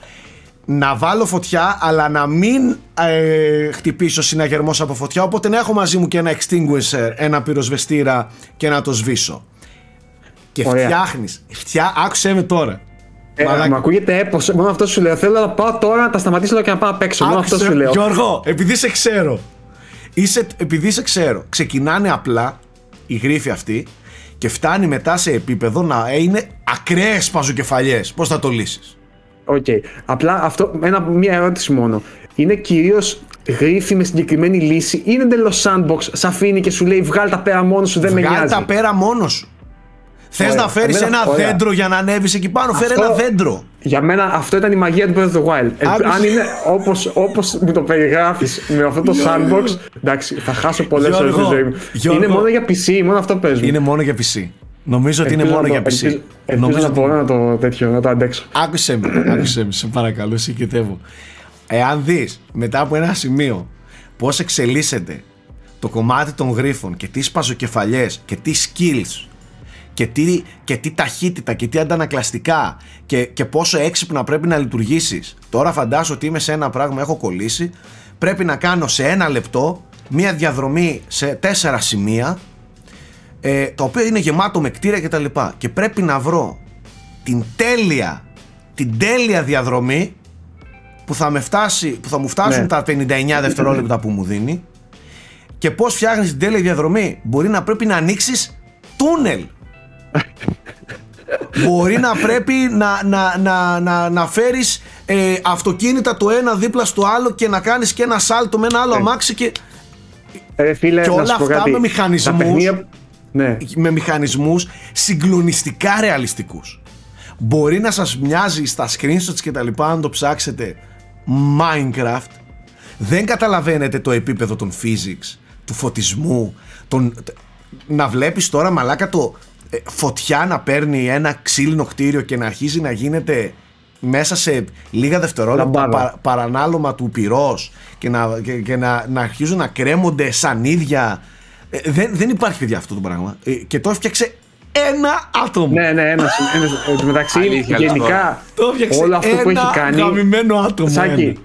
Να βάλω φωτιά αλλά να μην ε, χτυπήσω συναγερμός από φωτιά οπότε να έχω μαζί μου και ένα extinguisher, ένα πυροσβεστήρα και να το σβήσω. Και Ωραία. φτιάχνεις, φτιά, άκουσέ με τώρα ε, Μαλάκα. Μου ακούγεται έπος, μόνο αυτό σου λέω. Θέλω να πάω τώρα να τα σταματήσω και να πάω απ' έξω. Μόνο αυτό σου λέω. Γιώργο, επειδή σε ξέρω. Είσαι, επειδή σε ξέρω. Ξεκινάνε απλά οι γρίφοι αυτοί και φτάνει μετά σε επίπεδο να είναι ακραίες παζοκεφαλιές. Πώς θα το λύσεις; OK. Okay. Απλά αυτό, ένα, μία ερώτηση μόνο. Είναι κυρίως γρίφοι με συγκεκριμένη λύση ή είναι εντελώς sandbox, σε αφήνει και σου λέει βγάλει τα πέρα μόνος σου, δεν βγάλ με νοιάζει. τα πέρα μόνος σου. Θες να φέρεις ένα ωραία. δέντρο για να ανέβεις εκεί πάνω, φέρει ένα δέντρο. Για μένα αυτό ήταν η μαγεία του Breath of the Wild. Ε, αν είναι όπω όπως μου το περιγράφεις με αυτό το sandbox, εντάξει, θα χάσω πολλές ώρες στη ζωή μου. Είναι μόνο για PC, μόνο αυτό παίζουμε. Είναι μόνο για PC. Νομίζω ότι είναι μόνο για PC. Νομίζω να μπορώ να το, τέτοιο, να το αντέξω. Άκουσε με, άκουσε με, σε παρακαλώ, συγκεκριτεύω. Εάν δεις μετά από ένα σημείο πώς εξελίσσεται το κομμάτι των γρίφων και τι σπαζοκεφαλιές και τι skills και τι, και τι ταχύτητα και τι αντανακλαστικά και, και πόσο έξυπνα πρέπει να λειτουργήσεις. Τώρα φαντάσου ότι είμαι σε ένα πράγμα έχω κολλήσει πρέπει να κάνω σε ένα λεπτό μία διαδρομή σε τέσσερα σημεία ε, το οποίο είναι γεμάτο με κτίρια και τα λοιπά. Και πρέπει να βρω την τέλεια την τέλεια διαδρομή που θα, με φτάσει, που θα μου φτάσουν ναι. τα 59 δευτερόλεπτα που μου δίνει και πώς φτιάχνεις την τέλεια διαδρομή. Μπορεί να πρέπει να ανοίξεις τούνελ μπορεί να πρέπει να, να, να, να, να φέρεις ε, αυτοκίνητα το ένα δίπλα στο άλλο και να κάνεις και ένα σάλτο με ένα άλλο ναι. αμάξι και, ε, φίλε, και όλα αυτά με μηχανισμούς ναι. με μηχανισμούς συγκλονιστικά ρεαλιστικούς. Μπορεί να σας μοιάζει στα screenshots και τα λοιπά αν το ψάξετε Minecraft δεν καταλαβαίνετε το επίπεδο των physics, του φωτισμού, τον... να βλέπεις τώρα μαλάκα το ε, φωτιά να παίρνει ένα ξύλινο κτίριο και να αρχίζει να γίνεται μέσα σε λίγα δευτερόλεπτα πα, παρανάλωμα του πυρός και, να, και, και να, να αρχίζουν να κρέμονται σαν ίδια ε, δεν, δεν υπάρχει παιδιά αυτό το πράγμα. Ε, και το έφτιαξε ένα άτομο. Ναι, ναι, ένας. Εν μεταξύ, γενικά το όλο αυτό που έχει κάνει. Γαμημένο άτομο. Σάκη,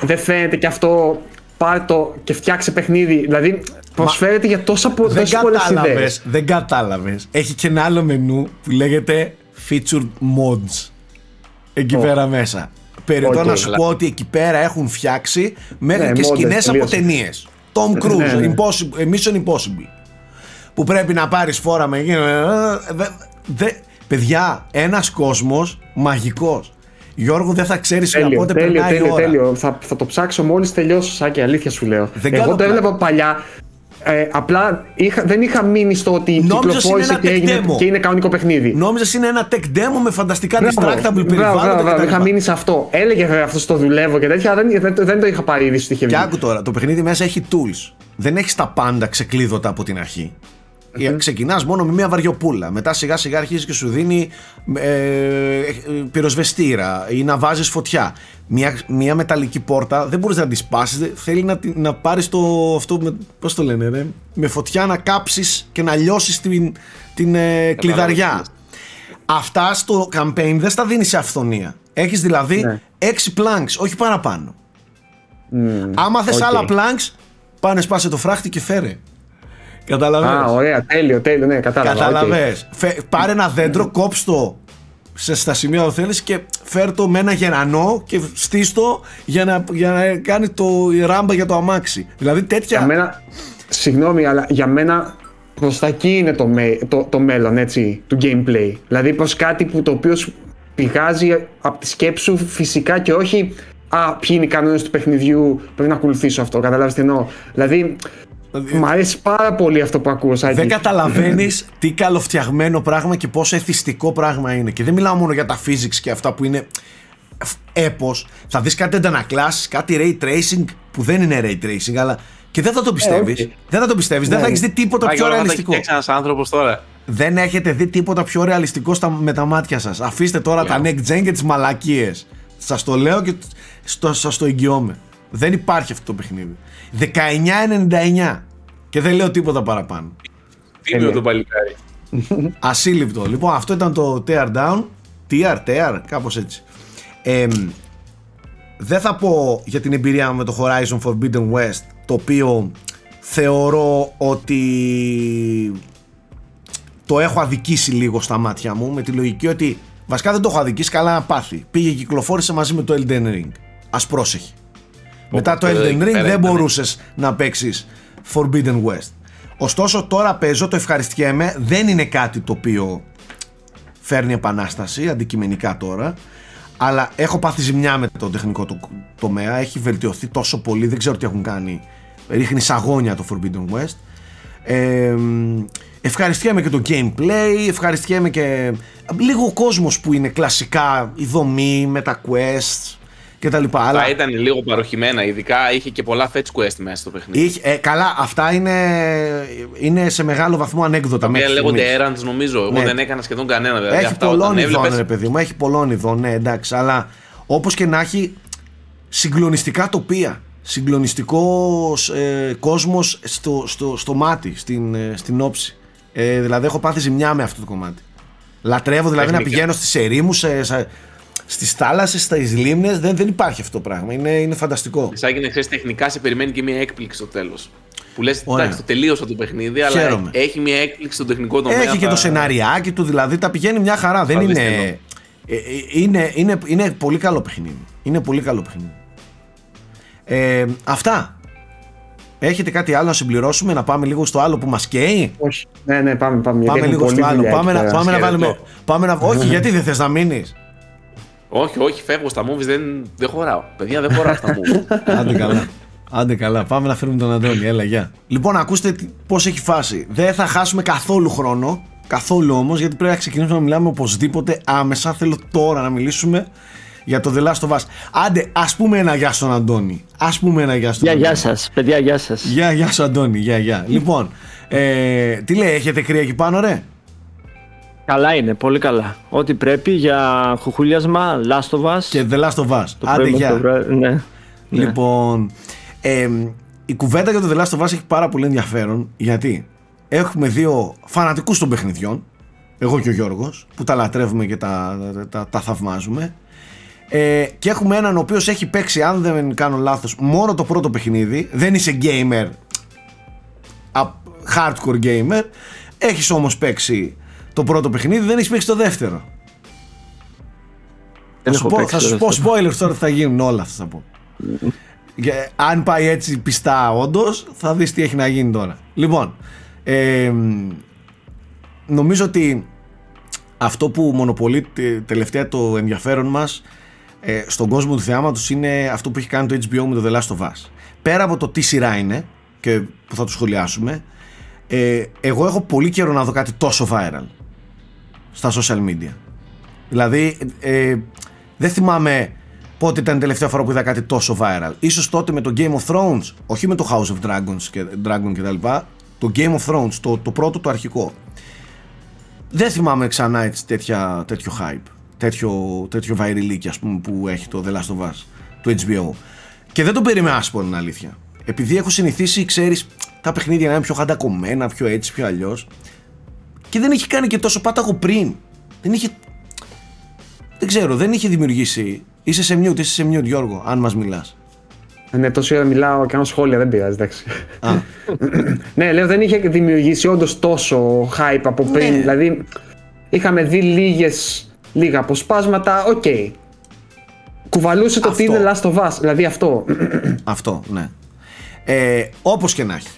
δεν φαίνεται και αυτό. Πάρε το και φτιάξε παιχνίδι. Δηλαδή, προσφέρεται για τόσα πολλές ιδέες. Δεν κατάλαβες. Έχει και ένα άλλο μενού που λέγεται Featured Mods. Εκεί oh. πέρα μέσα. Περιτώ Οκ. να σου πω ότι εκεί πέρα έχουν φτιάξει μέχρι Ναι, και mods, σκηνές από τελείωσε. ταινίες. Tom Cruise, Ναι, ναι. Impossible, ε, Mission Impossible. Που πρέπει να πάρεις φόρα με εκείνο. ε, δε- δε- Παιδιά, ένας κόσμος μαγικός. Γιώργο, δεν θα ξέρεις Τέλειο, πότε τέλειο, περνάει η τέλειο, ώρα. τέλειο. Θα, θα το ψάξω μόλις τελειώσω, Σάκη, αλήθεια σου λέω. Δεν Εγώ κάνω το πλάκα. έβλεπα παλιά. Ε, απλά είχα, δεν είχα μείνει στο ότι Νόμιζα κυκλοφόρησε είναι και, ένα έγινε, tech demo. και είναι κανονικό παιχνίδι. Νόμιζες είναι ένα tech demo με φανταστικά Μπράβο, distractable μπράβο, περιβάλλοντα μπράβο, κτλ. Είχα μείνει σε αυτό. Έλεγε βέβαια αυτό το δουλεύω και τέτοια, αλλά δεν, δεν, δεν το είχα πάρει ήδη στο είχε Και βγει. άκου τώρα, το παιχνίδι μέσα έχει tools. Δεν έχεις τα πάντα ξεκλείδωτα από την αρχή. Ξεκινάς μόνο με μια βαριοπούλα. Μετά σιγά σιγά αρχίζει και σου δίνει ε, ε, πυροσβεστήρα ή να βάζεις φωτιά. Μια, μια μεταλλική πόρτα δεν μπορείς να τη σπάσεις. Θέλει να, την- να πάρεις το. Αυτό με, πώς το λένε, ρε, με φωτιά να κάψεις και να λιώσεις την, την ε, κλειδαριά. Αυτά στο campaign δεν στα δίνει σε αφθονία. Έχεις δηλαδή Ναι. 6 planks, όχι παραπάνω. Άμα θες οκ. άλλα planks, πάνε σπάσε το φράχτη και φέρε. Καταλαβες. Α, ωραία, τέλειο, τέλειο, ναι, κατάλαβα. οκ. Καταλαβες. Φε- Πάρε ένα δέντρο, κόψ το σε, στα σημεία που θέλεις και φέρ το με ένα γερανό και στήστο για να, για να κάνει το, η ράμπα για το αμάξι. Δηλαδή τέτοια... Για μένα, συγγνώμη, αλλά για μένα προς τα εκεί είναι το, με, το, το μέλλον, έτσι, του gameplay. Δηλαδή προς κάτι που το οποίο σου πηγάζει από τη σκέψη σου φυσικά και όχι «Α, ποιοι είναι οι κανόνες του παιχνιδιού, πρέπει να ακολουθήσω αυτό», καταλάβεις τι εννοώ. Δηλαδή, μου αρέσει πάρα πολύ αυτό που ακούω, Σάκη. Δεν καταλαβαίνεις τι καλοφτιαγμένο πράγμα και πόσο εθιστικό πράγμα είναι. Και δεν μιλάω μόνο για τα physics και αυτά που είναι έπος. Θα δεις κάτι αντανακλάσεις, κάτι ray tracing που δεν είναι ray tracing, αλλά και δεν θα το πιστεύεις. όχι. Δεν θα το πιστεύεις. δεν Ναι. θα έχεις δει τίποτα Πάει πιο όλα να τα έχει ρεαλιστικό. φτιάξεις ένας άνθρωπος τώρα. Δεν έχετε δει τίποτα πιο ρεαλιστικό στα, με τα μάτια σας. Αφήστε τώρα τα next gen και τις μαλακίες. Σας το λέω και στο, σας το εγγυώμαι. Δεν υπάρχει αυτό το παιχνίδι. 1999. Και δεν λέω τίποτα παραπάνω. Τίμιο το παλικάρι. Ασύλληπτο. Λοιπόν, αυτό ήταν το Tear Down. Tear, Tear, κάπως έτσι. Ε, δεν θα πω για την εμπειρία μου με το Horizon Forbidden West, το οποίο θεωρώ ότι το έχω αδικήσει λίγο στα μάτια μου, με τη λογική ότι βασικά δεν το έχω αδικήσει, καλά να πάθει. Πήγε και κυκλοφόρησε μαζί με το Elden Ring. Ας πρόσεχε. Μετά το Οπότε, Elden εκεί Ring πέρα δεν ήταν. μπορούσες να παίξεις Forbidden West. Ωστόσο τώρα παίζω, το ευχαριστιέμαι, δεν είναι κάτι το οποίο φέρνει επανάσταση, αντικειμενικά τώρα, αλλά έχω πάθει ζημιά με το τεχνικό το, τομέα, έχει βελτιωθεί τόσο πολύ, δεν ξέρω τι έχουν κάνει, ρίχνει σαγόνια το Forbidden West. Ε, ευχαριστιέμαι και το gameplay, ευχαριστιέμαι και λίγο ο κόσμος που είναι κλασικά, η δομή με τα quests και τα λοιπά. Αλλά Αλλά ήταν λίγο παροχημένα, ειδικά είχε και πολλά fetch quest μέσα στο παιχνίδι. είχε, ε, καλά, αυτά είναι, είναι σε μεγάλο βαθμό ανέκδοτα Τα οποία μέχρι λέγονται στιγμής. errands νομίζω. Εγώ Ναι. δεν έκανα σχεδόν κανένα. Δηλαδή, Έχει αυτά πολλών όταν ειδών, έβλεπες, ρε παιδί μου. Έχει πολλών ειδών, ναι, εντάξει. Αλλά όπως και να έχει συγκλονιστικά τοπία. Συγκλονιστικός ε, κόσμος στο, στο, στο μάτι, στην, ε, στην όψη. Ε, δηλαδή έχω πάθει ζημιά με αυτό το κομμάτι. Λατρεύω δηλαδή να Τεχνικά. πηγαίνω στις ερήμους, σε, σε, στις θάλασσες, στις λίμνες. Δεν, δεν υπάρχει αυτό το πράγμα. Είναι, είναι φανταστικό. Σαν και να ξέρει, τεχνικά σε περιμένει και μια έκπληξη στο τέλος. Που λες, Ωραία. εντάξει, το τελείωσα το παιχνίδι, αλλά Χαίρομαι. έχει μια έκπληξη στο τεχνικό τομέα. Έχει και θα- το σεναριάκι του, δηλαδή τα πηγαίνει μια χαρά. Δεν Θα δεις είναι, τι εννοώ. ε, ε, είναι, είναι, είναι πολύ καλό παιχνίδι. Είναι πολύ καλό παιχνίδι. Ε, αυτά. Έχετε κάτι άλλο να συμπληρώσουμε, να πάμε λίγο στο άλλο που μας καίει; Όχι. Ναι, ναι, πάμε, πάμε. γιατί Πάμε έχουμε λίγο πολλή στο άλλο. δουλειά Πάμε εκεί να, πέρα. πάμε να Χαιρετώ. βάλουμε. Πάμε να, όχι, γιατί δεν θες να μείνεις; Όχι, όχι, φεύγω στα movies, δεν, δεν χωράω. Παιδιά, δεν χωράω στα movies. Άντε καλά. Άντε καλά, πάμε να φέρουμε τον Αντώνη. Έλα, γεια. Λοιπόν, ακούστε τι- πώς έχει φάση. Δεν θα χάσουμε καθόλου χρόνο. Καθόλου όμως, γιατί πρέπει να ξεκινήσουμε να μιλάμε οπωσδήποτε άμεσα. Θέλω τώρα να μιλήσουμε για το The Last of Us. Άντε, ας πούμε ένα γεια στον Αντώνη. Ας πούμε ένα γεια στον Γεια, Αντώνη. γεια σας, παιδιά, γεια σας. Γεια, γεια σου Αντώνη, γεια, γεια. λοιπόν, ε, τι λέει, έχετε κρύα εκεί πάνω, ρε; Καλά είναι, πολύ καλά. Ό,τι πρέπει για χουχουλιάσμα, Last of Us. Και The Last of Us. το Άντε, πρωί με γεια. το βράδυ, ναι. ναι. Λοιπόν, ε, η κουβέντα για το The Last of Us έχει πάρα πολύ ενδιαφέρον γιατί έχουμε δύο φανατικούς των παιχνιδιών, εγώ και ο Γιώργος, που τα λατρεύουμε και τα, τα, τα θαυμάζουμε. Ε, και έχουμε έναν ο οποίος έχει παίξει, αν δεν κάνω λάθος, μόνο το πρώτο παιχνίδι. Δεν είσαι gamer, α- hardcore gamer. Έχεις όμως παίξει το πρώτο παιχνίδι, δεν έχεις παίξει το δεύτερο. Θα σου, πω, θα σου πω spoilers τώρα θα γίνουν όλα αυτά θα πω. Και αν πάει έτσι πιστά όντως, θα δεις τι έχει να γίνει τώρα. Λοιπόν, ε, νομίζω ότι αυτό που μονοπολεί τελευταία το ενδιαφέρον μας ε, στον κόσμο του θεάματος είναι αυτό που έχει κάνει το HBO με το The Last of Us. Πέρα από το τι σειρά είναι και που θα το σχολιάσουμε, ε, εγώ έχω πολύ καιρό να δω κάτι τόσο viral στα social media. Δηλαδή, ε, δεν θυμάμαι πότε ήταν η τελευταία φορά που είδα κάτι τόσο viral. Ίσως τότε με το Game of Thrones, όχι με το House of Dragons και Dragon και τα λοιπά, το Game of Thrones, το, το πρώτο, το αρχικό. Δεν θυμάμαι ξανά έτσι τέτοια, τέτοιο hype, τέτοιο, τέτοιο viral ας πούμε που έχει το The Last of Us, του HBO. Και δεν το περίμενα, να την αλήθεια. Επειδή έχω συνηθίσει, ξέρεις, τα παιχνίδια να είναι πιο χαντακωμένα, πιο έτσι, πιο αλλιώς. Και δεν έχει κάνει και τόσο πάταγο πριν. Δεν είχε. Δεν ξέρω, δεν είχε δημιουργήσει. Είσαι σε mute, είσαι σε mute, Γιώργο, αν μας μιλάς. Ναι, τόση ώρα μιλάω, κάνω σχόλια, δεν πειράζει, εντάξει. ναι, λέω δεν είχε δημιουργήσει όντως τόσο hype από πριν. Ναι. Δηλαδή, είχαμε δει λίγες, λίγα αποσπάσματα, ok. Okay. Κουβαλούσε το τι είναι Last of Us, δηλαδή αυτό. αυτό, ναι. Ε, όπως και να έχει.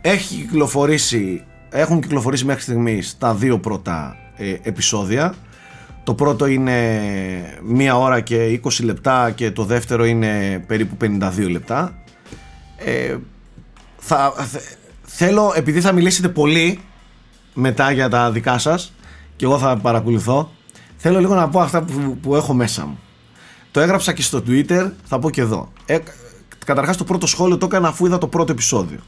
Έχει κυκλοφορήσει, έχουν κυκλοφορήσει μέχρι στιγμής τα δύο πρώτα ε, επεισόδια. Το πρώτο είναι μία ώρα και 20 λεπτά και το δεύτερο είναι περίπου 52 λεπτά. Ε, θα, θέλω, επειδή θα μιλήσετε πολύ μετά για τα δικά σας και εγώ θα παρακολουθώ, θέλω λίγο να πω αυτά που, που έχω μέσα μου. Το έγραψα και στο Twitter, θα πω και εδώ. Ε, καταρχάς το πρώτο σχόλιο το έκανα αφού είδα το πρώτο επεισόδιο.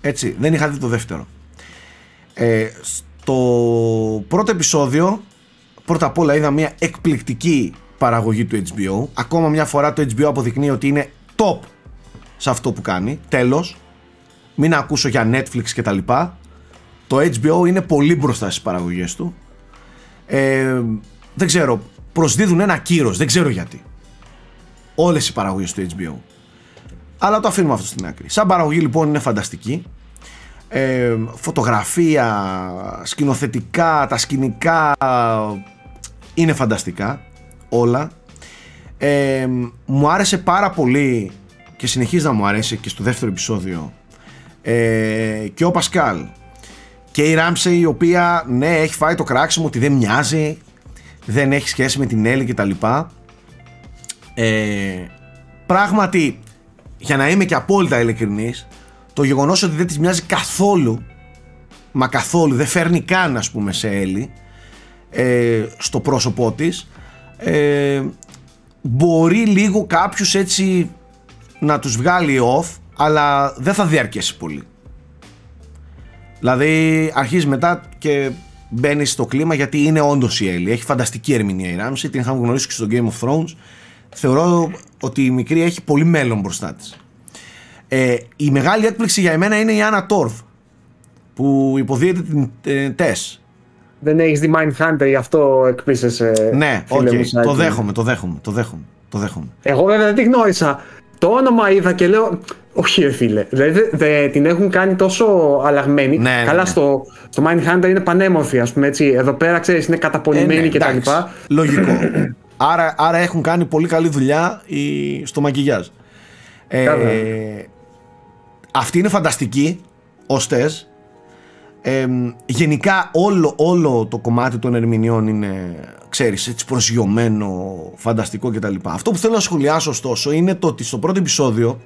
Έτσι, δεν είχα δει το δεύτερο. Ε, στο πρώτο επεισόδιο, πρώτα απ' όλα είδα μια εκπληκτική παραγωγή του HBO. Ακόμα μια φορά το HBO αποδεικνύει ότι είναι top σε αυτό που κάνει. Τέλος, μην ακούσω για Netflix και τα λοιπά. Το HBO είναι πολύ μπροστά στις παραγωγές του. Ε, δεν ξέρω, προσδίδουν ένα κύρος, δεν ξέρω γιατί. Όλες οι παραγωγές του HBO. Αλλά το αφήνουμε αυτό στην άκρη. Σαν παραγωγή λοιπόν είναι φανταστική. Ε, φωτογραφία, σκηνοθετικά, τα σκηνικά είναι φανταστικά όλα. Ε, μου άρεσε πάρα πολύ και συνεχίζει να μου αρέσει και στο δεύτερο επεισόδιο ε, και ο Πασκάλ και η Ράμψε η οποία ναι έχει φάει το κράξιμο ότι δεν μοιάζει δεν έχει σχέση με την Έλλη και τα λοιπά ε, πράγματι για να είμαι και απόλυτα ειλικρινής το γεγονός ότι δεν της μοιάζει καθόλου μα καθόλου δεν φέρνει καν ας πούμε σε Έλλη ε, στο πρόσωπό της ε, μπορεί λίγο κάποιους έτσι να τους βγάλει off αλλά δεν θα διαρκέσει πολύ. Δηλαδή αρχίζει μετά και μπαίνει στο κλίμα γιατί είναι όντως η Έλλη. Έχει φανταστική ερμηνεία η Ράμση την είχαμε γνωρίσει και στο Game of Thrones. Θεωρώ ότι η μικρή έχει πολύ μέλλον μπροστά της ε, η μεγάλη έκπληξη για εμένα είναι η Άννα Τόρφ που υποδίεται την ε, Τες. Δεν έχεις δει Mindhunter, γι' αυτό εκπλήσεσαι. Ναι, okay, το δέχομαι, το δέχομαι, το δέχομαι, το δέχομαι. Εγώ βέβαια δεν τη γνώρισα. Το όνομα είδα και λέω, όχι ρε φίλε, δηλαδή δε, την έχουν κάνει τόσο αλλαγμένη. Ναι, ναι Καλά ναι, στο, στο Mindhunter είναι πανέμορφη ας πούμε έτσι, εδώ πέρα ξέρεις είναι καταπολυμένη ε, ναι, κτλ. Λογικό. άρα, άρα έχουν κάνει πολύ καλή δουλειά στο μακιγιάζ. Ε, αυτή είναι φανταστική ως τες. γενικά όλο, όλο το κομμάτι των ερμηνεών είναι ξέρεις έτσι προσγειωμένο, φανταστικό κτλ. Αυτό που θέλω να σχολιάσω ωστόσο είναι το ότι στο πρώτο επεισόδιο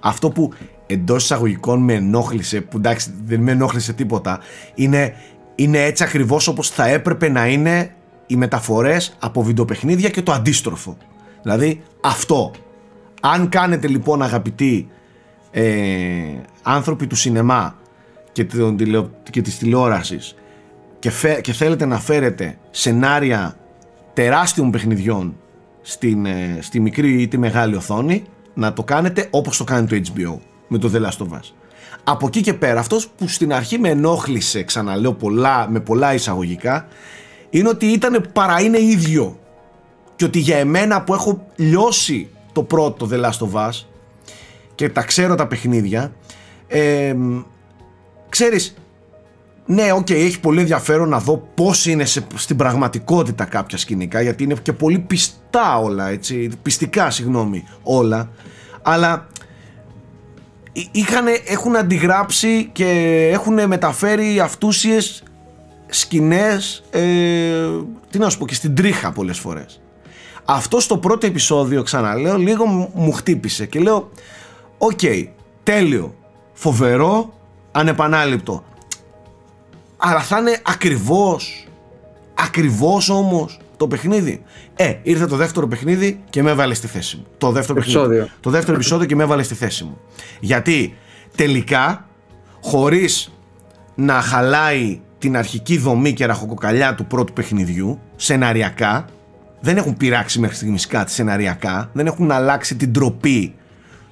αυτό που εντός εισαγωγικών με ενόχλησε, που εντάξει δεν με ενόχλησε τίποτα, είναι, είναι έτσι ακριβώς όπως θα έπρεπε να είναι οι μεταφορές από βιντεοπαιχνίδια και το αντίστροφο. Δηλαδή αυτό. Αν κάνετε λοιπόν αγαπητοί ε, άνθρωποι του σινεμά και, των, και της τηλεόρασης και, και θέλετε να φέρετε σενάρια τεράστιων παιχνιδιών στην, ε, στη μικρή ή τη μεγάλη οθόνη να το κάνετε όπως το κάνει το HBO με το The Last of Us. Από εκεί και πέρα αυτός που στην αρχή με ενόχλησε ξαναλέω πολλά, με πολλά εισαγωγικά είναι ότι ήταν παρα- είναι ίδιο και ότι για εμένα που έχω λιώσει το πρώτο The Last of Us και τα ξέρω τα παιχνίδια ε, ξέρεις ναι, οκ, έχει πολύ ενδιαφέρον να δω πώς είναι σε, στην πραγματικότητα κάποια σκηνικά, γιατί είναι και πολύ πιστά όλα, έτσι, πειστικά, συγγνώμη, όλα. Αλλά είχαν, έχουν αντιγράψει και έχουν μεταφέρει αυτούσιες σκηνές ε, τι να σου πω και στην τρίχα πολλές φορές αυτό στο πρώτο επεισόδιο ξαναλέω λίγο μου χτύπησε και λέω οκ τέλειο φοβερό ανεπανάληπτο αλλά θα είναι ακριβώς ακριβώς όμως το παιχνίδι. Ε, ήρθε το δεύτερο παιχνίδι και με έβαλε στη θέση μου. Το δεύτερο, επεισόδιο. το δεύτερο επεισόδιο και με έβαλε στη θέση μου. Γιατί τελικά, χωρίς να χαλάει την αρχική δομή και ραχοκοκαλιά του πρώτου παιχνιδιού, σεναριακά, δεν έχουν πειράξει μέχρι στιγμής κάτι σεναριακά, δεν έχουν αλλάξει την τροπή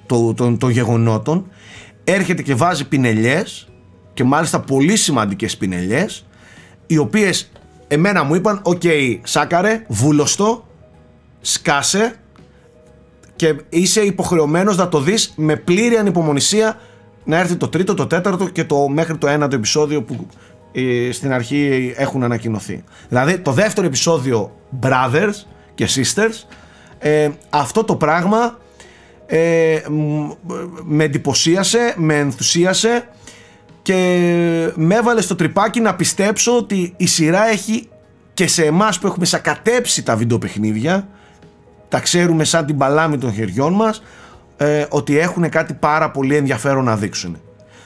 των, των, γεγονότων, έρχεται και βάζει πινελιές και μάλιστα πολύ σημαντικές πινελιές, οι οποίες εμένα μου είπαν ok okay, Σάκη ρε βούλωσ' το σκάσε και είσαι υποχρεωμένος να το δεις με πλήρη ανυπομονησία να έρθει το τρίτο, το τέταρτο και το μέχρι το ένατο επεισόδιο που ε, στην αρχή έχουν ανακοινωθεί. Δηλαδή το δεύτερο επεισόδιο Brothers και Sisters ε, αυτό το πράγμα ε, με εντυπωσίασε, με ενθουσίασε και με έβαλε στο τρυπάκι να πιστέψω ότι η σειρά έχει και σε εμάς που έχουμε σακατέψει τα βιντεοπαιχνίδια τα ξέρουμε σαν την παλάμη των χεριών μας ε, ότι έχουν κάτι πάρα πολύ ενδιαφέρον να δείξουν.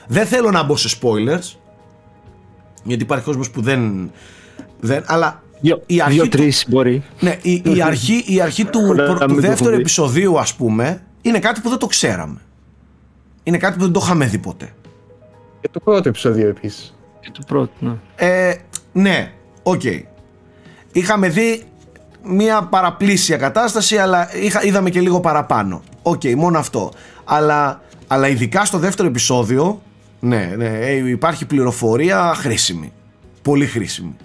Δεν θέλω να μπω σε spoilers γιατί υπάρχει κόσμος που δεν, δεν αλλά Δύο, η αρχή δύο-τρεις μπορεί. Ναι, η, η αρχή, η αρχή του, του δεύτερου επεισοδίου ας πούμε είναι κάτι που δεν το ξέραμε. Είναι κάτι που δεν το είχαμε δει ποτέ. Και το πρώτο επεισόδιο επίσης. Και το πρώτο, ναι. Ε, ναι, ok. Okay. Είχαμε δει μια παραπλήσια κατάσταση, αλλά είχα, είδαμε και λίγο παραπάνω. Ok, okay, μόνο αυτό. Αλλά, αλλά ειδικά στο δεύτερο επεισόδιο, ναι, ναι, ε, υπάρχει πληροφορία χρήσιμη. Πολύ χρήσιμη.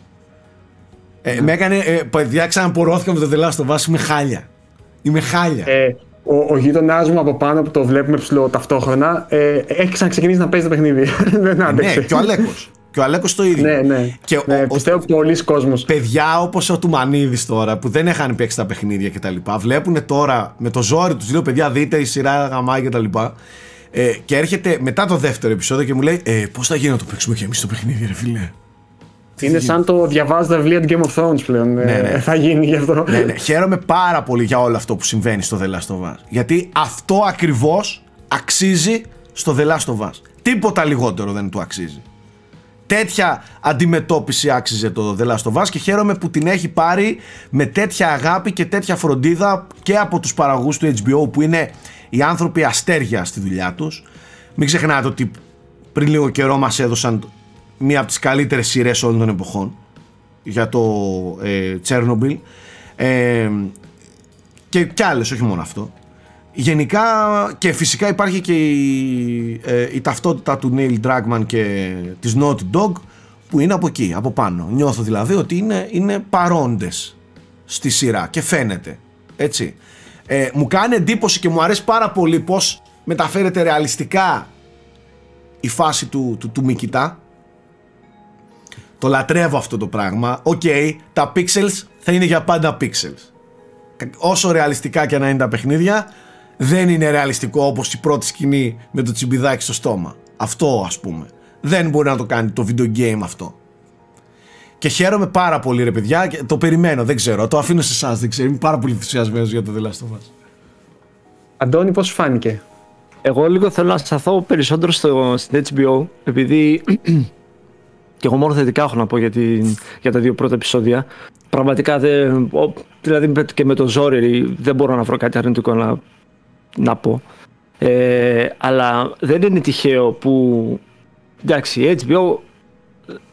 Ε, ναι. Με έκανε, ε, παιδιά, ξαναπωρώθηκα με το The Last of Us, είμαι χάλια. Είμαι χάλια. Ε, ο, ο γείτονάς μου από πάνω που το βλέπουμε ψηλό ταυτόχρονα ε, έχει ξαναξεκινήσει να παίζει το παιχνίδι. Δεν άντεξε. Ναι, και ο Αλέκος. Και ο Αλέκος το ίδιο. Ναι, ναι. Και ναι, ο, πιστεύω πολλοί κόσμος. Παιδιά όπως ο Τουμανίδης τώρα που δεν είχαν παίξει τα παιχνίδια κτλ. Βλέπουν τώρα με το ζόρι τους, λέω παιδιά, δείτε η σειρά γαμάει κτλ. Ε, και έρχεται μετά το δεύτερο επεισόδιο και μου λέει ε, Πώς θα γίνει να το παίξουμε κι εμείς το παιχνίδι, ρε φίλε; Είναι σαν το διαβάζει τα βιβλία του Game of Thrones πλέον. Ναι, ναι. Ε, θα γίνει γι' αυτό. Ναι, ναι. Χαίρομαι πάρα πολύ για όλο αυτό που συμβαίνει στο The Last of Us. Γιατί αυτό ακριβώς αξίζει στο The Last of Us. Τίποτα λιγότερο δεν του αξίζει. Τέτοια αντιμετώπιση άξιζε το The Last of Us και χαίρομαι που την έχει πάρει με τέτοια αγάπη και τέτοια φροντίδα και από τους παραγωγούς του HBO που είναι οι άνθρωποι αστέρια στη δουλειά τους. Μην ξεχνάτε ότι πριν λίγο καιρό μας έδωσαν μία από τις καλύτερες σειρές όλων των εποχών για το ε, Chernobyl ε, και, και άλλες, όχι μόνο αυτό. Γενικά και φυσικά υπάρχει και η, ε, η ταυτότητα του Neil Druckmann και της Naughty Dog που είναι από εκεί, από πάνω. Νιώθω δηλαδή ότι είναι, είναι παρόντες στη σειρά και φαίνεται. Έτσι. Ε, μου κάνει εντύπωση και μου αρέσει πάρα πολύ πώς μεταφέρεται ρεαλιστικά η φάση του, του, του μύκητα το λατρεύω αυτό το πράγμα. Ok, okay, τα pixels θα είναι για πάντα pixels. Όσο ρεαλιστικά και να είναι τα παιχνίδια, δεν είναι ρεαλιστικό όπως η πρώτη σκηνή με το τσιμπιδάκι στο στόμα. Αυτό ας πούμε. Δεν μπορεί να το κάνει το video game αυτό. Και χαίρομαι πάρα πολύ ρε παιδιά και το περιμένω, δεν ξέρω. Το αφήνω σε εσάς, δεν ξέρω. Είμαι πάρα πολύ ενθουσιασμένος για το The Last of Us. Αντώνη, πώς φάνηκε; Εγώ λίγο θέλω να σταθώ περισσότερο στο, στην HBO, επειδή και εγώ μόνο θετικά έχω να πω για, την, για τα δύο πρώτα επεισόδια. Πραγματικά δεν. Δηλαδή και με το ζόρι δεν μπορώ να βρω κάτι αρνητικό να, να πω. Ε, αλλά δεν είναι τυχαίο που. Εντάξει, η HBO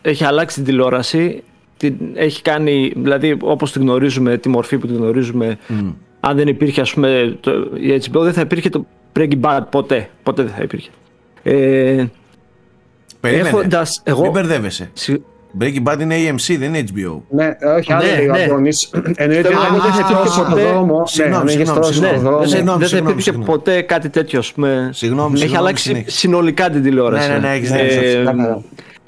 έχει αλλάξει την τηλεόραση. Την, έχει κάνει, δηλαδή όπως την γνωρίζουμε, τη μορφή που την γνωρίζουμε. Αν δεν υπήρχε, ας πούμε, το, η HBO δεν θα υπήρχε το Breaking Bad ποτέ. Ποτέ δεν θα υπήρχε. Ε, Περίμενε. Έχοντας, εγώ... Μην μπερδεύεσαι. Breaking Bad είναι AMC, δεν είναι HBO. Ναι, όχι, άλλο λέει ο Αντώνης. Εννοείται ότι δεν θα υπήρχε ποτέ... Δεν θα υπήρχε ποτέ κάτι τέτοιο, Συγγνώμη, Έχει αλλάξει συνολικά την τηλεόραση. Ναι, ναι, ναι, έχεις ε,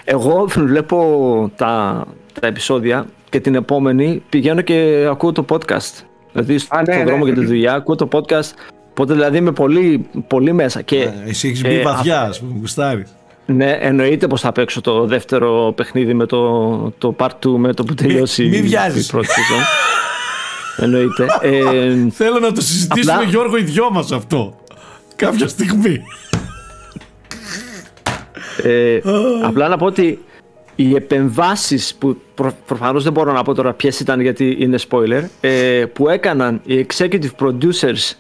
Εγώ βλέπω τα, τα επεισόδια και την επόμενη πηγαίνω και ακούω το podcast. Δηλαδή στον ναι, ναι. δρόμο για τη δουλειά ακούω το podcast. Οπότε δηλαδή είμαι πολύ, πολύ μέσα. Και, Ε, Εσύ έχεις μπει ε, βαθιά, ας πούμε, γουστάρεις. Ναι, εννοείται πως θα παίξω το δεύτερο παιχνίδι με το, το part 2 με το που τελειώσει μη η βιάζεις. πρώτη σεζόν. εννοείται. Ε, Θέλω να το συζητήσουμε, Απλά- Γιώργο, οι δυο μας αυτό. Κάποια στιγμή. ε, απλά να πω ότι οι επεμβάσεις που προ, προφανώς δεν μπορώ να πω τώρα ποιες ήταν γιατί είναι spoiler ε, που έκαναν οι executive producers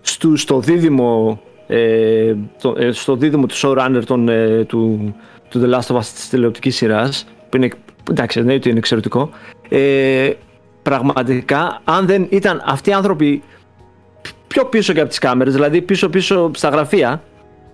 στου, στο δίδυμο ε, το, ε, στο δίδυμο του showrunner των, ε, του, του The Last of Us της τηλεοπτικής σειράς που είναι, εντάξει δεν είναι ότι είναι εξαιρετικό ε, πραγματικά αν δεν ήταν αυτοί οι άνθρωποι πιο πίσω και από τις κάμερες δηλαδή πίσω πίσω στα γραφεία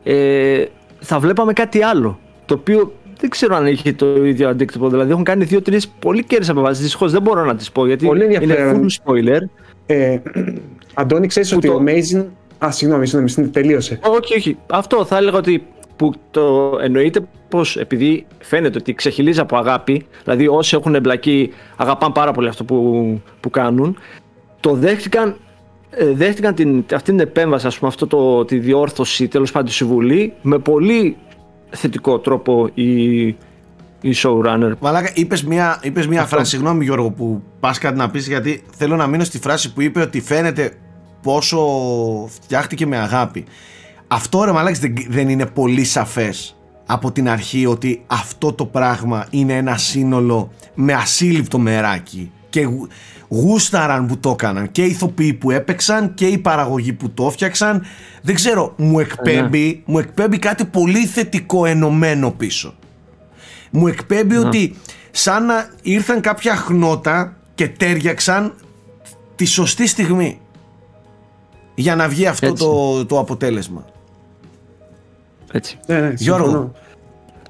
ε, θα βλέπαμε κάτι άλλο το οποίο δεν ξέρω αν έχει το ίδιο αντίκτυπο δηλαδή έχουν κάνει δύο-τρεις πολύ κέρδες αποβάσεις δυστυχώς δεν μπορώ να τις πω γιατί Πολύ είναι ενδιαφέρον. full spoiler Ε, Αντώνη, ξέρεις Που ότι το- ο Amazing. Α, συγγνώμη, συγγνώμη, στην- τελείωσε. Όχι, όχι. Αυτό θα έλεγα ότι που το εννοείται πως επειδή φαίνεται ότι ξεχυλίζει από αγάπη, δηλαδή όσοι έχουν εμπλακεί αγαπάνε πάρα πολύ αυτό που, που κάνουν, το δέχτηκαν, ε, δέχτηκαν την, αυτή την επέμβαση, ας πούμε, αυτό το, τη διόρθωση τέλος πάντων τη συμβουλή με πολύ θετικό τρόπο η, η showrunner. Μαλάκα, είπες μια, είπες μια φράση. Συγγνώμη, Γιώργο, που πας κάτι να πεις, γιατί θέλω να μείνω στη φράση που είπε ότι φαίνεται πόσο φτιάχτηκε με αγάπη. Αυτό ρε μαλάκες δεν, δεν είναι πολύ σαφές από την αρχή ότι αυτό το πράγμα είναι ένα σύνολο με ασύλληπτο μεράκι. Και γου- γούσταραν που το έκαναν. Και οι ηθοποιοί που έπαιξαν και οι παραγωγοί που το έφτιαξαν δεν ξέρω μου εκπέμπει, μου εκπέμπει κάτι πολύ θετικό ενωμένο πίσω. Μου εκπέμπει ότι σαν να ήρθαν κάποια χνότα και τέριαξαν τη σωστή στιγμή για να βγει αυτό Έτσι. το, το αποτέλεσμα. Έτσι. Ναι, ναι, Γιώργο. συμφωνώ.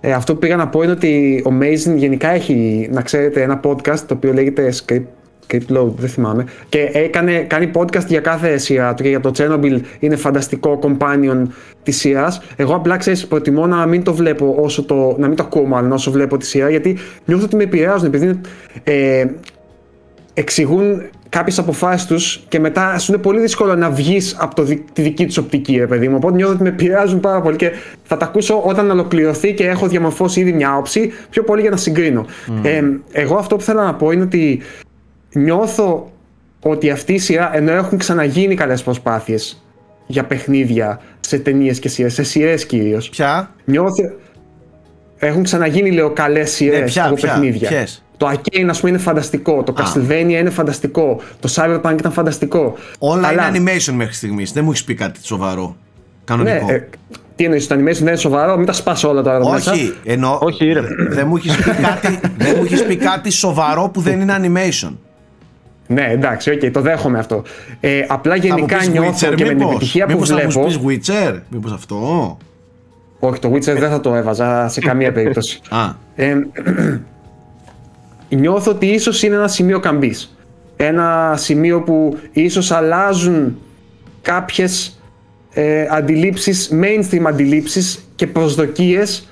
Ε, αυτό που πήγα να πω είναι ότι ο Amazing γενικά έχει, να ξέρετε, ένα podcast το οποίο λέγεται Script, Script Load, δεν θυμάμαι. Και έκανε, κάνει podcast για κάθε σειρά του και για το Chernobyl είναι φανταστικό companion της σειράς. Εγώ απλά ξέρεις, προτιμώ να μην το βλέπω όσο το. να μην το ακούω μάλλον όσο βλέπω τη σειρά γιατί νιώθω ότι με επηρεάζουν επειδή είναι, ε, εξηγούν κάποιες αποφάσεις τους και μετά σου είναι πολύ δύσκολο να βγεις από το, δι- τη δική τους οπτική, ρε παιδί μου. Οπότε νιώθω ότι με επηρεάζουν πάρα πολύ και θα τα ακούσω όταν ολοκληρωθεί και έχω διαμορφώσει ήδη μια άποψη, πιο πολύ για να συγκρίνω. Ε, εγώ αυτό που θέλω να πω είναι ότι νιώθω ότι αυτή η σειρά, ενώ έχουν ξαναγίνει καλές προσπάθειες για παιχνίδια σε ταινίες και σειρές, σε σειρές κυρίως. Ποια; Νιώθω. Έχουν ξαναγίνει, λέω, καλές σειρές Ναι, ποια, από ποια, παιχνίδια. ποιες; Το Arcane, ας πούμε, είναι φανταστικό. Το Castlevania είναι φανταστικό. Το Cyberpunk ήταν φανταστικό. Όλα Αλλά- είναι animation μέχρι στιγμής. Δεν μου έχεις πει κάτι σοβαρό. Ναι, Κανονικό. ε, τι εννοείς, το animation δεν είναι σοβαρό, μην τα σπάσω όλα τώρα εδώ μέσα. Όχι, εννοώ. Όχι, ρε. Δεν μου έχεις πει, κάτι, δεν μου έχεις πει κάτι σοβαρό που δεν είναι animation. Ναι, εντάξει, οκ, το δέχομαι αυτό. Ε, απλά Θα μου γενικά πεις νιώθω Witcher, και με την μήπως; επιτυχία που Μήπως θα βλέπω. μου πεις Witcher, μήπως αυτό; Όχι, το Witcher δεν θα το έβαζα σε καμία περίπτωση. Α, Ε, νιώθω ότι ίσως είναι ένα σημείο καμπής. Ένα σημείο που ίσως αλλάζουν κάποιες ε, αντιλήψεις, mainstream αντιλήψεις και προσδοκίες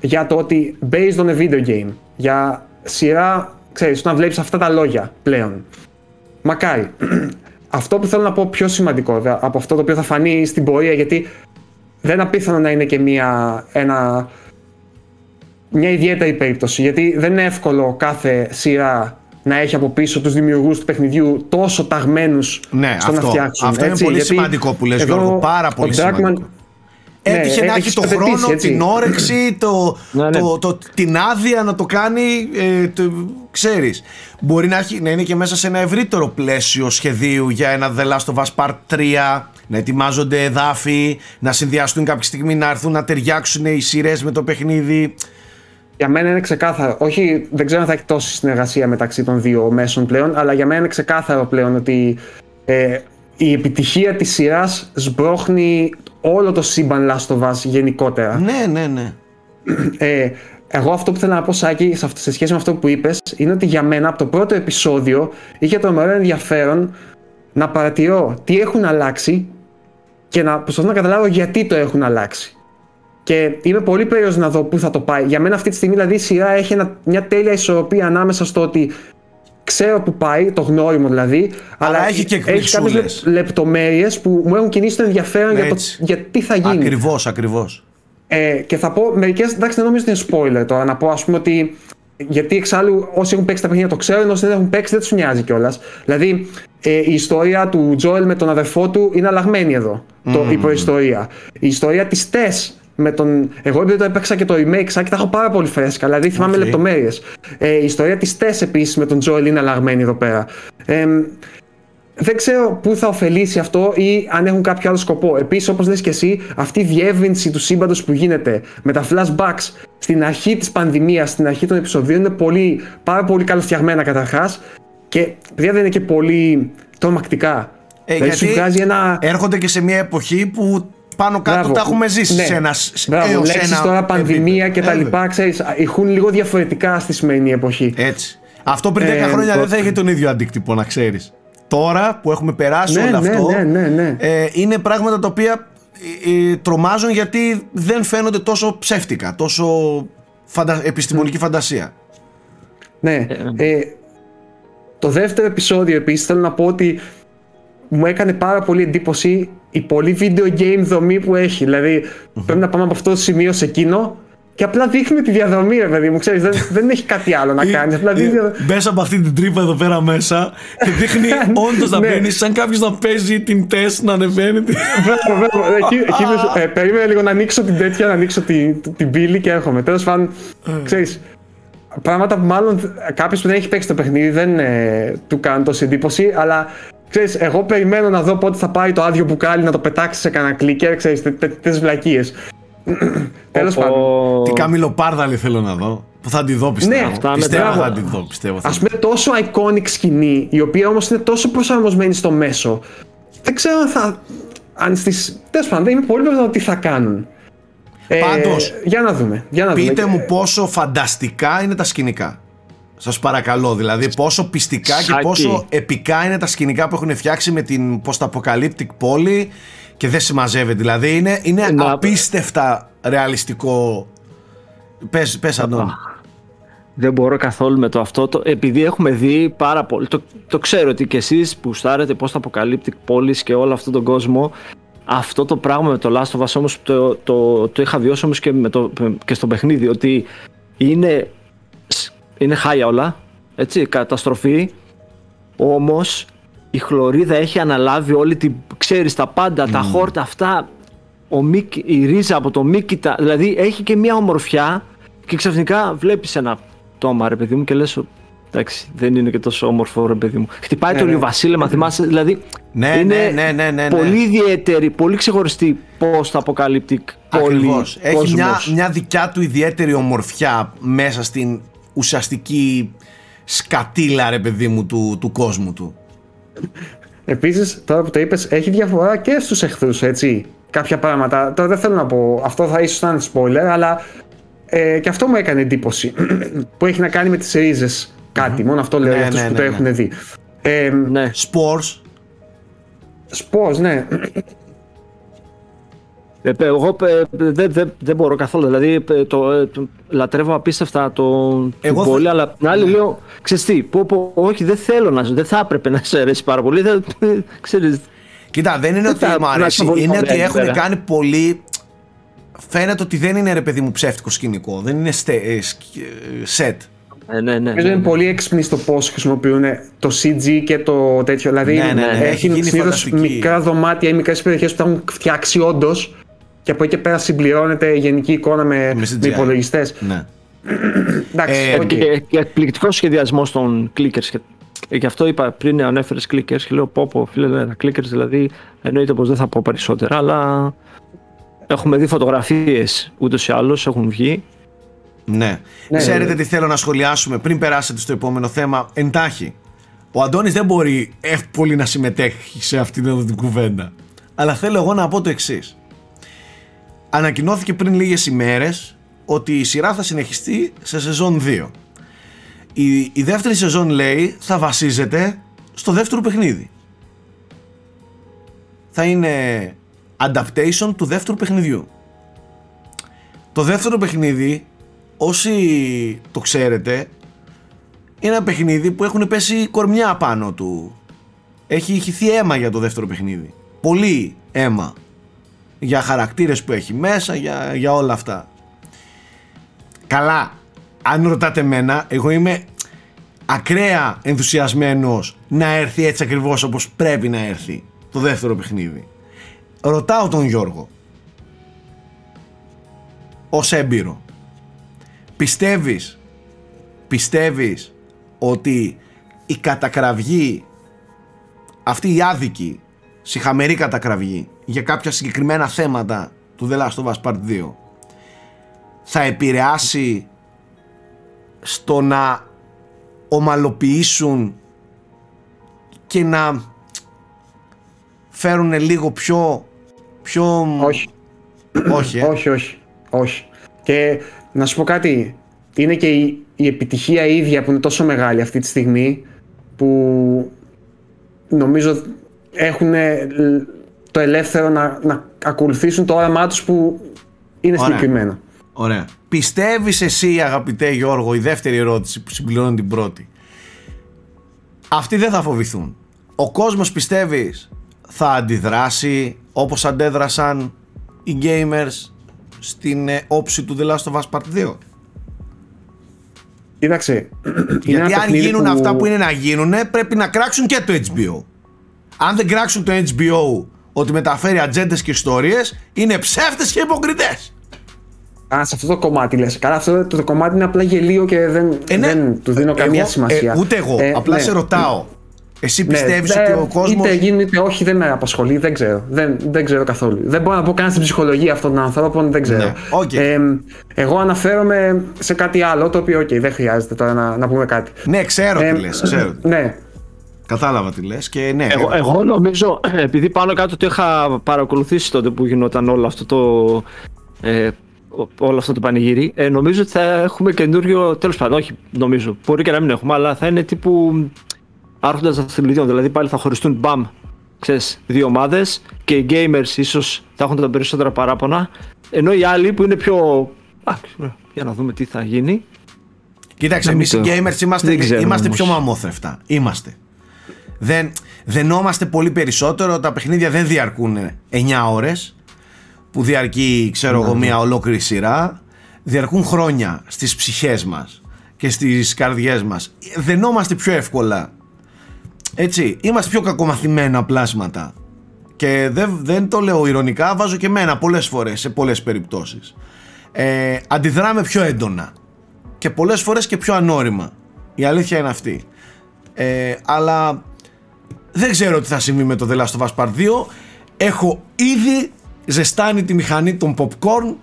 για το ότι based on a video game. Για σειρά, ξέρεις, να βλέπεις αυτά τα λόγια πλέον. Μακάρι. αυτό που θέλω να πω πιο σημαντικό βέβαια, από αυτό το οποίο θα φανεί στην πορεία γιατί δεν είναι απίθανο να είναι και μια, ένα μια ιδιαίτερη περίπτωση γιατί δεν είναι εύκολο κάθε σειρά να έχει από πίσω τους δημιουργούς του παιχνιδιού τόσο ταγμένους Ναι, στο να αυτό. φτιάξουν. Αυτό είναι έτσι, πολύ γιατί σημαντικό που λες, εδώ Γιώργο, πάρα πολύ ο Druckmann- σημαντικό. Έτυχε Ναι, να έχεις έχει το πεπετήσει, χρόνο, έτσι. την όρεξη, το, Ναι, ναι. το, το- την άδεια να το κάνει, ε, το, ξέρεις. Μπορεί να, έχει, να είναι και μέσα σε ένα ευρύτερο πλαίσιο σχεδίου για ένα The Last of Us Part 3, να ετοιμάζονται εδάφη, να συνδυαστούν κάποια στιγμή, να έρθουν να ταιριάξουν οι σειρές με το παιχνίδι. Για μένα είναι ξεκάθαρο. Όχι, δεν ξέρω αν θα έχει τόση συνεργασία μεταξύ των δύο μέσων πλέον, αλλά για μένα είναι ξεκάθαρο πλέον ότι ε, η επιτυχία της σειράς σμπρώχνει όλο το σύμπαν Last of Us γενικότερα. Ναι, ναι, ναι. Ε, εγώ αυτό που θέλω να πω, Σάκη, σε, αυτό- σε σχέση με αυτό που είπες, είναι ότι για μένα από το πρώτο επεισόδιο είχε τρομερό ενδιαφέρον να παρατηρώ τι έχουν αλλάξει και να προσπαθώ να καταλάβω γιατί το έχουν αλλάξει. Και είμαι πολύ περίεργο να δω πού θα το πάει. Για μένα αυτή τη στιγμή δηλαδή η σειρά έχει ένα, μια τέλεια ισορροπία ανάμεσα στο ότι ξέρω που πάει, το γνώριμο δηλαδή, αλλά, έχει και έχει κάποιες λεπτομέρειες που μου έχουν κινήσει το ενδιαφέρον για, το, για τι θα γίνει. Ακριβώς, ακριβώς. Ε, και θα πω μερικές. Εντάξει, δεν νομίζω ότι είναι spoiler τώρα να πω, ας πούμε, ότι. Γιατί εξάλλου όσοι έχουν παίξει τα παιχνίδια το ξέρουν, όσοι δεν έχουν παίξει δεν τους νοιάζει κιόλας. Δηλαδή ε, η ιστορία του Τζόελ με τον αδερφό του είναι αλλαγμένη εδώ. Mm. Το, η προϊστορία. Η ιστορία της Τε με τον. Εγώ επειδή το έπαιξα και το remake, και τα έχω πάρα πολύ φρέσκα, δηλαδή θυμάμαι okay. λεπτομέρειες. Ε, η ιστορία της Τε επίσης με τον Τζόελ είναι αλλαγμένη εδώ πέρα. Ε, δεν ξέρω πού θα ωφελήσει αυτό ή αν έχουν κάποιο άλλο σκοπό. Επίσης, όπως λες και εσύ, αυτή η διεύρυνση του σύμπαντος που γίνεται με τα flashbacks στην αρχή της πανδημίας, στην αρχή των επεισοδίων, είναι πολύ, πάρα πολύ καλοφτιαγμένα καταρχάς και παιδιά δεν είναι και πολύ τρομακτικά. Ε, δηλαδή, γιατί ένα... έρχονται και σε μια εποχή που πάνω κάτω Μπράβο. τα έχουμε ζήσει ναι. σε ένα Μπράβο, λέξεις τώρα πανδημία και τα λοιπά, ξέρεις, ηχούν λίγο διαφορετικά στη σημερινή εποχή. Έτσι. Αυτό πριν 10 ε, χρόνια δεν θα είχε τον ίδιο αντίκτυπο, να ξέρεις. Τώρα που έχουμε περάσει ναι, όλο ναι, αυτό, ναι, ναι, ναι. Ε, είναι πράγματα τα οποία ε, ε, τρομάζουν γιατί δεν φαίνονται τόσο ψεύτικα, τόσο φαντα... επιστημονική φαντασία. Ναι. Ε, το δεύτερο επεισόδιο επίσης θέλω να πω ότι μου έκανε πάρα πολύ εντύπωση η πολύ video game δομή που έχει. Δηλαδή, πρέπει να πάμε από αυτό το σημείο σε εκείνο και απλά δείχνει τη διαδρομή, ρε παιδί μου. Ξέρεις, δεν, δεν έχει κάτι άλλο να κάνεις. Απλά δείχνει... Μέσα από αυτή την τρύπα εδώ πέρα μέσα και δείχνει όντως να ναι. μπαίνεις, σαν κάποιος να παίζει την τεστ να ανεβαίνει. Βέβαια, βέβαια. Ε, περίμενε λίγο να ανοίξω την τέτοια, να ανοίξω την, την πύλη και έρχομαι. Τέλος πάντων, ε. ξέρεις. Πράγματα που μάλλον κάποιο που δεν έχει παίξει το παιχνίδι δεν ε, του κάνει τόση εντύπωση, αλλά Ξέρεις, εγώ περιμένω να δω πότε θα πάει το άδειο μπουκάλι να το πετάξει σε κανένα κλίκερ, ξέρεις, τέτοιες βλακίες. Τέλος πάντων. Τι καμιλοπάρδαλη θέλω να δω. Που θα τη δω πιστεύω. Ναι, αυτά πιστεύω θα τη δω. Πιστεύω, Α πούμε τόσο iconic σκηνή, η οποία όμως είναι τόσο προσαρμοσμένη στο μέσο. Δεν ξέρω αν θα. Αν στις... Τέλος πάντων, είμαι πολύ βέβαιος τι θα κάνουν. Ε, Πάντως. Για να δούμε. Για να πείτε μου πόσο φανταστικά είναι τα σκηνικά. Σας παρακαλώ, δηλαδή πόσο πιστικά και πόσο επικά είναι τα σκηνικά που έχουν φτιάξει με την post-apocalyptic πόλη και δεν συμμαζεύεται. Δηλαδή είναι, είναι ε, απίστευτα ρεαλιστικό. Πες, πες Αντώνη. Δεν μπορώ καθόλου με το αυτό. Το, επειδή έχουμε δει πάρα πολύ. Το, το ξέρω ότι και εσείς που στάρετε πώς θα αποκαλύπτει πόλεις και όλο αυτόν τον κόσμο. Αυτό το πράγμα με το Last of Us όμως το, το, το, είχα βιώσει όμως και, με το, και στο παιχνίδι. Ότι είναι, είναι χάλια όλα. Έτσι, καταστροφή. Όμως η χλωρίδα έχει αναλάβει όλη την, ξέρεις, τα πάντα, τα χόρτα αυτά, ο Μικ, η ρίζα από το Μίκητα, δηλαδή έχει και μια ομορφιά και ξαφνικά βλέπεις ένα τόμα ρε παιδί μου και λες εντάξει δεν είναι και τόσο όμορφο ρε παιδί μου. Χτυπάει ναι, το ναι. Βασίλεμα, θυμάσαι, δηλαδή ναι, ναι, είναι ναι, ναι, ναι, πολύ ιδιαίτερη, πολύ ξεχωριστή πώς το αποκαλύπτει πολύ Έχει μια, μια δικιά του ιδιαίτερη ομορφιά μέσα στην ουσιαστική σκατήλα ρε παιδί μου του, του κόσμου του. Επίσης, τώρα που το είπες, έχει διαφορά και στους εχθρούς, έτσι. Κάποια πράγματα. Τώρα δεν θέλω να πω. Αυτό θα ίσως ήταν spoiler, αλλά ε, και αυτό μου έκανε εντύπωση. που έχει να κάνει με τις ρίζες κάτι. Μόνο αυτό λέω ναι, για αυτούς ναι, που ναι, το ναι. έχουν δει. Ε, ναι. Spores. Spores, ναι. Ε, εγώ δεν δε, δε μπορώ καθόλου. Δηλαδή το, το, λατρεύω απίστευτα το Εγώ πόλη, αλλά την άλλη λέω, ξέρεις τι, πω, πω, όχι δεν θέλω να δεν θα έπρεπε να σε αρέσει πάρα πολύ. Δεν, ξέρεις, Κοίτα, δεν είναι ότι μου αρέσει, είναι ότι έχουν κάνει πολύ... Φαίνεται ότι δεν είναι ρε παιδί μου ψεύτικο σκηνικό, δεν είναι σετ. Ε, ναι, ναι, ναι, είναι πολύ έξυπνοι στο πώς χρησιμοποιούν το CG και το τέτοιο. Δηλαδή, ναι, ναι, ναι. έχει συνήθως μικρά δωμάτια ή μικρές περιοχές που τα έχουν φτιάξει όντως και από εκεί και πέρα συμπληρώνεται η γενική εικόνα με, με, με υπολογιστές. Ναι. Εντάξει, ε, okay. και, και εκπληκτικό σχεδιασμό των clickers. Γι' αυτό είπα πριν ανέφερες clickers και λέω πω πω φίλε τα clickers δηλαδή εννοείται πως δεν θα πω περισσότερα αλλά έχουμε δει φωτογραφίες ούτως ή άλλως έχουν βγει ναι. ναι Ξέρετε ναι. τι θέλω να σχολιάσουμε πριν περάσετε στο επόμενο θέμα; Εντάχει. Ο Αντώνης δεν μπορεί εύκολη να συμμετέχει σε αυτήν εδώ την κουβέντα. Αλλά θέλω εγώ να πω το εξής. Ανακοινώθηκε πριν λίγες ημέρες ότι η σειρά θα συνεχιστεί σε σεζόν 2. Η, η δεύτερη σεζόν λέει θα βασίζεται στο δεύτερο παιχνίδι. Θα είναι adaptation του δεύτερου παιχνιδιού. Το δεύτερο παιχνίδι, όσοι το ξέρετε, είναι ένα παιχνίδι που έχουν πέσει κορμιά πάνω του. Έχει ηχηθεί αίμα για το δεύτερο παιχνίδι. Πολύ αίμα. Για χαρακτήρες που έχει μέσα, για, για όλα αυτά. Καλά, αν ρωτάτε μένα, εγώ είμαι ακραία ενθουσιασμένος να έρθει έτσι ακριβώς όπως πρέπει να έρθει το δεύτερο παιχνίδι. Ρωτάω τον Γιώργο, ως έμπειρο, πιστεύεις, πιστεύεις ότι η κατακραυγή, αυτή η άδικη, συχαμερή κατακραυγή για κάποια συγκεκριμένα θέματα του The Last of Us Part 2 θα επηρεάσει στο να ομαλοποιήσουν και να φέρουν λίγο πιο... πιο... Όχι. Όχι, ε; όχι, όχι, όχι. Και να σου πω κάτι, είναι και η, η επιτυχία ίδια που είναι τόσο μεγάλη αυτή τη στιγμή που νομίζω έχουν το ελεύθερο να, να ακολουθήσουν το όραμά τους που είναι Ωραία. συγκεκριμένο. Ωραία. Πιστεύεις εσύ αγαπητέ Γιώργο η δεύτερη ερώτηση που συμπληρώνει την πρώτη Αυτοί δεν θα φοβηθούν Ο κόσμος πιστεύεις θα αντιδράσει όπως αντέδρασαν οι gamers στην ε, όψη του The Last of Us Part 2 Κοίταξε. είναι Γιατί ένα αν παιχνίδι γίνουν που- αυτά που είναι να γίνουν πρέπει να κράξουν και το HBO Αν δεν κράξουν το HBO ότι μεταφέρει ατζέντες και ιστορίες είναι ψεύτες και υποκριτές Α, σε αυτό το κομμάτι λες. Καλά, αυτό το, το κομμάτι είναι απλά γελίο και δεν, Ε, ναι. δεν του δίνω καμία Εγώ, σημασία. ε, ούτε εγώ. Ε, Απλά ναι. σε ρωτάω. Εσύ Ναι, πιστεύεις δεν- ότι ο κόσμος... Είτε γίνει είτε όχι, δεν με απασχολεί, δεν ξέρω. Δεν, δεν ξέρω καθόλου. Δεν μπορώ να πω καν στην ψυχολογία αυτών των ανθρώπων, δεν ξέρω. Ναι, οκ. Ε, εγώ αναφέρομαι σε κάτι άλλο, το οποίο, οκ, δεν χρειάζεται τώρα να, να πούμε κάτι. Ναι, ξέρω Ε, τι λες. Ξέρω. Ναι, Κατάλαβα τι λες και ναι. Εγώ, εγώ νομίζω, επειδή πάνω κάτω το είχα παρακολουθήσει τότε που γινόταν όλο αυτό το, ε, ο- όλο αυτό το πανηγύρι, ε, νομίζω ότι θα έχουμε καινούριο, τέλος πάντων, όχι νομίζω, μπορεί και να μην έχουμε, αλλά θα είναι τύπου άρχοντας δαχτυλιδιών, δηλαδή πάλι θα χωριστούν μπαμ, ξέρεις, δύο ομάδες και οι gamers ίσως θα έχουν τα περισσότερα παράπονα, ενώ οι άλλοι που είναι πιο, α, για να δούμε τι θα γίνει, Κοίταξε, να εμείς μην οι το- gamers είμαστε, δεν ξέρω είμαστε όμως. πιο μαμόθρεφτα. Είμαστε. Δεν, δενόμαστε πολύ περισσότερο. Τα παιχνίδια δεν διαρκούν 9 ώρες που διαρκεί, ξέρω εγώ, μια ολόκληρη σειρά. Διαρκούν χρόνια στις ψυχές μας και στις καρδιές μας. Δενόμαστε πιο εύκολα. Έτσι, είμαστε πιο κακομαθημένα πλάσματα. Και δεν, δεν το λέω ηρωνικά, βάζω και μένα πολλές φορές, σε πολλές περιπτώσεις. Ε, αντιδράμε πιο έντονα και πολλές φορές και πιο ανώριμα. Η αλήθεια είναι αυτή. Ε, αλλά δεν ξέρω τι θα συμβεί με το The Last of Us Part 2. Έχω ήδη ζεστάνει τη μηχανή των popcorn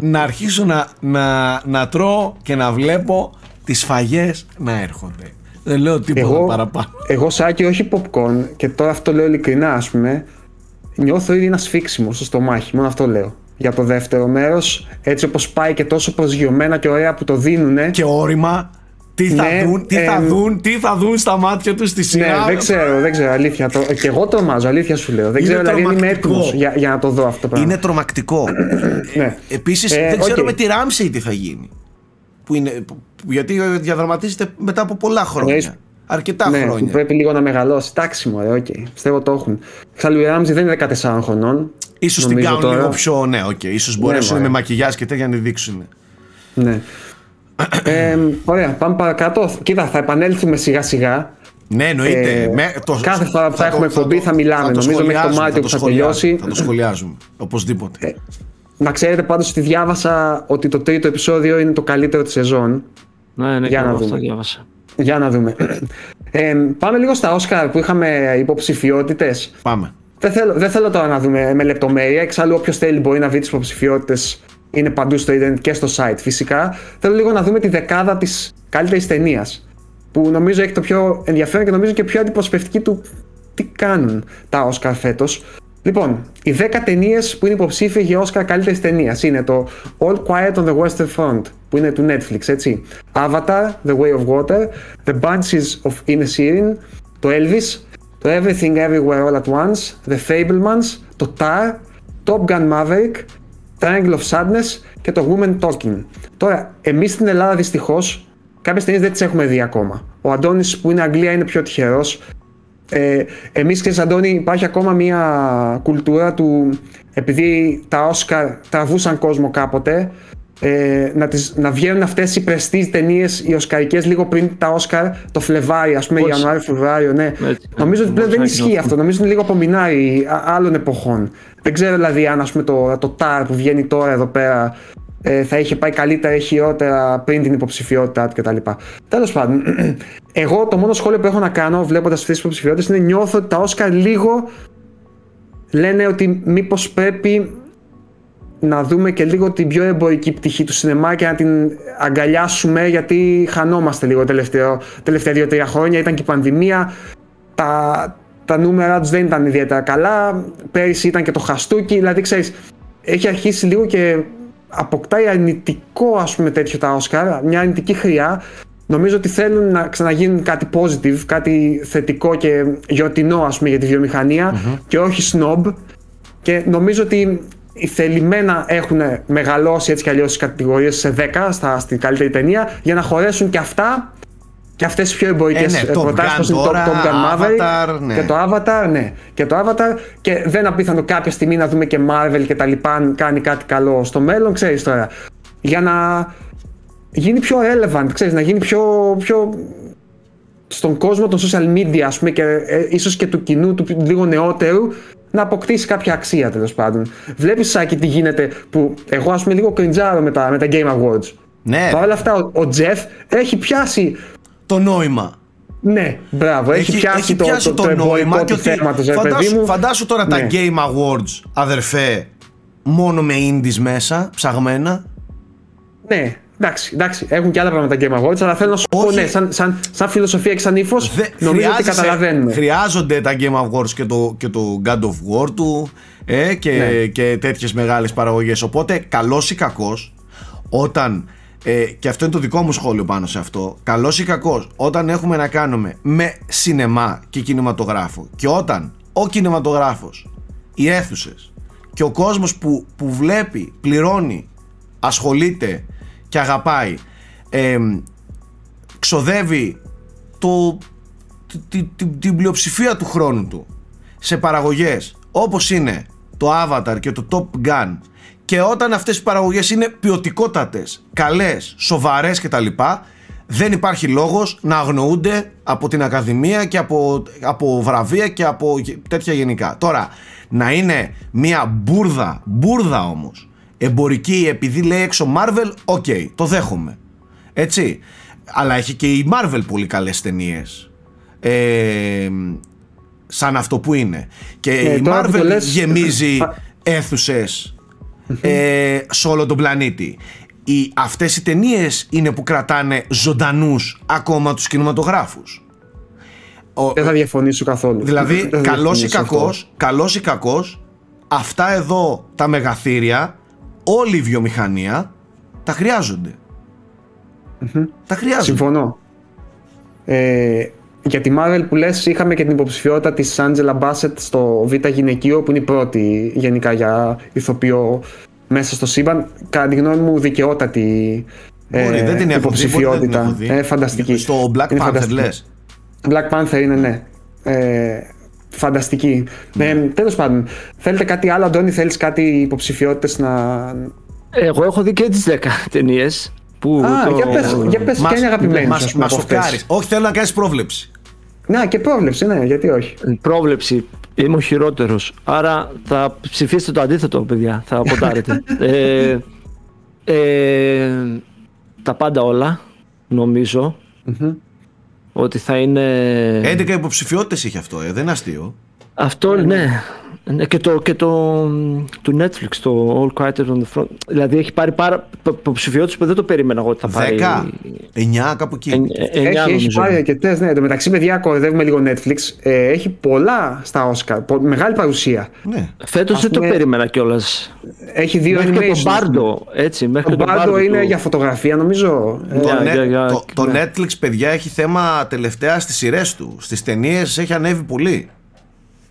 να αρχίσω να, να, να τρώω και να βλέπω τις φαγές να έρχονται. Δεν λέω τίποτα εγώ, παραπάνω. εγώ Σάκη όχι popcorn και τώρα αυτό λέω ειλικρινά ας πούμε νιώθω ήδη ένα σφίξιμο στο στομάχι, μόνο αυτό λέω. Για το δεύτερο μέρος, έτσι όπως πάει και τόσο προσγειωμένα και ωραία που το δίνουνε. Και όρημα, τι θα, Ναι, δουν, τι θα εμ, δουν, τι θα δουν στα μάτια τους στη Ναι, σειρά. δεν ξέρω, δεν ξέρω, αλήθεια. Το, και εγώ τρομάζω, αλήθεια σου λέω. Δεν Είναι ξέρω, δηλαδή δεν είμαι τρομακτικό. έτοιμος για, για να το δω αυτό το πράγμα. Είναι τρομακτικό. Ναι. Επίσης Ε, δεν ξέρω οκ. με τη Ramsey τι θα γίνει. Που είναι, που- γιατί διαδραματίζεται μετά από πολλά χρόνια. Εννοείς- Αρκετά ναι, που χρόνια. πρέπει λίγο να μεγαλώσει. Εντάξει, μου, οκ. Πιστεύω το έχουν. Εξάλλου η Ράμζη δεν είναι 14 χρονών. Ίσως την νομίζω κάνουν τώρα. λίγο πιο. Ναι, οκ. Ίσως μπορέσουν μωρέ. με μακιγιάζ και τέτοια να τη δείξουν. Ναι. Ε, ωραία, πάμε παρακάτω. Κοίτα, θα επανέλθουμε σιγά σιγά. Ναι, εννοείται. Ε, Με- το- κάθε φορά που θα το- έχουμε εκπομπή θα μιλάμε. το Νομίζω μέχρι το σχολιάζουμε, Μάρτιο που θα σχολιάζουμε, τελειώσει. Θα το σχολιάζουμε. Οπωσδήποτε. Ε, Να ξέρετε πάντως ότι διάβασα ότι το τρίτο επεισόδιο είναι το καλύτερο της σεζόν. ναι, ναι, Για και να εγώ αυτό δούμε. διάβασα. Για να δούμε. Ε, πάμε λίγο στα Όσκαρ που είχαμε υποψηφιότητες. Πάμε. Δεν θέλω, δεν θέλω τώρα να δούμε με λεπτομέρεια. Εξάλλου, όποιος θέλει μπορεί να βρει τις υποψηφιότητες. Είναι παντού στο Ιντερνετ και στο site φυσικά. Θέλω λίγο να δούμε τη δεκάδα της καλύτερης ταινίας. Που νομίζω έχει το πιο ενδιαφέρον και νομίζω και πιο αντιπροσωπευτική του τι κάνουν τα Όσκαρ φέτος. Λοιπόν, οι 10 ταινίες που είναι υποψήφιοι για Όσκαρ καλύτερης ταινίας είναι το All Quiet on the Western Front που είναι του Netflix, έτσι. Avatar, The Way of Water, The Bunches of Inisherin, το Elvis, το Everything Everywhere All at Once, The Fablemans, το Tar, Top Gun Maverick, Triangle of Sadness και το Women Talking. Τώρα, εμείς στην Ελλάδα δυστυχώς κάποιες ταινίες δεν τις έχουμε δει ακόμα. Ο Αντώνης που είναι Αγγλία είναι πιο τυχερός. Ε, εμείς, ξέρεις Αντώνη, υπάρχει ακόμα μια κουλτούρα του, επειδή τα Όσκαρ τραβούσαν κόσμο κάποτε, ε, να, τις, να βγαίνουν αυτές οι πρεστής ταινίες οι οσκαρικές λίγο πριν τα Όσκαρ το Φλεβάρι, ας πούμε Ιανουάριο, Φεβρουάριο, ναι. Έτσι, νομίζω ότι πλέον δεν ισχύει αυτό, νομίζω ότι είναι λίγο απομεινάρι άλλων εποχών. Δεν ξέρω δηλαδή αν ας πούμε, το, το TAR που βγαίνει τώρα εδώ πέρα ε, θα είχε πάει καλύτερα ή χειρότερα πριν την υποψηφιότητά του κτλ. Τέλος πάντων, εγώ το μόνο σχόλιο που έχω να κάνω βλέποντας αυτές τις υποψηφιότητες είναι νιώθω ότι τα Όσκαρ λίγο λένε ότι μήπως πρέπει να δούμε και λίγο την πιο εμπορική πτυχή του σινεμά και να την αγκαλιάσουμε γιατί χανόμαστε λίγο τελευταίο, τελευταία δύο-τρία χρόνια. Ήταν και η πανδημία. Τα, τα νούμερα τους δεν ήταν ιδιαίτερα καλά. Πέρυσι ήταν και το χαστούκι. Δηλαδή, ξέρεις, έχει αρχίσει λίγο και αποκτάει αρνητικό ας πούμε τέτοιο τα Oscar, μια αρνητική χρειά. Νομίζω ότι θέλουν να ξαναγίνουν κάτι positive, κάτι θετικό και γιορτινό ας πούμε για τη βιομηχανια και όχι snob. Και νομίζω ότι οι θελημένα έχουν μεγαλώσει έτσι κι αλλιώς τις κατηγορίες σε 10 στα, στην καλύτερη ταινία για να χωρέσουν και αυτά και αυτές τις πιο εμπορικές ε, ναι, προτάσεις είναι το Top Gun Maverick ναι. και το Avatar, ναι. Και το Avatar και δεν απίθανο κάποια στιγμή να δούμε και Marvel και τα λοιπά αν κάνει κάτι καλό στο μέλλον, ξέρεις τώρα. Για να γίνει πιο relevant, ξέρεις, να γίνει πιο, πιο στον κόσμο των social media ας πούμε και ε, ίσως και του κοινού του λίγο νεότερου να αποκτήσει κάποια αξία τέλος πάντων. Βλέπεις Σάκη τι γίνεται που εγώ ας πούμε λίγο κριντζάρω με τα, με τα Game Awards. Ναι. Παρ' όλα αυτά ο, ο Τζεφ έχει πιάσει το νόημα. Ναι, μπράβο, έχει, έχει πιάσει, έχει το, πιάσει το, το, το, νόημα και ότι θέματος, φαντάσου, μου. φαντάσου τώρα ναι. τα Game Awards, αδερφέ, μόνο με indies μέσα, ψαγμένα. Ναι, εντάξει, εντάξει, έχουν και άλλα πράγματα Game Awards, αλλά θέλω να σου πω, ναι, σαν, σαν, σαν φιλοσοφία και σαν ύφος, νομίζω ότι καταλαβαίνουμε. Χρειάζονται τα Game Awards και το, και το God of War του ε, και, ναι. και τέτοιες μεγάλες παραγωγές. Οπότε, καλός ή κακός, όταν ε, και αυτό είναι το δικό μου σχόλιο πάνω σε αυτό. Καλός ή κακός, όταν έχουμε να κάνουμε με σινεμά και κινηματογράφο και όταν ο κινηματογράφος, οι αίθουσες και ο κόσμος που, που βλέπει, πληρώνει, ασχολείται και αγαπάει, ε, ξοδεύει το, τη, τη, την πλειοψηφία του χρόνου του σε παραγωγές όπως είναι το Avatar και το Top Gun και όταν αυτές οι παραγωγές είναι ποιοτικότατες, καλές, σοβαρές κτλ δεν υπάρχει λόγος να αγνοούνται από την Ακαδημία και από, από βραβεία και από τέτοια γενικά. Τώρα, να είναι μια μπούρδα, μπούρδα όμως, εμπορική επειδή λέει έξω Marvel, ok, το δέχομαι. Έτσι. Αλλά έχει και η Marvel πολύ καλές ταινίες. Ε, σαν αυτό που είναι. Και ε, η Marvel γεμίζει αίθουσες ε, σε όλο τον πλανήτη. Οι, αυτές οι ταινίες είναι που κρατάνε ζωντανούς ακόμα τους κινηματογράφους. Δεν θα διαφωνήσω καθόλου. Δηλαδή, καλός ή, κακός, καλός ή κακός, αυτά εδώ τα μεγαθύρια, όλη η βιομηχανία, τα χρειάζονται. Τα χρειάζονται. Συμφωνώ. Ε, για τη Marvel που λες είχαμε και την υποψηφιότητα της Angela Bassett στο Β' γυναικείο που είναι η πρώτη γενικά για ηθοποιό μέσα στο σύμπαν. Κατά τη γνώμη μου δικαιότατη Μπορεί, ε, δεν την υποψηφιότητα. Δει, ε, φανταστική. Στο Black είναι Panther λες. Black Panther είναι ναι. Ε, φανταστική. Ναι. Ε, τέλος πάντων, θέλετε κάτι άλλο Αντώνη, θέλεις κάτι υποψηφιότητες να... Εγώ έχω δει και τις 10 ταινίες Πού, Α, το... για πες, για πες μας, ποια είναι αγαπημένη μας, μας Όχι, θέλω να κάνεις πρόβλεψη. Να, και πρόβλεψη, ναι, γιατί όχι. Πρόβλεψη. Είμαι ο χειρότερος. Άρα θα ψηφίσετε το αντίθετο, παιδιά. Θα ποντάρετε. ε, ε, τα πάντα όλα, νομίζω. Ότι θα είναι. 11 υποψηφιότητες είχε αυτό, ε, δεν είναι αστείο. Αυτό, ναι. Ναι, και το, και το του Netflix, το All Quiet on the Front. Δηλαδή έχει πάρει πάρα υποψηφιότητες που δεν το περίμενα εγώ ότι θα πάρει. 10, 9 κάπου εκεί. έχει, έχει πάρει αρκετές, ναι. Το μεταξύ, παιδιά, κορδεύουμε λίγο Netflix. Ε, έχει πολλά στα Oscar. Μεγάλη παρουσία. Ναι. Φέτος δεν το περίμενα κιόλας. Έχει δύο μέχρι animations. Το Μπάρντο, έτσι. Μέχρι το Μπάρντο είναι το... για φωτογραφία, νομίζω. Το, yeah, yeah, yeah, το, το ναι. Netflix, παιδιά, έχει θέμα τελευταία στις σειρές του. Στις ταινίες έχει ανέβει πολύ.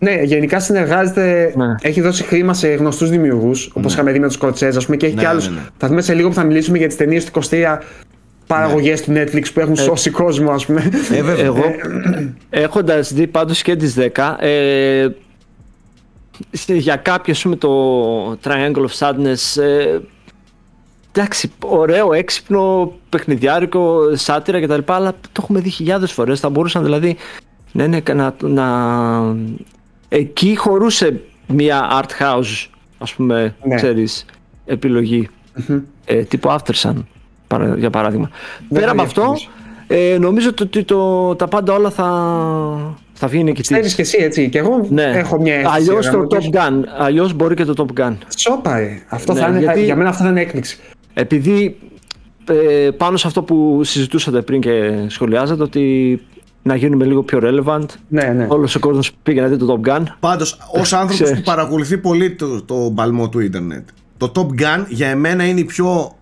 Ναι, γενικά συνεργάζεται. Ναι. Έχει δώσει χρήμα σε γνωστούς δημιουργούς, όπως είχαμε δει με τους Σκορτσέζ, ας πούμε, και έχει Ναι, και άλλους. ναι, ναι. Θα δούμε σε λίγο που θα μιλήσουμε για τις ταινίες του 23 παραγωγές του Netflix που έχουν σώσει κόσμο, ας πούμε. Ε, βέβαια. Εγώ, έχοντας δει πάντως και τις 10, ε, σε- για κάποιο, ας πούμε, το Triangle of Sadness, ε, εντάξει, ωραίο, έξυπνο, παιχνιδιάρικο, σάτυρα κτλ. Αλλά το έχουμε δει χιλιάδες φορές. Θα μπορούσαν δηλαδή να είναι να, να... Εκεί χωρούσε μια art house, ας πούμε, Ναι. ξέρεις, επιλογή. ε, τύπου Aftersun, παρα- για παράδειγμα. Δεν Πέρα θα από αυτό, διαφωνήσω. ε, νομίζω ότι το, τα πάντα όλα θα, θα βγει νικητής. Ξέρεις και εσύ, έτσι. Και εγώ Ναι. έχω μια αίσθηση. Αλλιώς ρε, το ότι- Top Gun. Αλλιώς μπορεί και το Top Gun. Σόπα, ρε. Αυτό Ναι, θα είναι, γιατί- για μένα αυτό θα είναι έκπληξη. Επειδή ε, πάνω σε αυτό που συζητούσατε πριν και σχολιάζατε ότι να γίνουμε λίγο πιο relevant. Ναι, ναι. Όλος ο κόσμος πήγε να δει το Top Gun. Πάντως, ως άνθρωπος Ξέρεις. που παρακολουθεί πολύ το, το μπαλμό του ίντερνετ, το Top Gun για εμένα είναι η πιο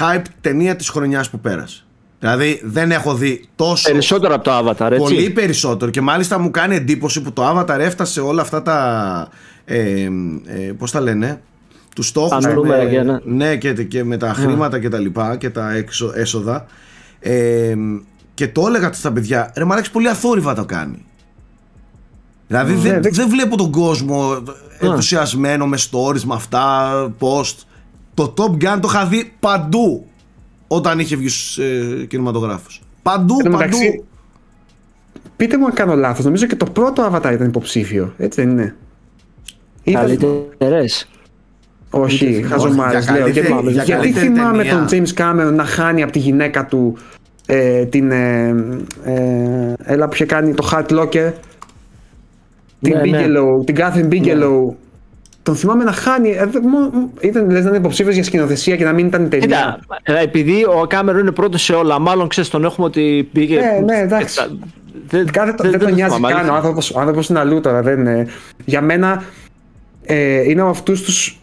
hype ταινία της χρονιάς που πέρασε. Δηλαδή, δεν έχω δει τόσο. Περισσότερο από το Avatar, έτσι. Πολύ περισσότερο και μάλιστα μου κάνει εντύπωση που το Avatar έφτασε όλα αυτά τα. Ε, ε, πώς τα λένε, τους στόχους. Τα νούμερα και ένα. Ναι, και, και με τα χρήματα και τα λοιπά και τα έξω, έσοδα. Ε, και το έλεγα στα παιδιά, ρε μαλάξι πολύ αθόρυβα το κάνει. Δηλαδή δεν, Ναι, δεν- δεν βλέπω τον κόσμο ενθουσιασμένο με stories, με αυτά, post. Το Top Gun το είχα δει παντού όταν είχε βγει στους ε, κινηματογράφους. Παντού, Εν τω παντού. μεταξύ, Πείτε μου αν κάνω λάθος. Νομίζω και το πρώτο Avatar ήταν υποψήφιο. Έτσι δεν είναι; Ήταν- Καλύτερες. Όχι, Όχι, χαζομάρες για λέω. καλύτερη- Γιατί, για γιατί καλύτερη θυμάμαι ταινία. τον James Cameron να χάνει από τη γυναίκα του ε, την. Ε, ε, έλα που είχε κάνει το Heart Locker. Την Ναι, ναι. Bigelow, την Catherine Bigelow. Τον θυμάμαι να χάνει. Ε, δε- μο- ήταν λες, να είναι υποψήφιος για σκηνοθεσία και να μην ήταν ταινία. Κοίτα, ε, επειδή ο Κάμερο είναι πρώτος σε όλα, μάλλον ξέρεις, τον έχουμε ότι πήγε. Ναι, ναι, εντάξει. Ε, Δεν, Κάθε, δεν, δεν, τον νοιάζει θυμάμαι, καν. Ο αλήθεια. άνθρωπος, ο άνθρωπος είναι αλλού τώρα. Δεν, είναι- για μένα ε, είναι από αυτούς τους...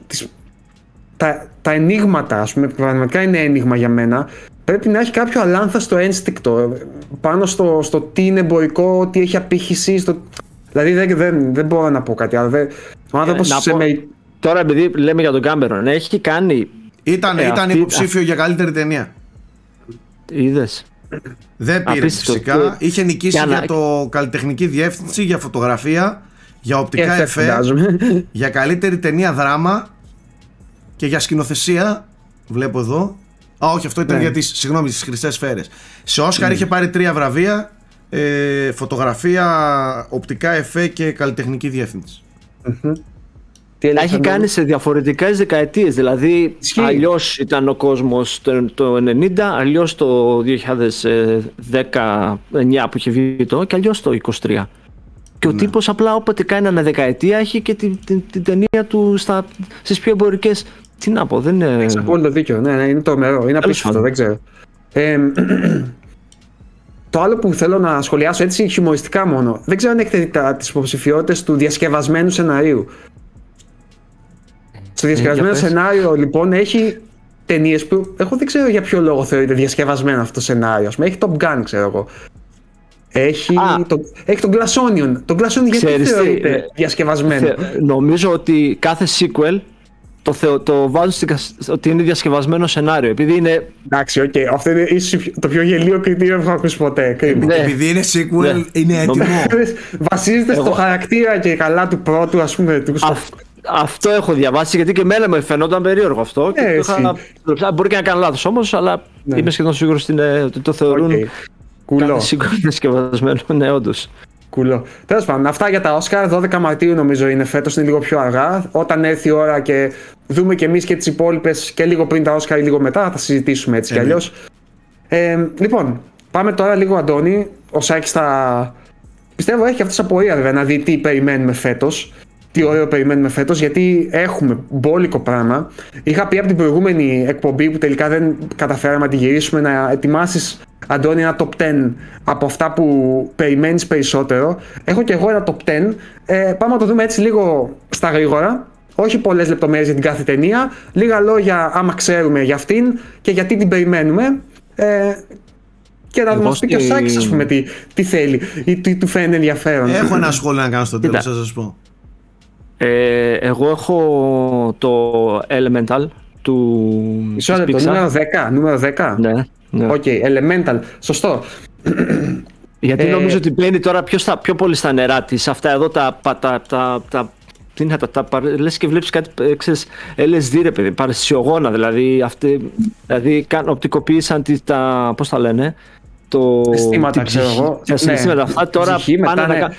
Τις, τα, τα ενίγματα, ας πούμε, πραγματικά είναι ένιγμα για μένα. Πρέπει να έχει κάποιο αλάνθαστο ένστικτο ε, πάνω στο, στο τι είναι εμπορικό, τι έχει απήχηση. Στο... Δηλαδή δεν, δεν, δεν μπορώ να πω κάτι άλλο. Δεν, ο άνθρωπος να σε πω- με- Τώρα, επειδή λέμε για τον Κάμερον, έχει κάνει. Ήταν, Ε, ήταν αυτή- υποψήφιο για καλύτερη ταινία. Είδες. Δεν πήρε Απίστευτο. φυσικά. Και- Είχε νικήσει για να- για το καλλιτεχνική διεύθυνση, για φωτογραφία, για και οπτικά εφέ, εφέ, φαντάζομαι. για καλύτερη ταινία δράμα και για σκηνοθεσία. Βλέπω εδώ. Α, όχι, αυτό ήταν Ναι. για τις, συγγνώμη, τις χρυσές σφαίρες. Σε Όσκαρ είχε πάρει τρία βραβεία. Ε, φωτογραφία, οπτικά εφέ και καλλιτεχνική διεύθυνση. Τι Τα έλεγε, έχει φαντάζομαι. κάνει σε διαφορετικές δεκαετίες. Δηλαδή, Ισχύει. αλλιώς ήταν ο κόσμος το, το 90, αλλιώς το 2019 που είχε βγει το και αλλιώς το 23. Και ο τύπος απλά όποτε κάνει ένα δεκαετία έχει και την, την, την ταινία του στα, στις πιο εμπορικές. Τι να πω, δεν είναι. Έχεις απόλυτο δίκιο. Ναι, ναι, είναι τρομερό. Είναι απίστευτο, πάντων. δεν ξέρω. Ε, το άλλο που θέλω να σχολιάσω έτσι χιουμοριστικά μόνο. Δεν ξέρω αν έχετε δει τα- τις υποψηφιότητες του διασκευασμένου σεναρίου. Στο διασκευασμένο για πες. σενάριο λοιπόν έχει ταινίες που εγώ δεν ξέρω για ποιο λόγο θεωρείται διασκευασμένο αυτό το σενάριο. Ας πούμε, έχει Top Gun, ξέρω εγώ. Έχει, Α. το, έχει τον Glass Onion. Τον Glass Onion γιατί Ξέρεις τι, θεωρείται ε, διασκευασμένο; Θε- νομίζω ότι κάθε sequel το, θεω-, το βάζουν στην κασ- ότι είναι διασκευασμένο σενάριο. Επειδή είναι. Εντάξει, οκ. Αυτό είναι ίσως το πιο γελοίο κριτήριο που έχω ακούσει ποτέ. Κρίμα. Ναι. Επειδή είναι sequel, Ναι. είναι έτοιμο. Βασίζεται στο Εγώ- χαρακτήρα και καλά του πρώτου, ας πούμε. Του... αυ- αυτό έχω διαβάσει γιατί και εμένα μου φαινόταν περίεργο αυτό. Και Ε, το είχα- Μπορεί και να κάνω λάθος όμως, αλλά Ναι. είμαι σχεδόν σίγουρος ότι, είναι- ότι το θεωρούν. Οκ. Κουλό. Κάθε sequel διασκευασμένο. Ναι, όντως. Κουλό. Τέλος πάντων, αυτά για τα Όσκαρ. 12 Μαρτίου νομίζω είναι φέτος, είναι λίγο πιο αργά. Όταν έρθει η ώρα και δούμε και εμείς και τις υπόλοιπες και λίγο πριν τα Όσκαρ ή λίγο μετά, θα τα συζητήσουμε έτσι κι Ε, ναι. αλλιώς. Ε, λοιπόν, πάμε τώρα λίγο, Αντώνη. Ο Σάκης θα. Πιστεύω έχει αυτή απορία βέβαια να δει τι περιμένουμε φέτος. Τι ωραίο περιμένουμε φέτος, γιατί έχουμε μπόλικο πράγμα. Είχα πει από την προηγούμενη εκπομπή που τελικά δεν καταφέραμε να τη γυρίσουμε να ετοιμάσεις, Αντώνη, ένα top 10 από αυτά που περιμένεις περισσότερο. Έχω και εγώ ένα top 10. Ε, πάμε να το δούμε έτσι λίγο στα γρήγορα. Όχι πολλές λεπτομέρειες για την κάθε ταινία. Λίγα λόγια άμα ξέρουμε για αυτήν και γιατί την περιμένουμε. Ε, και να Εγώ μας πει και ο στη- Σάκης ας πούμε τι, τι θέλει ή τι του φαίνεται ενδιαφέρον. Έχω ένα σχόλιο να κάνω στο τέλος, Κοίτα. θα σας πω. Ε, εγώ έχω το Elemental του. Μισό της λεπτό, Pixar. νούμερο 10. Νούμερο 10. Ναι, ναι. Ok, Elemental. Σωστό. Γιατί Ε, νομίζω ότι μπαίνει τώρα πιο, στα, πιο πολύ στα νερά της. Αυτά εδώ τα. τα, τα, τα, τα τι είναι, τα, τα, τα λες και βλέπεις κάτι, ε, ξέρεις, LSD ρε παιδί, παρασυσιογόνα, δηλαδή, αυτοί, δηλαδή καν, οπτικοποίησαν τη, τα, πώς τα λένε, το, Συναισθήματα, την ξέρω ψυχή- εγώ. τα Ναι, συναισθήματα αυτά τώρα ψυχή, μετά, πάνε να ναι. κα-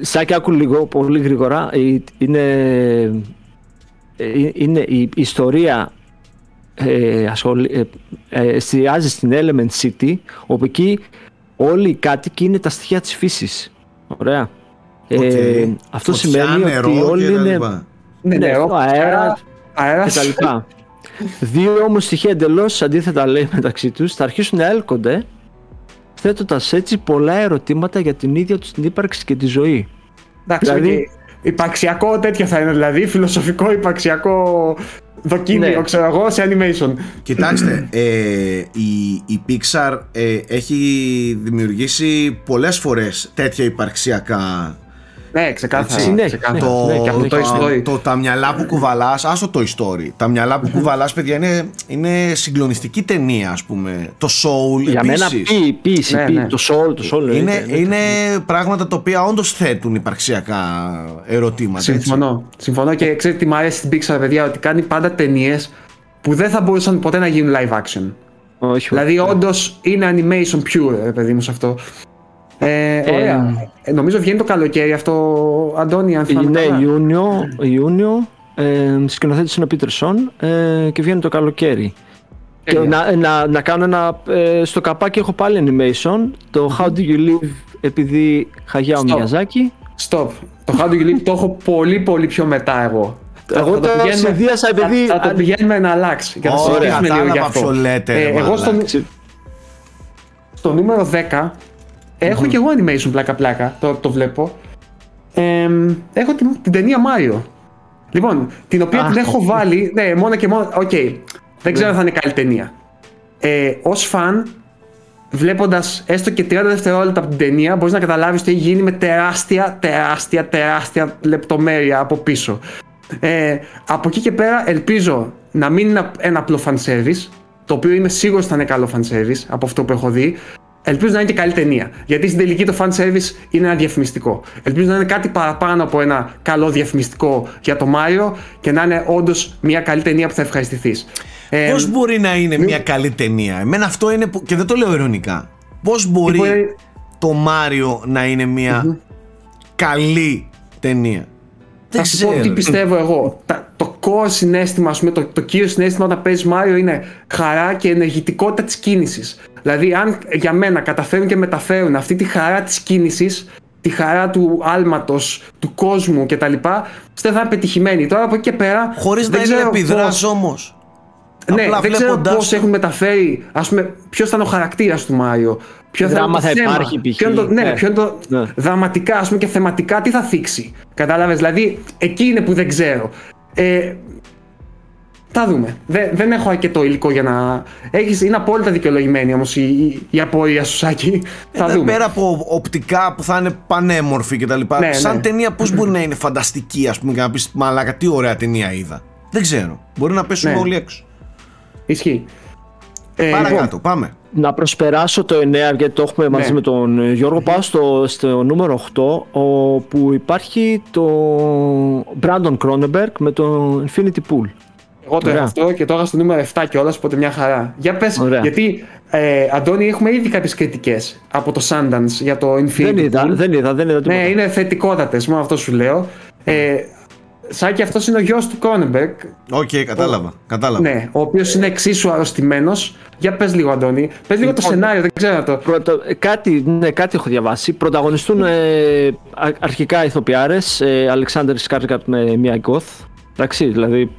Σάκη, άκου λίγο, πολύ γρήγορα. Ε, Είναι, ε, είναι η η ιστορία ε, ασχολεί, ε, ε, εστιάζει στην Element City, όπου εκεί όλοι οι κάτοικοι είναι τα στοιχεία της φύσης. Ωραία. Ε, Οκ. αυτό Φωτιά, σημαίνει νερό ότι όλοι και τα είναι λοιπά. Ναι, Ναι, νερό, αέρα αέρα. και τα λοιπά. Δύο όμως στοιχεία εντελώς αντίθετα λέει μεταξύ τους θα αρχίσουν να έλκονται θέτοντας έτσι πολλά ερωτήματα για την ίδια τους την ύπαρξη και τη ζωή. Εντάξει, Δηλαδή- οκ. Υπαρξιακό τέτοιο θα είναι, δηλαδή φιλοσοφικό υπαρξιακό δοκίμιο, Ναι. ξέρω εγώ, σε animation. Κοιτάξτε, ε, η, η Pixar ε, έχει δημιουργήσει πολλές φορές τέτοια υπαρξιακά Ναι, ξεκάθαρα. Έτσι. Ναι, ξεκάθαρα. το, Ναι, και από το το, Toy Story. το- τα μυαλά που κουβαλάς, άστο το Story. Τα μυαλά που κουβαλάς, παιδιά, είναι, είναι συγκλονιστική ταινία, ας πούμε. Το Soul, Για μένα επίσης. πει, ποίηση, Ναι, πει, ναι. το soul, το soul είναι, εννοείται, είναι πράγματα τα οποία όντως θέτουν υπαρξιακά ερωτήματα. έτσι. Συμφωνώ. Συμφωνώ και ξέρετε τι μου αρέσει στην Pixar, παιδιά, ότι κάνει πάντα ταινίες που δεν θα μπορούσαν ποτέ να γίνουν live action. Όχι, Δηλαδή, όχι. όντως είναι animation pure, ρε παιδί μου, σε αυτό. Ε, ωραία. Ε, νομίζω βγαίνει το καλοκαίρι αυτό, Αντώνη, αν θυμάμαι Ναι, καλά. Ιούνιο, Ιούνιο ε, σκηνοθέτης είναι ο Πίτερσον ε, και βγαίνει το καλοκαίρι. Και Τέλεια. να, να, να κάνω ένα. Ε, στο καπάκι έχω πάλι animation. Το How Do You Live επειδή Χαγιάο Στο. Μιαζάκη. Stop. Το How Do You Live το έχω πολύ πολύ πιο μετά εγώ. Εγώ Θα το πηγαίνουμε- συνδύασα επειδή- Θα, θα το πηγαίνουμε να αλλάξει. Και θα Ωραία, συζητήσουμε λίγο κατάλαβα γι' αυτό. ποιο λέτε, Ε, ρε εγώ στο, μαλάκα. στο νούμερο 10 έχω και εγώ animation πλάκα πλάκα. Το, το βλέπω. Ε, έχω την, την ταινία Mario. Λοιπόν, την οποία Α. την έχω βάλει. Ναι, μόνο και μόνο. Οκ. Δεν ξέρω αν θα είναι καλή ταινία. Ε, Ω φαν, βλέποντας έστω και 30 δευτερόλεπτα από την ταινία, μπορείς να καταλάβεις ότι έχει γίνει με τεράστια, τεράστια, τεράστια λεπτομέρεια από πίσω. Ε, από εκεί και πέρα, ελπίζω να μην είναι ένα απλό fan service, το οποίο είμαι σίγουρος θα είναι καλό fan service από αυτό που έχω δει. Ελπίζω να είναι και καλή ταινία. Γιατί στην τελική το fan service είναι ένα διαφημιστικό. Ελπίζω να είναι κάτι παραπάνω από ένα καλό διαφημιστικό για το Mario και να είναι όντως μια καλή ταινία που θα ευχαριστηθείς. Ε, Πώς μπορεί να είναι μια καλή ταινία; Εμένα αυτό είναι που, και δεν το λέω ειρωνικά. Πώς μπορεί μπορεί- το Μάριο να είναι μια καλή ταινία; Δεν Θα σου πω ξέρω. τι πιστεύω εγώ. Τα- το core συνέστημα, ας πούμε, το, το κύριο συνέστημα όταν παίζεις Mario είναι χαρά και ενεργητικότητα της κίνησης. Δηλαδή, αν για μένα καταφέρουν και μεταφέρουν αυτή τη χαρά της κίνησης, τη χαρά του άλματος, του κόσμου κτλ., πιστεύω θα είναι πετυχημένοι. Τώρα από εκεί και πέρα. Χωρίς να δεν είναι ξέρω επιδράς πώς- όμως. Ναι, Απλά δεν ξέρω βλέποντάς πώς το- έχουν μεταφέρει, ας πούμε, ποιος ήταν ο χαρακτήρας του Μάριο. Ποιο Δράμα είναι το θα θέμα, υπάρχει, π.χ. ποιο είναι το, ναι, Ναι. ποιο είναι το Ναι. δραματικά ας πούμε, και θεματικά τι θα θίξει. Κατάλαβες, δηλαδή εκεί είναι που δεν ξέρω. Ε, θα δούμε. Δεν, δεν έχω αρκετό υλικό για να. Έχεις, είναι απόλυτα δικαιολογημένη όμως η, η, η απορία σου, Σάκη. θα Εδώ δούμε. πέρα από οπτικά που θα είναι πανέμορφη κτλ. Ναι, Σαν ναι. ταινία πώς μπορεί να είναι φανταστική ας πούμε και να πεις μαλάκα τι ωραία ταινία είδα. Δεν ξέρω. Μπορεί να πέσουμε Ναι. όλοι έξω. Ισχύει. Ε, Παρακάτω, λοιπόν, πάμε. Να προσπεράσω το 9 γιατί το έχουμε μαζί Ναι. με τον ε, Γιώργο. Πάω στο, στο νούμερο 8 όπου υπάρχει το Brandon Cronenberg με το Infinity Pool. Εγώ το Ωραία. έχω αυτό και τώρα στο νούμερο 7 κιόλας, οπότε μια χαρά. Για πες, Ωραία. γιατί ε, Αντώνη, έχουμε ήδη κάποιες κριτικές από το Sundance για το Infinity Δεν είδα, Pool. δεν είδα, δεν είδα τίποτα. Ναι, είναι θετικότατες, μόνο αυτό σου λέω. Ε, Σάκη, αυτός είναι ο γιος του Cronenberg. OK, κατάλαβα. κατάλαβα. Ναι, ο οποίος είναι εξίσου αρρωστημένος. Για πες λίγο, Αντώνη. Πες λίγο το Λοιπόν, σενάριο, δεν ξέρω το. Πρώτα, ε, κάτι, ναι, κάτι έχω διαβάσει. Πρωταγωνιστούν ε, α- αρχικά ηθοποιάρες, ε, Alexander Skarsgård με Mia Goth. Εντάξει, δηλαδή,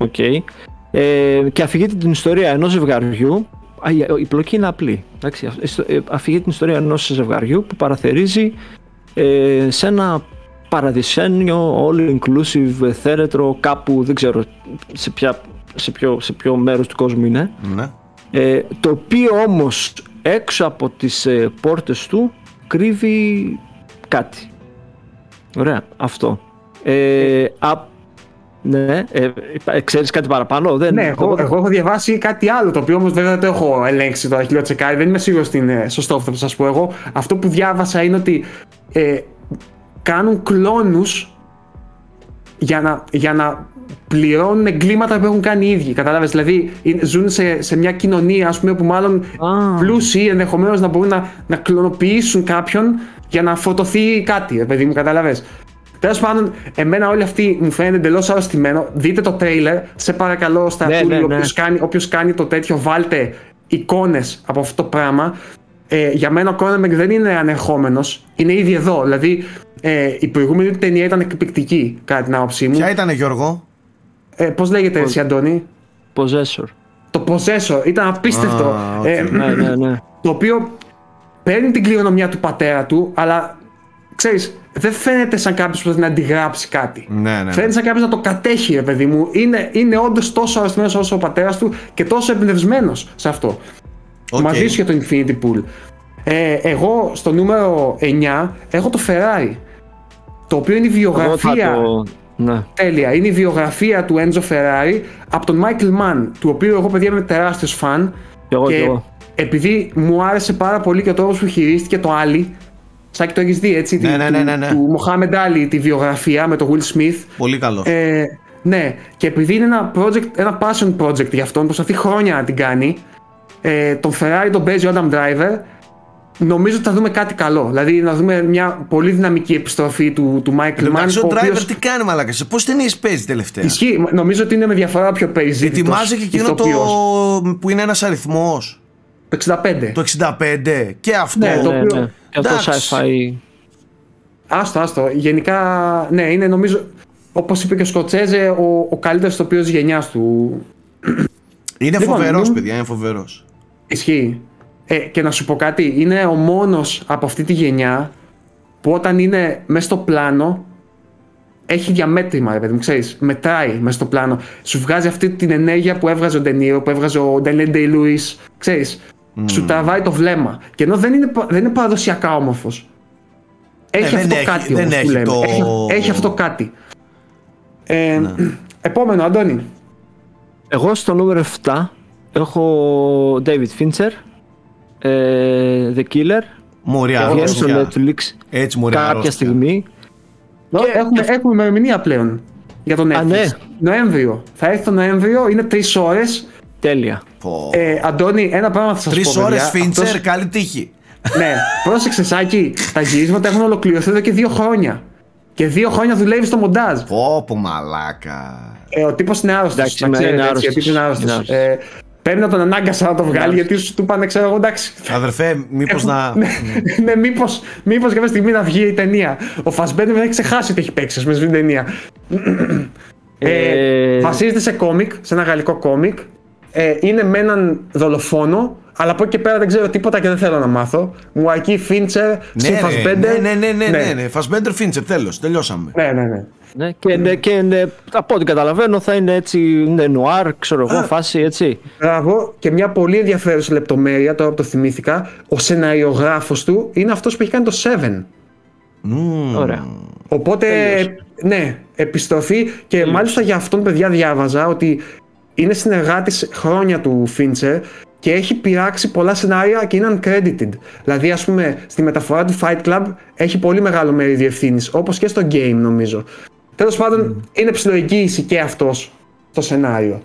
οκ. Ε, και αφηγείται την ιστορία ενός ζευγαριού. Α, η- η πλοκή είναι απλή. Εντάξει, αφ- ιστο- ε, αφηγείται την ιστορία ενός ζευγαριού που παραθερίζει ε, σε ένα παραδεισένιο all-inclusive θέρετρο κάπου, δεν ξέρω σε, ποια, σε, ποιο, σε ποιο μέρος του κόσμου είναι. Ναι. Ε, το οποίο όμως έξω από τις ε, πόρτες του κρύβει κάτι. Ωραία, αυτό. Ε, α, ναι, ε, ε, ξέρεις κάτι παραπάνω, δεν Ναι, εγώ, εγώ έχω διαβάσει κάτι άλλο, το οποίο όμως βέβαια δεν το έχω ελέγξει το χιλιό τσεκάρι, δεν είμαι σίγουρος ότι είναι σωστό αυτό που σας πω εγώ. Αυτό που διάβασα είναι ότι ε, κάνουν κλόνους για να, για να πληρώνουν εγκλήματα που έχουν κάνει οι ίδιοι. Κατάλαβες, δηλαδή είναι- ζουν σε, σε μια κοινωνία ας πούμε, που μάλλον Α. πλούσιοι ενδεχομένως να μπορούν να, να κλωνοποιήσουν κάποιον για να φορτωθεί κάτι, ρε παιδί μου, κατάλαβες; Τέλος πάντων, εμένα όλη αυτή μου φαίνεται εντελώς αρρωστημένο. Δείτε το τρέιλερ, σε παρακαλώ, στα Ναι, ναι, ναι, ναι. Όποιος, κάνει, όποιος κάνει το τέτοιο, βάλτε εικόνες από αυτό το πράγμα. Ε, για μένα ο Cronenberg δεν είναι ανερχόμενος, είναι ήδη εδώ. Δηλαδή, ε, η προηγούμενη του ταινία ήταν εκπληκτική, κατά την άποψή μου. Ποια ήταν, Γιώργο; Ε, Πώς λέγεται εσύ, Αντώνη, Possessor. Το Possessor ήταν απίστευτο. Α, οκ. ε, ναι, ναι, ναι. το οποίο παίρνει την κληρονομιά του πατέρα του, αλλά ξέρεις, δεν φαίνεται σαν κάποιος που θέλει να αντιγράψει κάτι. Ναι, ναι, ναι. Φαίνεται σαν κάποιος να το κατέχει, ρε παιδί μου. Είναι, είναι όντως τόσο αρρωστημένος όσο ο πατέρας του και τόσο εμπνευσμένος σε αυτό. Οκ. Μαζί σου για το Infinity Pool. Ε, εγώ στο νούμερο 9 έχω το Ferrari. Το οποίο είναι η Εγώ θα βιογραφία. το... Ναι. Τέλεια. Είναι η βιογραφία του Enzo Ferrari από τον Michael Mann, του οποίου εγώ παιδιά είμαι τεράστιος φαν. Κι εγώ, κι Και εγώ. επειδή μου άρεσε πάρα πολύ και ο τρόπος που χειρίστηκε το Ali, Σάκη το έχεις δει έτσι, Ναι, τη- ναι, του, ναι, ναι, ναι. του Mohamed Ali, τη βιογραφία με τον Will Smith. Πολύ καλός. Ε, ναι, και επειδή είναι ένα, project, ένα passion project για αυτόν, προσπαθεί χρόνια να την κάνει, ε, τον Ferrari τον παίζει ο Adam Driver, νομίζω ότι θα δούμε κάτι καλό. Δηλαδή να δούμε μια πολύ δυναμική επιστροφή του, του Michael Mann. Εντάξει, ο ο driver οποίος- τι κάνει, μαλάκα. Σε πόσε ταινίες παίζει τελευταία; Ισχύει, νομίζω ότι είναι με διαφορά πιο περιζήτητος Ετοιμάζει και εκείνο το ηθοποιός. που είναι ένας αριθμός. Το 65. Το 65. Και αυτό. Ναι, το Ναι, οποίο- ναι. Και αυτό εντάξει. sci-fi. Άστο, άστο. Γενικά, ναι, είναι νομίζω, όπως είπε και ο Σκοτσέζε, ο, ο καλύτερος ηθοποιός της γενιάς του. Είναι Λοιπόν, φοβερός, νου- παιδιά, είναι φοβερός. Ισχύει. Ε, και να σου πω κάτι, είναι ο μόνος από αυτή τη γενιά που όταν είναι μέσα στο πλάνο έχει διαμέτρημα, ρε παιδί μου, ξέρεις, μετράει μέσα στο πλάνο. Σου βγάζει αυτή την ενέργεια που έβγαζε ο Ντενίρο, που έβγαζε ο Ντέλεν Ντέι Λούις, ξέρεις. Σου τραβάει το βλέμμα. Και ενώ δεν είναι, πα- δεν είναι παραδοσιακά όμορφος. Έχει Ε, δεν αυτό έχει- κάτι δεν όμως που έχει λέμε. το- Έχει, έχει αυτό κάτι. Ε, Επόμενο, Αντώνη. Εγώ στο νούμερο 7 έχω David Fincher, ε, The Killer, Μωριά, Εγώ βγαίνει στο αρρώστια. Netflix Έτσι, μωριά. κάποια αρρώστια. στιγμή. Και έχουμε, έχουμε ημερομηνία πλέον για τον Netflix. Α, ναι. Νοέμβριο. Θα έρθει το Νοέμβριο, είναι τρεις ώρες. Τέλεια. Πω. Ε, Αντώνη, ένα πράγμα θα σας πω. Τρεις ώρε παιδιά. Φίντσερ, Αυτός- καλή τύχη. Ναι, πρόσεξε Σάκη, τα γυρίσματα έχουν ολοκληρωθεί εδώ και δύο χρόνια. Και δύο χρόνια δουλεύεις στο μοντάζ. Πω, πω, μαλάκα. Ε, ο τύπος είναι άρρωστος. Εντάξει, είναι άρρωστος. Ο τύπος είναι Είναι άρρωστος. άρρωστος. Ε, πρέπει να τον ανάγκασα να το βγάλει γιατί σου του πάνε, ξέρω εγώ, εντάξει. Αδερφέ, μήπως να. ναι, μήπω μήπως κάποια στιγμή να βγει η ταινία. Ο Φασμπέντερ δεν έχει ξεχάσει ότι έχει παίξει με στην ταινία. Ε, Ε, βασίζεται σε κόμικ, σε ένα γαλλικό κόμικ. Ε, είναι με έναν δολοφόνο, αλλά από εκεί και πέρα δεν ξέρω τίποτα και δεν θέλω να μάθω. Μουακή Φίντσερ, Ναι, συν ρε, Φασμπέντερ. ναι, ναι, ναι, ναι, ναι, ναι. Φασμπέντερ Φίντσερ, τέλος. Τελειώσαμε. ναι, ναι, ναι. ναι, και, ναι, και ναι, από ό,τι καταλαβαίνω θα είναι έτσι ναι, νουάρ, ξέρω εγώ, φάση έτσι. Μπράβο. Και μια πολύ ενδιαφέρουσα λεπτομέρεια, τώρα που το θυμήθηκα, ο σεναριογράφος του είναι αυτός που έχει κάνει το Seven. Μμμ. Ωραία. Οπότε, ναι, επιστροφή και μάλιστα για αυτόν παιδιά διάβαζα ότι είναι συνεργάτης χρόνια του Fincher και έχει πειράξει πολλά σενάρια και είναι uncredited. Δηλαδή, ας πούμε, στη μεταφορά του Fight Club έχει πολύ μεγάλο μερίδιο ευθύνη, όπως και στο game νομίζω. Τέλος πάντων, είναι ψηλοεγγύηση και αυτός στο σενάριο.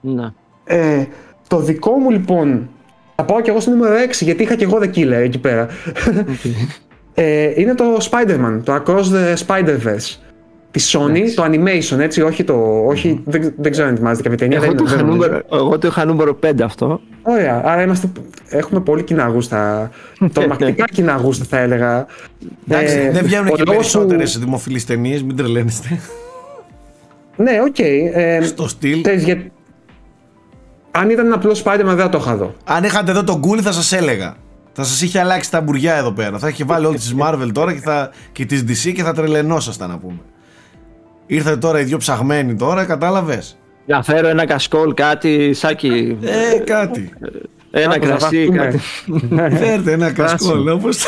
Ναι. Ε, το δικό μου λοιπόν, θα πάω και εγώ στο νούμερο 6 γιατί είχα και εγώ The Killer εκεί πέρα. ε, είναι το Spider-Man, το Across the Spider-Verse. Τη Sony, το animation, έτσι, όχι το. Όχι, δεν, δεν ξέρω αν ετοιμάζεται κάποια ταινία. Εγώ δεν το, είναι, είχα δεν νομίζω. νούμερο, εγώ το είχα νούμερο 5 αυτό. Ωραία, άρα είμαστε, έχουμε πολύ κοινά γούστα. Τρομακτικά κοινά γούστα, θα έλεγα. Εντάξει, Ε, δεν βγαίνουν ο και λόγος που- περισσότερες δημοφιλείς ταινίες, μην τρελαίνεστε. Ναι, οκ. ε, Στο στυλ. ξέρεις, για- Αν ήταν ένα απλό Spider-Man, δεν θα το είχα δω. Αν είχατε εδώ τον Γκούλι, θα σας έλεγα. Θα σας είχε αλλάξει τα μπουριά εδώ πέρα. Θα είχε βάλει όλες τις Marvel τώρα και, θα, και τις DC και θα τρελαινόσασταν να πούμε. Ήρθατε τώρα οι δυο ψαγμένοι τώρα, κατάλαβες; Να φέρω ένα κασκόλ, κάτι, σάκι. Ε, κάτι. Ένα Κάπως να κρασί, βαφτούμε. κάτι. Φέρτε ένα κασκόλ, όπως...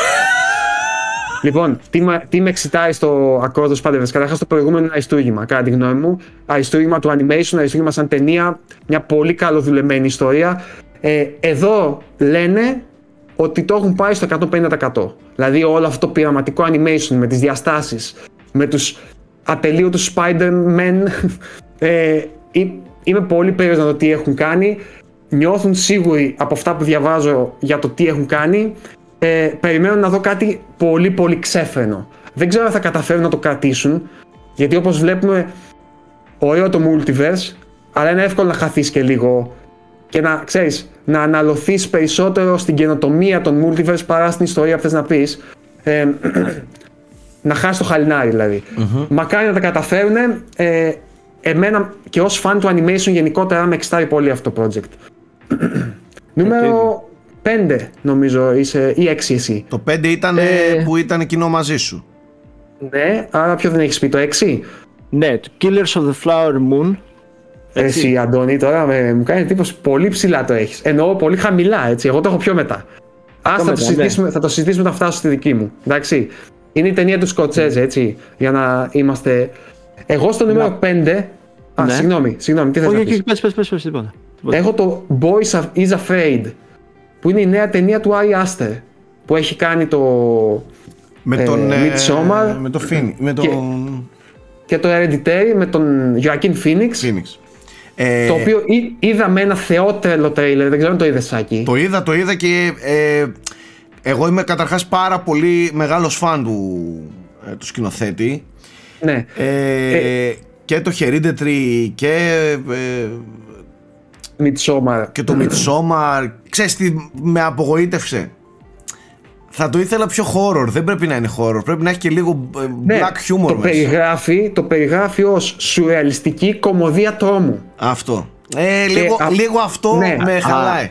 Λοιπόν, τι, με- τι με εξητάει στο Across the Spider-Verse. Καταρχάς, το προηγούμενο είναι αριστούργημα, κατά τη γνώμη μου. Αριστούργημα του animation, αριστούργημα σαν ταινία. Μια πολύ καλοδουλεμένη ιστορία. Ε, εδώ λένε ότι το έχουν πάει στο 150%. Δηλαδή, όλο αυτό το πειραματικό animation με τις διαστάσεις, με τους ατελείωτου Spider-Man. Ε, εί- είμαι πολύ περίεργος να δω τι έχουν κάνει. Νιώθουν σίγουροι από αυτά που διαβάζω για το τι έχουν κάνει. Ε, περιμένω να δω κάτι πολύ πολύ ξέφρενο. Δεν ξέρω αν θα καταφέρουν να το κρατήσουν. Γιατί όπως βλέπουμε ωραίο το multiverse, αλλά είναι εύκολο να χαθείς και λίγο και να, ξέρεις, να αναλωθείς περισσότερο στην καινοτομία των multiverse παρά στην ιστορία που θες να πεις. Ε, να χάσει το χαλινάρι δηλαδή. Μακάρι να τα καταφέρουν. Ε, εμένα και ως fan του animation γενικότερα με εξτάρει πολύ αυτό το project. Νούμερο 5 νομίζω είσαι ή 6 εσύ. Το 5 ήταν Ε. που ήταν κοινό μαζί σου. Ναι, άρα ποιο δεν έχεις πει το 6. Ναι, το Killers of the Flower Moon. Έτσι. Εσύ Αντώνη τώρα με, μου κάνει εντύπωση πολύ ψηλά το έχεις. Εννοώ πολύ χαμηλά έτσι. Εγώ το έχω πιο μετά. Ας θα, μετά, το συζητήσουμε, θα το συζητήσουμε όταν φτάσω στη δική μου. Εντάξει. Είναι η ταινία του Σκοτσέζε έτσι. Για να είμαστε. Εγώ στο νούμερο 5. Α, Ναι. συγγνώμη, συγγνώμη, τι θες Όχι, να όχι, πεις; πες, πες, πες, πες, τίποτα. τίποτα. Έχω το Boys is Afraid. Που είναι η νέα ταινία του Ari Aster. Που έχει κάνει το. Με Ε, τον. ε, Midsommar με τον Φίνι. Με και- τον. και το Hereditary με τον Joaquin Phoenix. Phoenix. Ε, Το οποίο εί- είδα με ένα θεότρελο τρέιλερ, δεν ξέρω αν το είδες Σάκη. Το είδα, το είδα και ε, εγώ είμαι καταρχάς πάρα πολύ μεγάλος φαν του, ε, του σκηνοθέτη. Ναι. Ε, και το Hereditary και, ε, Midsommar. και το Midsommar. Ξέρεις τι με απογοήτευσε; Θα το ήθελα πιο horror. Δεν πρέπει να είναι horror. Πρέπει να έχει και λίγο ε, Ναι, black humor το μέσα. περιγράφει, το περιγράφει ως σουρεαλιστική κομμωδία τρόμου. Αυτό. Ε, λίγο, α- λίγο αυτό ναι, με α- χαλάει.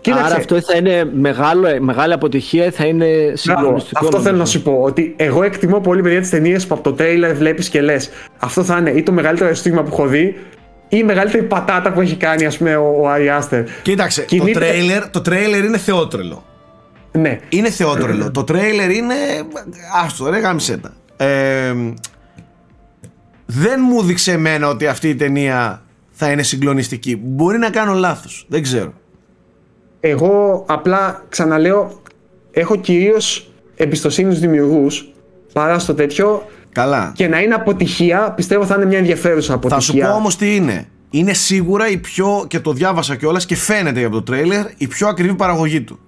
Κοίταξε, Άρα αυτό θα είναι μεγάλο, μεγάλη αποτυχία, θα είναι μπράβο, συγκλονιστικό. αυτό θέλω να νομίζω. σου πω. Ότι εγώ εκτιμώ πολύ παιδιά τις ταινίες που από το τρέιλερ βλέπεις και λες. Αυτό θα είναι ή το μεγαλύτερο αισθήγμα που έχω δει, ή η μεγαλύτερη πατάτα που έχει κάνει, ας πούμε, ο, ο Ari Aster. Κοίταξε, Κινείται- το, τρέιλερ, το τρέιλερ είναι θεότρελο. Ναι. Είναι θεότρελο. το τρέιλερ είναι. Άστο, ρε γάμισε τα. Ε, δεν μου δείξε εμένα ότι αυτή η ταινία θα είναι συγκλονιστική. Μπορεί να κάνω λάθος. Δεν ξέρω. Εγώ απλά ξαναλέω, έχω κυρίως εμπιστοσύνη στους δημιουργούς παρά στο τέτοιο. Καλά. Και να είναι αποτυχία, πιστεύω θα είναι μια ενδιαφέρουσα Θα αποτυχία. σου πω όμως τι είναι. Είναι σίγουρα η πιο, και το διάβασα κιόλας και φαίνεται από το τρέιλερ, η πιο ακριβή παραγωγή του.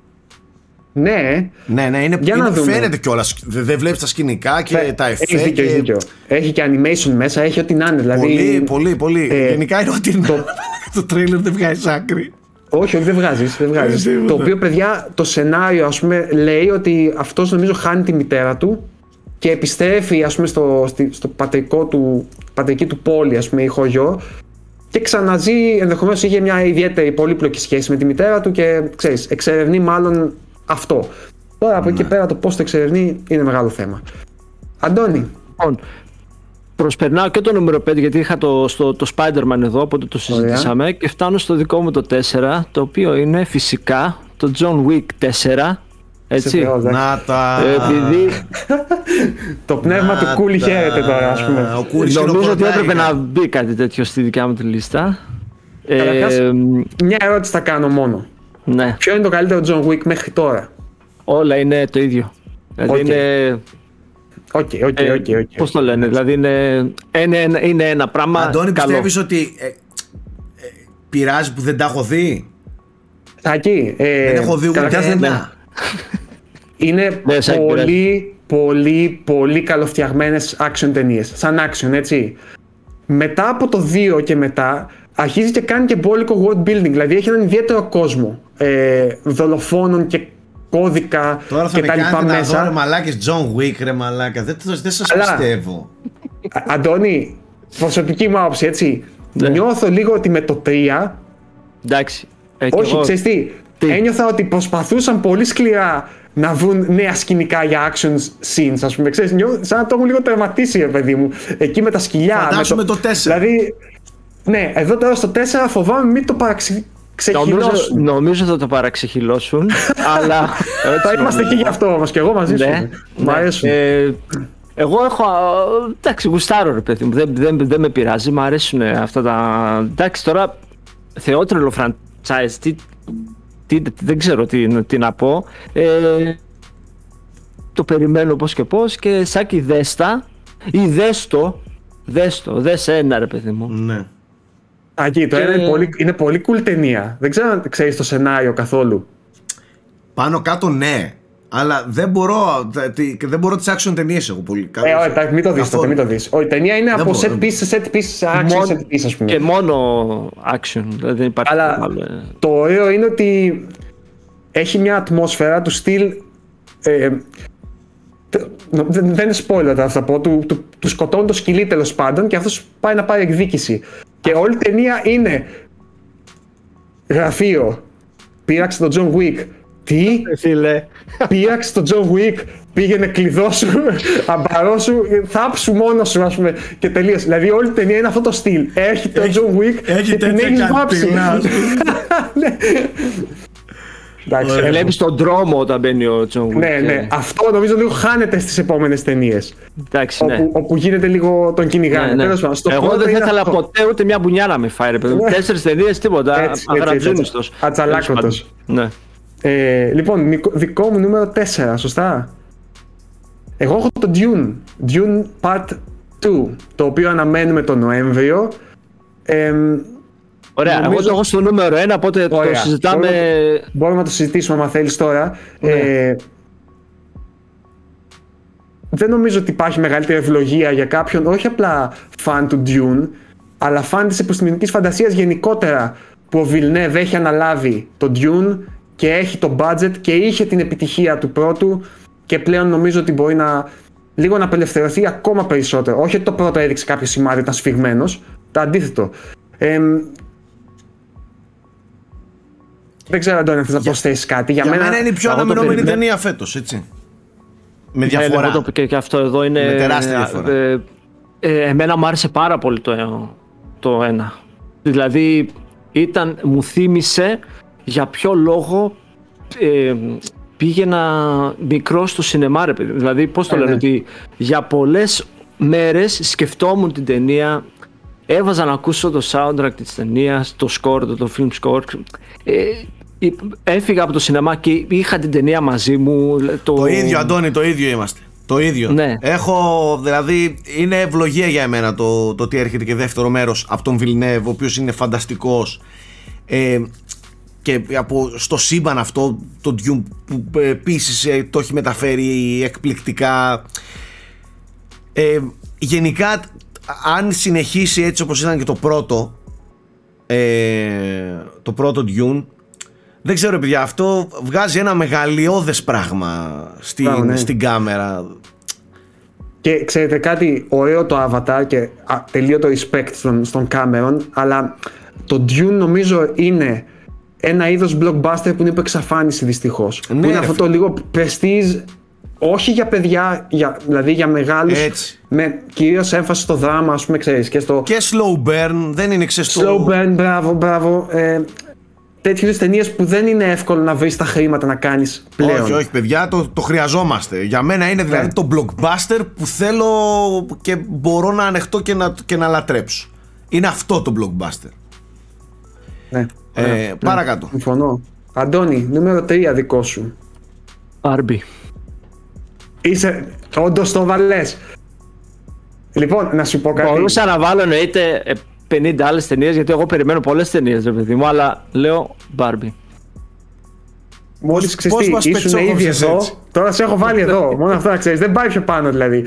Ναι, Ναι, ναι, είναι, Για να είναι δούμε. φαίνεται κιόλας. Δεν δεν βλέπεις τα σκηνικά και Ναι, τα εφέ. Έχεις δίκιο, και... έχεις δίκιο. Έχει και animation μέσα, έχει ό,τι να είναι. Δηλαδή, Πολύ, πολύ, πολύ. ε, Γενικά είναι ότι το- το τρέιλερ δεν βγάζει άκρη. Όχι, όχι, δεν βγάζεις. Δεν βγάζεις. Ε, τίποτα. το οποίο, παιδιά, το σενάριο, ας πούμε, λέει ότι αυτός νομίζω χάνει τη μητέρα του και επιστρέφει, ας πούμε, στο, στη- στο πατρικό του, πατρική του πόλη, ας πούμε, η Χωγιό και ξαναζεί, ενδεχομένως είχε μια ιδιαίτερη πολύπλοκη σχέση με τη μητέρα του και, ξέρεις, εξερευνεί μάλλον αυτό. Τώρα, από εκεί και πέρα, το πώς το εξερευνεί είναι μεγάλο θέμα. Αντώνη, Λοιπόν, προσπερνάω και το νούμερο 5 γιατί είχα το, στο, το Spider-Man εδώ, οπότε το συζητήσαμε και φτάνω στο δικό μου το 4, το οποίο είναι φυσικά το John Wick 4. Έτσι. σε θεός, εντάξει. Να τα. Ε, επειδή το πνεύμα του κούλι τα- χαίρεται τώρα, ας πούμε. Ο Κούλης νομίζω ότι χειροκροτάει. έπρεπε να μπει κάτι τέτοιο στη δικιά μου τη λίστα. Καταρχάς- Ε, Μια ερώτηση θα κάνω μόνο. ναι, Ποιο είναι το καλύτερο John Wick μέχρι τώρα; όλα είναι το ίδιο. Δηλαδή Οκ. είναι. OK, OK, ε, OK. OK. Πώς το λένε, δηλαδή είναι, είναι, ένα- είναι ένα πράγμα. Αντώνη, καλό. πιστεύεις ότι ε, ε, πειράζει που δεν τα έχω δει; Σάκη, ε, δεν έχω δει ούτε καταρχάς δεν- ένα. Είναι Ναι, Σάκη, πολύ, πολύ, πολύ καλοφτιαγμένες action ταινίες. Σαν action, έτσι. Μετά από το 2 και μετά, αρχίζει και κάνει και μπόλικο world building. Δηλαδή έχει έναν ιδιαίτερο κόσμο ε, δολοφόνων και κώδικα Τώρα θα και με τα λοιπά κάνετε να μέσα. δω ρε μαλάκες John Wick ρε μαλάκα. Δεν, το- δεν σας Αλλά- πιστεύω. Α- Αντώνη, προσωπική μου άποψη, έτσι. Ναι. Νιώθω λίγο ότι με το 3 Εντάξει. Ε, κι Όχι, εγώ- ξέρεις τι, Τι; Ένιωθα ότι προσπαθούσαν πολύ σκληρά να βρουν νέα σκηνικά για action scenes, ας πούμε. Ξέρεις, νιώ, σαν να το έχουν λίγο τερματίσει, ρε παιδί μου. Εκεί με τα σκυλιά. Φαντάσου με το 4. Δηλαδή, ναι, εδώ τώρα στο 4 φοβάμαι μην το παραξυ... ξεχυλώσουν. Νομίζω, θα το παραξεχυλώσουν, αλλά... Θα είμαστε εκεί γι' αυτό όμως και εγώ μαζί σου. Ναι, Μ' ναι. αρέσουν. Ε, εγώ έχω. Εντάξει, γουστάρω ρε παιδί μου. Δεν, δεν, δεν με πειράζει. Μ' αρέσουν αυτά τα. Εντάξει, τώρα θεότρελο franchise. Τι, τι, δεν ξέρω τι, τι να πω. Ε, το περιμένω πώς και πώς και Σάκη δέστα ή δέστο. Δέστο, δες ένα ρε παιδί μου. Ναι. Ακεί, το και- ένα είναι πολύ, είναι πολύ cool ταινία. Δεν ξέρω αν ξέρεις το σενάριο καθόλου. Πάνω κάτω ναι. Αλλά δεν μπορώ, τε- τι- και δεν μπορώ τις action ταινίες εγώ πολύ. Ε, όχι, εντάξει, μην το δεις τότε, Καθόλου. μην το δεις. Όχι, η ταινία είναι από μπορώ, set δεν piece σε set piece σε action Μόνο- set piece, ας πούμε. Και μόνο action. Δηλαδή δεν υπάρχει Αλλά άλλο. ε. το ωραίο είναι ότι έχει μια ατμόσφαιρα του στυλ. Ε, τε- νο- δεν, δεν είναι spoiler τώρα θα πω. Του, του, του σκοτώνουν το σκυλί τέλος πάντων και αυτός πάει να πάρει εκδίκηση. Και όλη η ταινία είναι γραφείο. Πήραξε τον John Wick. Τι, Ε, Φίλε. πήραξε τον John Wick, πήγαινε κλειδώσου, αμπαρώσου, θάψου μόνος σου, ας πούμε, και τελείωσε. Δηλαδή όλη η ταινία είναι αυτό το στυλ. Έρχεται ο John Wick έχει και την τέτοια έχει βάψει. καρτινά, ας Ναι. Εντάξει, Ωραία. ε, Βλέπεις τον δρόμο όταν μπαίνει ο John Wick. ναι, ναι. Ε, Αυτό νομίζω λίγο χάνεται στις επόμενες ταινίες. Εντάξει, ναι. Όπου, όπου γίνεται λίγο τον κυνηγάνε. Ναι, ναι. Τέλος πάντων, στο Εγώ πρώτο δεν θα είναι ήθελα αυτό. ποτέ ούτε μια μπουνιά να με φάει, ρε παιδί μου. Ναι. Τέσσερις ταινίες, τίποτα. Έτσι, έτσι, έτσι, Αγρατζούνιστος. ατσαλάκωτος. Ναι. Ε, λοιπόν, μικ- δικό μου νούμερο 4, σωστά; Εγώ έχω το Dune. Dune Part 2, το οποίο αναμένουμε τον Νοέμβριο. Ε, Ωραία, εγώ Νομίζω- το έχω στο νούμερο 1, οπότε το Ωραία. συζητάμε. Μπορούμε, μπορούμε να το συζητήσουμε αν θέλεις τώρα. Ναι. Ε, δεν νομίζω ότι υπάρχει μεγαλύτερη ευλογία για κάποιον, όχι απλά φαν του Dune, αλλά φαν της επιστημονικής φαντασίας γενικότερα, που ο Villeneuve έχει αναλάβει το Dune και έχει το budget και είχε την επιτυχία του πρώτου και πλέον νομίζω ότι μπορεί να λίγο να απελευθερωθεί ακόμα περισσότερο. Όχι ότι το πρώτο έδειξε κάποιο σημάδι, ήταν σφιγμένος, το αντίθετο. Ε, δεν ξέρω, Αντώνη, αν θες να προσθέσεις κάτι; Για, Για μένα είναι η πιο εγώ το αναμενόμενη περιμένω. ταινία φέτος, έτσι. Με Ναι, διαφορά. εγώ το και, και αυτό εδώ είναι. Με τεράστια διαφορά. Ε, ε, εμένα μου άρεσε πάρα πολύ το, το ένα. Δηλαδή, ήταν, μου θύμισε για ποιο λόγο ε, πήγαινα μικρό στο σινεμά, ρε παιδί. Δηλαδή, πώς το Ε, λένε, ναι. ότι για πολλές μέρες σκεφτόμουν την ταινία, έβαζα να ακούσω το soundtrack της ταινίας, το score, το, το film score. Ε, ε, έφυγα από το σινεμά και είχα την ταινία μαζί μου. Το ίδιο, Αντώνη, το ίδιο είμαστε. Το ίδιο. Ναι. Έχω, δηλαδή, είναι ευλογία για εμένα το, το ότι έρχεται και δεύτερο μέρος από τον Βιλνεύο, ο οποίος είναι φανταστικός. Ε, και από, στο σύμπαν αυτό, το Dune που επίσης το έχει μεταφέρει εκπληκτικά. Ε, γενικά, αν συνεχίσει έτσι όπως ήταν και το πρώτο, ε, το πρώτο Dune, δεν ξέρω παιδιά, αυτό βγάζει ένα μεγαλειώδες πράγμα στην, Μπράβο, ναι. στην κάμερα. Και ξέρετε κάτι ωραίο το Avatar και α, τελείω το respect στον, στον Cameron, αλλά το Dune νομίζω είναι ένα είδος blockbuster που είναι υπό εξαφάνιση δυστυχώς. Ναι, που είναι ρε αυτό φίλε. το λίγο prestige, όχι για παιδιά, για, δηλαδή για μεγάλους, Έτσι. με κυρίως έμφαση στο δράμα, ας πούμε, ξέρεις, και στο Και slow burn, δεν είναι ξεστό. slow burn, μπράβο, μπράβο. Ε, τέτοιου είδους ταινίες που δεν είναι εύκολο να βρεις τα χρήματα να κάνεις πλέον. Όχι, όχι, παιδιά, το, το χρειαζόμαστε. Για μένα είναι δηλαδή Ναι. το blockbuster που θέλω και μπορώ να ανεχτώ και να, και να λατρέψω. Είναι αυτό το blockbuster. Ναι. Ε, παρακάτω. Συμφωνώ. Αντώνη, νούμερο 3 δικό σου. Άρμπι. Είσαι όντως το βαλέ. Λοιπόν, να σου πω κάτι. Μπορούσα να βάλω εννοείται ε, 50 άλλες ταινίες γιατί εγώ περιμένω πολλές ταινίες, ρε παιδί μου, αλλά λέω Barbie. Μόλις Πώς- πώς μας ξέρει, ήσουν ήδη πετσόκοψες εδώ. έτσι. Τώρα σε έχω βάλει εδώ. Μόνο αυτό να ξέρεις. Δεν πάει πιο πάνω δηλαδή.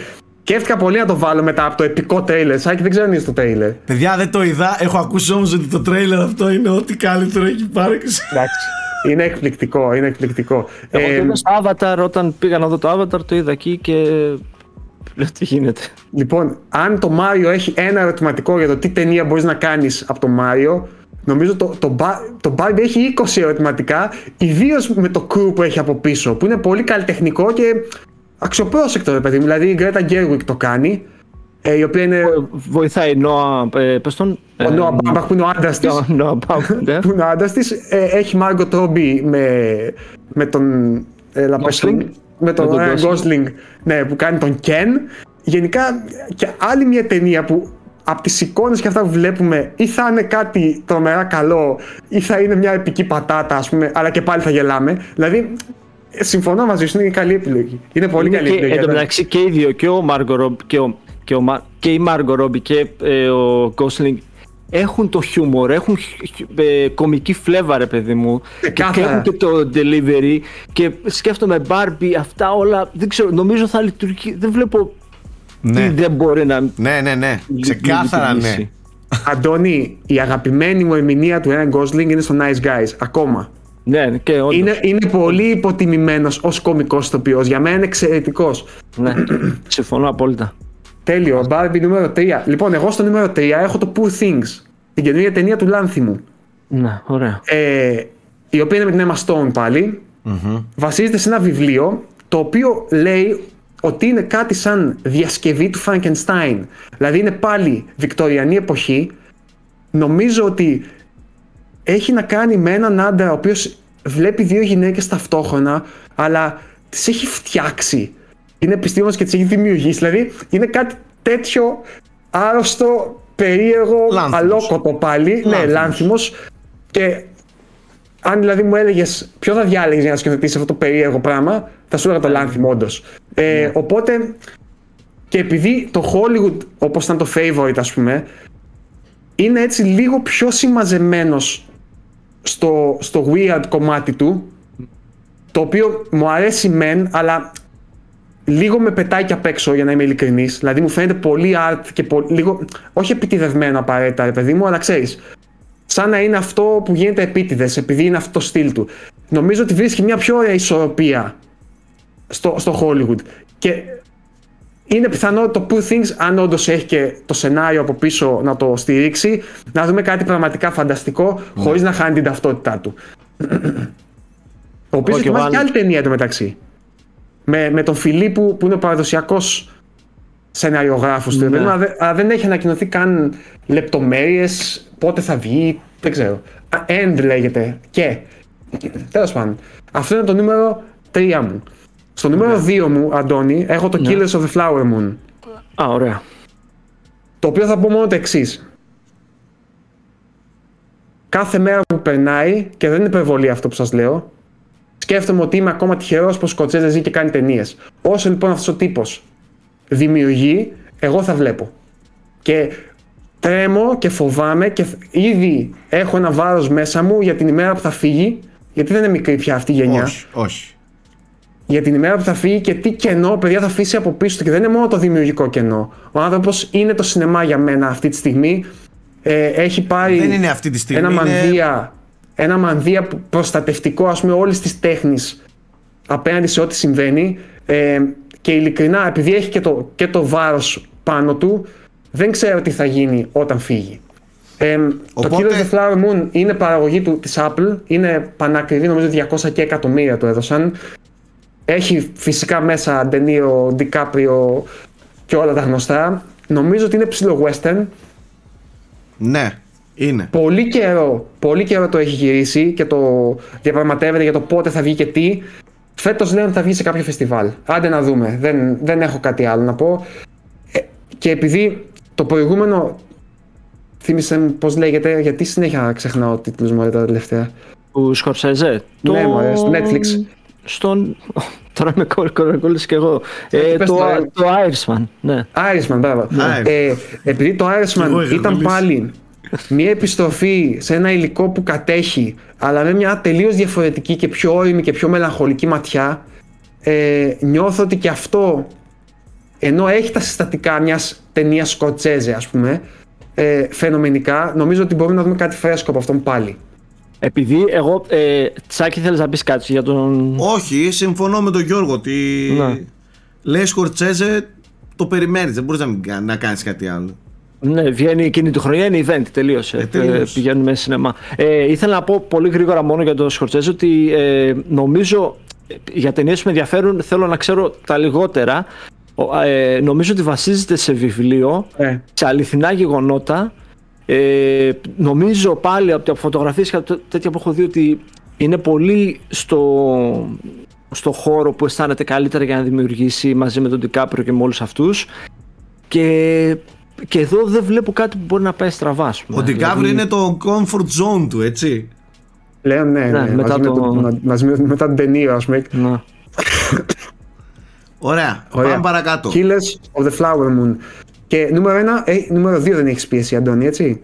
Σκέφτηκα πολύ να το βάλω μετά από το επικό τρέιλερ. Σάκη, δεν ξέρω αν είσαι το τρέιλερ. Παιδιά, δεν το είδα. Έχω ακούσει όμως ότι το τρέιλερ αυτό είναι ό,τι καλύτερο έχει υπάρξει. Εντάξει. Είναι εκπληκτικό, είναι εκπληκτικό. Εγώ Ε, το είδα στο Avatar, όταν πήγα να δω το Avatar, το είδα εκεί και. Λέω τι γίνεται. Λοιπόν, αν το Mario έχει ένα ερωτηματικό για το τι ταινία μπορείς να κάνεις από το Mario, νομίζω το, το, Ba- το Barbie έχει 20 ερωτηματικά, ιδίως με το crew που έχει από πίσω, που είναι πολύ καλλιτεχνικό και αξιοπρόσεκτο, ρε παιδί μου. Δηλαδή η Greta Gerwig το κάνει, ε, η οποία είναι. Βοηθάει η Νόα, ε, πες τον, Ο Νόα Μπάμπαχ που είναι ο άντρας της. ναι. Που είναι ο άντρας της. Έχει Μάργκο Τρόμπι με, με τον. Έλα, πες τον- Gosling. Με τον Με τον Ryan Gosling. Gosling, ναι, που κάνει τον Ken. Γενικά και άλλη μια ταινία που από τις εικόνες και αυτά που βλέπουμε ή θα είναι κάτι τρομερά καλό ή θα είναι μια επική πατάτα ας πούμε αλλά και πάλι θα γελάμε. Δηλαδή ε, συμφωνώ μαζί σου είναι καλή επιλογή. Είναι πολύ Είναι καλή και, επιλογή. εν τω μεταξύ και οι δύο, και ο Μάργκο Ρόμπι και, ο, και, ο, Μα- και η Μάργκο Ρόμπι και ε, ο Γκόσλινγκ έχουν το χιούμορ, έχουν χ- χ- ε, κομική φλέβα ρε παιδί μου και, και Ξεκάθαρα. έχουν και το delivery και σκέφτομαι Barbie αυτά όλα δεν ξέρω νομίζω θα λειτουργεί δεν βλέπω Ναι. τι δεν μπορεί να Ναι, ναι, ναι. Ξεκάθαρα ναι. λειτουργήσει. Αντώνη, η αγαπημένη μου ερμηνεία του Ryan Gosling είναι στο Nice Guys. Ακόμα. ναι και όντως, Είναι, είναι πολύ υποτιμημένος ως κωμικό ηθοποιό. Για μένα είναι εξαιρετικός. ναι, συμφωνώ απόλυτα Τέλειο. Barbie νούμερο 3. Λοιπόν, εγώ στο νούμερο 3 έχω το Poor Things. Την καινούργια ταινία του Λάνθιμου. ναι ωραία Ε, η οποία είναι με την Emma Stone παλι Βασίζεται σε ένα βιβλίο το οποίο λέει ότι είναι κάτι σαν διασκευή του Frankenstein. Δηλαδή είναι πάλι βικτοριανή εποχή. Νομίζω ότι έχει να κάνει με έναν άντρα ο οποίος βλέπει δύο γυναίκες ταυτόχρονα αλλά τις έχει φτιάξει. Είναι επιστήμονας και τις έχει δημιουργήσει. Δηλαδή είναι κάτι τέτοιο άρρωστο, περίεργο, Λάνθιμος. αλόκοτο πάλι. Ναι, Λάνθιμος. λάνθιμος. Και αν δηλαδή μου έλεγες ποιο θα διάλεγες για να σκεφτείς αυτό το περίεργο πράγμα, θα σου έλεγα το λάνθιμο, όντως. Ε, οπότε και επειδή το Hollywood, όπως ήταν το favorite, ας πούμε, είναι έτσι λίγο πιο συμμαζεμένος στο, στο weird κομμάτι του, το οποίο μου αρέσει μεν, αλλά λίγο με πετάει και απ' έξω για να είμαι ειλικρινής. Δηλαδή μου φαίνεται πολύ art και πολύ, λίγο, όχι επιτιδευμένο απαραίτητα, ρε παιδί μου, αλλά ξέρεις. Σαν να είναι αυτό που γίνεται επίτηδες, επειδή είναι αυτό το στυλ του. Νομίζω ότι βρίσκει μια πιο ωραία ισορροπία στο, στο Hollywood. Και είναι πιθανό το Poor Things, αν όντως έχει και το σενάριο από πίσω να το στηρίξει, να δούμε κάτι πραγματικά φανταστικό, χωρίς να χάνει την ταυτότητά του. Ο οποίος Όχι, ετοιμάζει εγώ και αν- άλλη ταινία εντωμεταξύ. Με, με τον Φιλίππου που είναι ο παραδοσιακός σεναριογράφος του. Ναι. παιδί μου, Αλλά, δεν- αλλά δεν έχει ανακοινωθεί καν λεπτομέρειες, πότε θα βγει, δεν ξέρω. Α, End λέγεται. Και. Τέλος πάντων. Αυτό είναι το νούμερο 3 μου. Στο νούμερο 2 μου, Αντώνη, έχω το Killers of the Flower Moon. α ωραία Το οποίο θα πω μόνο το εξής. Κάθε μέρα που περνάει, και δεν είναι υπερβολή αυτό που σας λέω, σκέφτομαι ότι είμαι ακόμα τυχερός που ο Σκοτσέζε ζει και κάνει ταινίες. Όσο λοιπόν αυτός ο τύπος δημιουργεί, εγώ θα βλέπω. Και τρέμω και φοβάμαι και ήδη έχω ένα βάρος μέσα μου για την ημέρα που θα φύγει, γιατί δεν είναι μικρή πια αυτή η γενιά Όχι, όχι. για την ημέρα που θα φύγει και τι κενό παιδιά θα αφήσει από πίσω του. Και δεν είναι μόνο το δημιουργικό κενό. Ο άνθρωπος είναι το σινεμά για μένα αυτή τη στιγμή. Ε, έχει πάρει Δεν είναι αυτή τη στιγμή, ένα είναι- μανδύα, ένα μανδύα που- προστατευτικό ας πούμε όλης της τέχνης απέναντι σε ό,τι συμβαίνει ε, και ειλικρινά επειδή έχει και το, και το βάρος πάνω του δεν ξέρω τι θα γίνει όταν φύγει. Ε, Το Οπότε- Killers of the Flower Moon είναι παραγωγή του, της Apple, είναι πανακριβή, νομίζω 200 και εκατομμύρια το έδωσαν. Έχει φυσικά μέσα Ντενίο, Ντικάπριο και όλα τα γνωστά. Νομίζω ότι είναι ψηλό western. Ναι, είναι. Πολύ καιρό, πολύ καιρό το έχει γυρίσει και το διαπραγματεύεται για το πότε θα βγει και τι. Φέτος λένε ότι θα βγει σε κάποιο φεστιβάλ. Άντε να δούμε. Δεν, δεν έχω κάτι άλλο να πω. Ε, και επειδή το προηγούμενο. Θύμισε μου πώς λέγεται, γιατί συνέχεια ξεχνάω τίτλους μου τα τελευταία. του Σκορσέζε Ναι, μωρέ, στο Netflix. στον τώρα με κορακόλες και εγώ Ε, ε, πες το, το, ε. το Irishman ναι Irishman, μπράβο. Irishman. Ε, επειδή το εγώ Irishman είχα ήταν κολλήσει. πάλι μια επιστροφή σε ένα υλικό που κατέχει, αλλά με μια τελείως διαφορετική και πιο όρημη και πιο μελαγχολική ματιά, ε, νιώθω ότι και αυτό, ενώ έχει τα συστατικά μιας ταινίας σκοτσέζε, ας πούμε, ε, φαινομενικά, νομίζω ότι μπορούμε να δούμε κάτι φρέσκο από αυτόν πάλι. επειδή εγώ ε, Τσάκη θέλεις να πεις κάτι για τον Όχι, συμφωνώ με τον Γιώργο ότι Ναι. λέει Σκορτσέζε το περιμένεις, δεν μπορείς να, μην, κα- να κάνεις κάτι άλλο. Ναι, βγαίνει εκείνη τη χρονιά, είναι event, τελείωσε. Ε, τελείωσε. πηγαίνουμε σινεμά. Ε, ήθελα να πω πολύ γρήγορα μόνο για το Σκορτσέζε ότι ε, νομίζω ε, για ταινίες που με ενδιαφέρουν θέλω να ξέρω τα λιγότερα. Ο- ε, νομίζω ότι βασίζεται σε βιβλίο, Ε, σε αληθινά γεγονότα Ε, νομίζω πάλι από τι φωτογραφίες και τέτοια που έχω δει ότι είναι πολύ στο, στο χώρο που αισθάνεται καλύτερα για να δημιουργήσει μαζί με τον Τικάπριο και με όλους αυτούς και, και εδώ δεν βλέπω κάτι που μπορεί να πάει στραβά. Ο Ντικάπριο είναι το comfort zone του, έτσι. Λέω ναι, ναι, ναι, μετά, το... με μαζί με, μετά την ταινία, ας πούμε. Ναι. Ωραία, Ωραία, πάμε παρακάτω. Killers of the Flower Moon. Και νούμερο ένα, ε, νούμερο δύο δεν έχεις πίεση, Αντώνη, έτσι;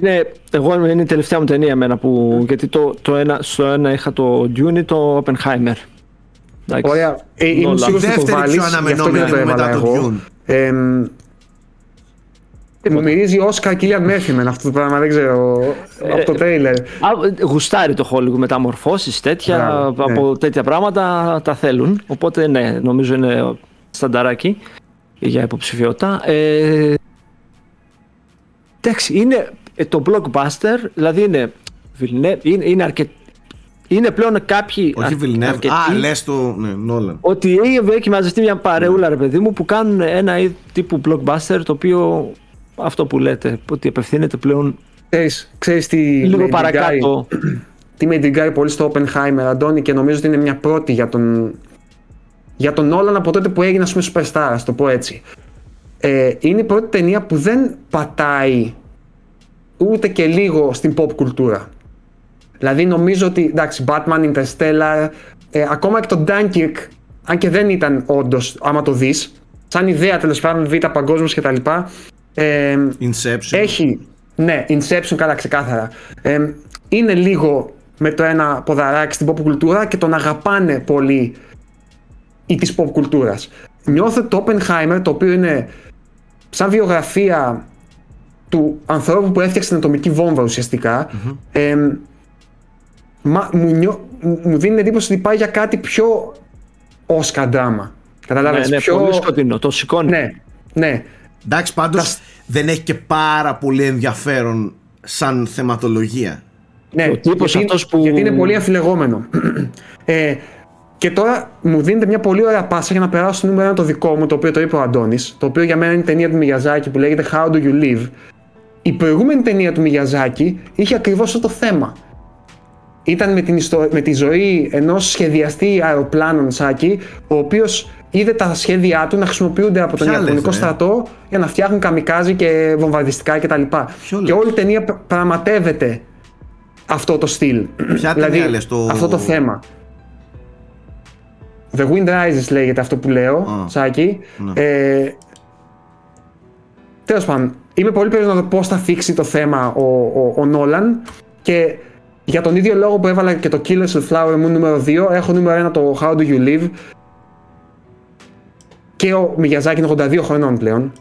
Είναι, εγώ είναι η τελευταία μου ταινία εμένα που, γιατί το, το ένα, στο ένα είχα το Dune ή το Oppenheimer. Ωραία, ε, είμαι σίγουρος ότι το βάλεις, γι' αυτό και το έβαλα εγώ. Ε, μου μυρίζει Όσκαρ Κίλιαν Μέρφυ με αυτό το πράγμα, δεν ξέρω, ε, από το τρέιλερ. Γουστάρει το Hollywood μεταμορφώσεις τέτοια, από ναι. τέτοια πράγματα τα θέλουν, οπότε ναι, νομίζω είναι στανταράκι για υποψηφιότητα. Ε, εντάξει, είναι ε, το blockbuster, δηλαδή είναι, είναι, είναι αρκετ, είναι πλέον κάποιοι. Όχι Βιλνεύ. Α, λες το. Ναι, Νόλαν. Ότι έχει μαζευτεί μια παρεούλα, ρε παιδί μου, που κάνουν ένα τύπου blockbuster το οποίο αυτό που λέτε, ότι απευθύνεται πλέον. Ξέρεις, ξέρεις τι. Λίγο παρακάτω. Τι με εντριγκάρει πολύ στο Oppenheimer, Αντώνη, και νομίζω ότι είναι μια πρώτη για τον. Για τον Νόλαν από τότε που έγινε, ας πούμε, superstar, ας το πω έτσι. Ε, είναι η πρώτη ταινία που δεν πατάει ούτε και λίγο στην pop κουλτούρα. Δηλαδή νομίζω ότι, εντάξει, Batman, Interstellar, ε, ακόμα και το Dunkirk, αν και δεν ήταν όντως, άμα το δεις, σαν ιδέα τέλος πάντων, β' παγκόσμιος κτλ. Ε, Inception. Έχει, ναι, Inception καλά ξεκάθαρα. Ε, είναι λίγο με το ένα ποδαράκι στην pop κουλτούρα και τον αγαπάνε πολύ ή της pop κουλτούρας. Νιώθω το Oppenheimer, το οποίο είναι σαν βιογραφία του ανθρώπου που έφτιαξε την ατομική βόμβα μα, μου, μου δίνει εντύπωση ότι πάει για κάτι πιο Oscar drama. Καταλάβεις, ναι, ναι, πιο... πολύ σκοτεινό, το σηκώνει. Ναι, ναι. Εντάξει, πάντως δεν έχει και πάρα πολύ ενδιαφέρον σαν θεματολογία. Ναι, ο τύπος γιατί, αυτός που... γιατί είναι πολύ αφιλεγόμενο. ε, και τώρα μου δίνεται μια πολύ ωραία πάσα για να περάσω στο νούμερο ένα το δικό μου, το οποίο το είπε ο Αντώνης, το οποίο για μένα είναι η ταινία του Μιγιαζάκη που λέγεται How Do You Live. Η προηγούμενη ταινία του Μιγιαζάκη είχε ακριβώς αυτό το θέμα ήταν με, την με τη ζωή ενός σχεδιαστή αεροπλάνων Σάκη, ο οποίος είδε τα σχέδιά του να χρησιμοποιούνται από τον Ιαπωνικό στρατό για να φτιάχνουν καμικάζι και βομβαρδιστικά κτλ. Και όλη η ταινία πραγματεύεται αυτό το στυλ. Ποια δηλαδή, λες, το... αυτό το θέμα. The Wind Rises λέγεται αυτό που λέω, Σάκη. Ναι. Ε, τέλος πάντων, είμαι πολύ περίεργος να δω πώς θα θίξει το θέμα ο, ο, ο Νόλαν και για τον ίδιο λόγο που έβαλα και το Killers of Flower Moon νούμερο 2, έχω νούμερο 1 το How Do You Live. Και ο Μιγιαζάκη είναι 82 χρονών πλέον.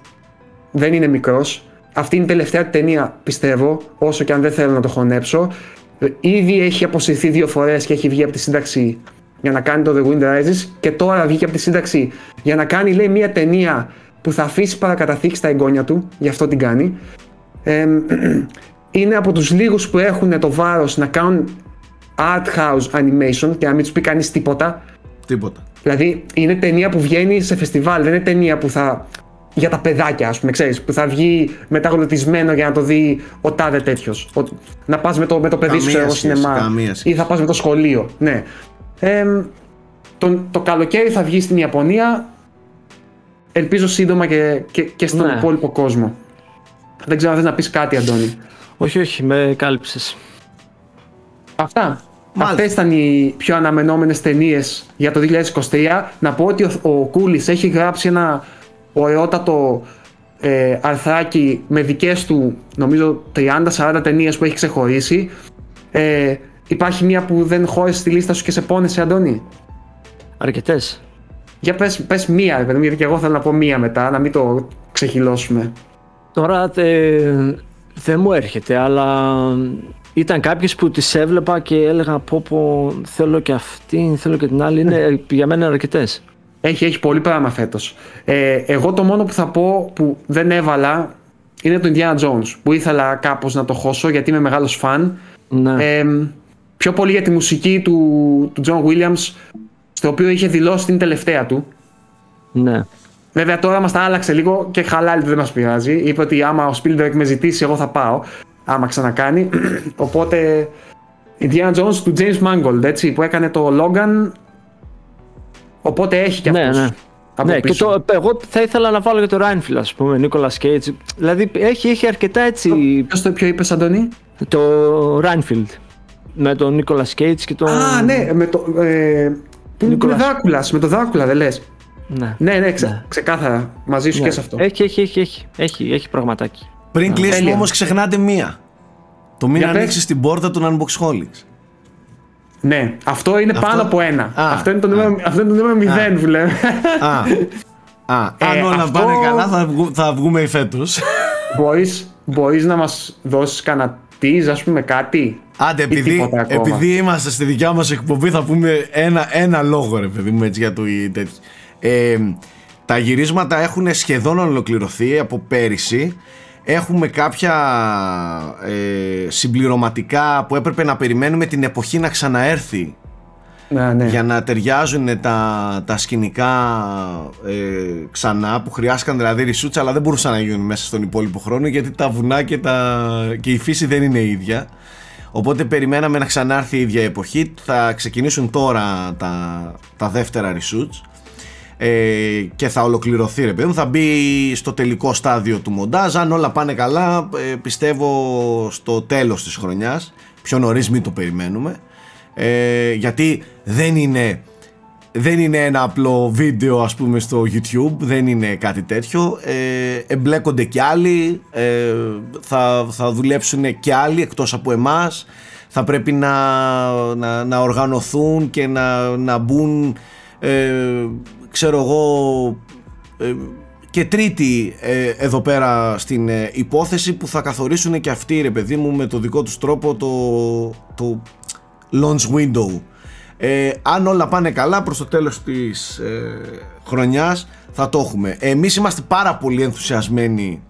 Δεν είναι μικρός. Αυτή είναι η τελευταία ταινία, πιστεύω, όσο και αν δεν θέλω να το χωνέψω. Ήδη έχει αποσυρθεί δύο φορές και έχει βγει από τη σύνταξη για να κάνει το The Wind Rises και τώρα βγήκε από τη σύνταξη για να κάνει, λέει, μια ταινία που θα αφήσει παρακαταθήκη στα εγγόνια του, γι' αυτό την κάνει. Ε, είναι από τους λίγους που έχουν το βάρος να κάνουν art house animation και να μην τους πει κανείς τίποτα. Τίποτα. Δηλαδή είναι ταινία που βγαίνει σε φεστιβάλ, δεν είναι ταινία που θα για τα παιδάκια, ας πούμε, ξέρεις, που θα βγει μεταγλωτισμένο για να το δει ο τάδε τέτοιος. Να πας με το, με το παιδί σου στο σινεμά. Ή θα πας με το σχολείο. Ναι. Ε, το, το καλοκαίρι θα βγει στην Ιαπωνία. Ελπίζω σύντομα και, και, και στον ναι. υπόλοιπο κόσμο. Δεν ξέρω αν θες να πεις κάτι, Αντώνη. Όχι, όχι, με κάλυψες. Αυτά. Αυτές ήταν οι πιο αναμενόμενες ταινίες για το 2023. Να πω ότι ο, ο Κούλης έχει γράψει ένα ωραιότατο ε, αρθράκι με δικές του νομίζω 30-40 ταινίες που έχει ξεχωρίσει. Ε, υπάρχει μία που δεν χώρισε στη λίστα σου και σε πόνεσε, Αντώνη. Αρκετές. Για πες, πες μία, γιατί και εγώ θέλω να πω μία μετά, να μην το ξεχυλώσουμε. Τώρα δεν μου έρχεται, αλλά ήταν κάποιε που τις έβλεπα και έλεγα πω πω θέλω και αυτή, θέλω και την άλλη. Είναι, για μένα αρκετές. Έχει, έχει πολύ πράγμα φέτος. Ε, εγώ το μόνο που θα πω που δεν έβαλα είναι το Indiana Jones που ήθελα κάπως να το χώσω γιατί είμαι μεγάλος φαν. Ναι. Ε, πιο πολύ για τη μουσική του, του John Williams στο οποίο είχε δηλώσει την τελευταία του. Ναι. Βέβαια τώρα μας τα άλλαξε λίγο και χαλάλι δεν μας πειράζει. Είπε ότι άμα ο Spielberg με ζητήσει, εγώ θα πάω. Άμα ξανακάνει. Οπότε. Indiana Jones του James Mangold, έτσι, που έκανε το Logan. Οπότε έχει και Ναι, αυτός. ναι. από Ναι, και πίσω. το, εγώ θα ήθελα να βάλω και το Reinfeldt, ας πούμε, Nicolas Cage. Δηλαδή έχει, έχει αρκετά έτσι Ποιος το ποιο είπες, Αντώνη; το Reinfeldt. Με τον Nicolas Cage και τον... Α, ναι, με το. Ε, που είναι Νικόλας. Δράκουλας, με το Δράκουλα, δεν λες. Ναι. Ναι, ναι, ξε- Ναι. ξεκάθαρα. Μαζί σου Ναι. και σε αυτό. Έχει, έχει, έχει, έχει, έχει, έχει πραγματάκι. Πριν κλείσουμε τέλεια. όμως, ξεχνάτε μία. Το μην Για πες. ανοίξεις την πόρτα του Unboxholics. Ναι, αυτό είναι Αυτό- πάνω από ένα. Α, αυτό, είναι το α. νούμερο, αυτό είναι το νούμερο 0 που λέμε. Α, α, αν Ε, όλα αυτό- πάνε καλά, θα, βγου- θα βγούμε φέτο. μπορείς, μπορείς να μας δώσεις κανένα tease, ας πούμε, κάτι. Άντε, Ή επειδή, τίποτα ακόμα. επειδή είμαστε στη δικιά μας εκπομπή θα πούμε ένα, ένα λόγο ρε παιδί μου έτσι για το ή τέτοιο. Ε, τα γυρίσματα έχουν σχεδόν ολοκληρωθεί από πέρυσι. Έχουμε κάποια ε, συμπληρωματικά που έπρεπε να περιμένουμε την εποχή να ξαναέρθει Ναι, ναι. για να ταιριάζουν τα, τα σκηνικά ε, ξανά που χρειάστηκαν δηλαδή ρησούτσα αλλά δεν μπορούσαν να γίνουν μέσα στον υπόλοιπο χρόνο γιατί τα βουνά και, τα, και η φύση δεν είναι ίδια. Οπότε περιμέναμε να ξανάρθει η ίδια εποχή. Θα ξεκινήσουν τώρα τα, τα δεύτερα reshoots ε, και θα ολοκληρωθεί ρε παιδί μου. Θα μπει στο τελικό στάδιο του μοντάζ. Αν όλα πάνε καλά ε, πιστεύω στο τέλος της χρονιάς πιο νωρίς μην το περιμένουμε. Ε, γιατί δεν είναι δεν είναι ένα απλό βίντεο ας πούμε στο YouTube. Δεν είναι κάτι τέτοιο. Ε, εμπλέκονται και άλλοι. Ε, θα, θα δουλέψουν και άλλοι εκτός από εμάς. Θα πρέπει να, να, να οργανωθούν και να, να μπουν ε, ξέρω εγώ ε, και τρίτη ε, εδώ πέρα στην ε, υπόθεση που θα καθορίσουν και αυτοί ρε παιδί μου με το δικό τους τρόπο το, το launch window. Ε, αν όλα πάνε καλά προς το τέλος της ε, χρονιάς θα το έχουμε. Εμείς είμαστε πάρα πολύ ενθουσιασμένοι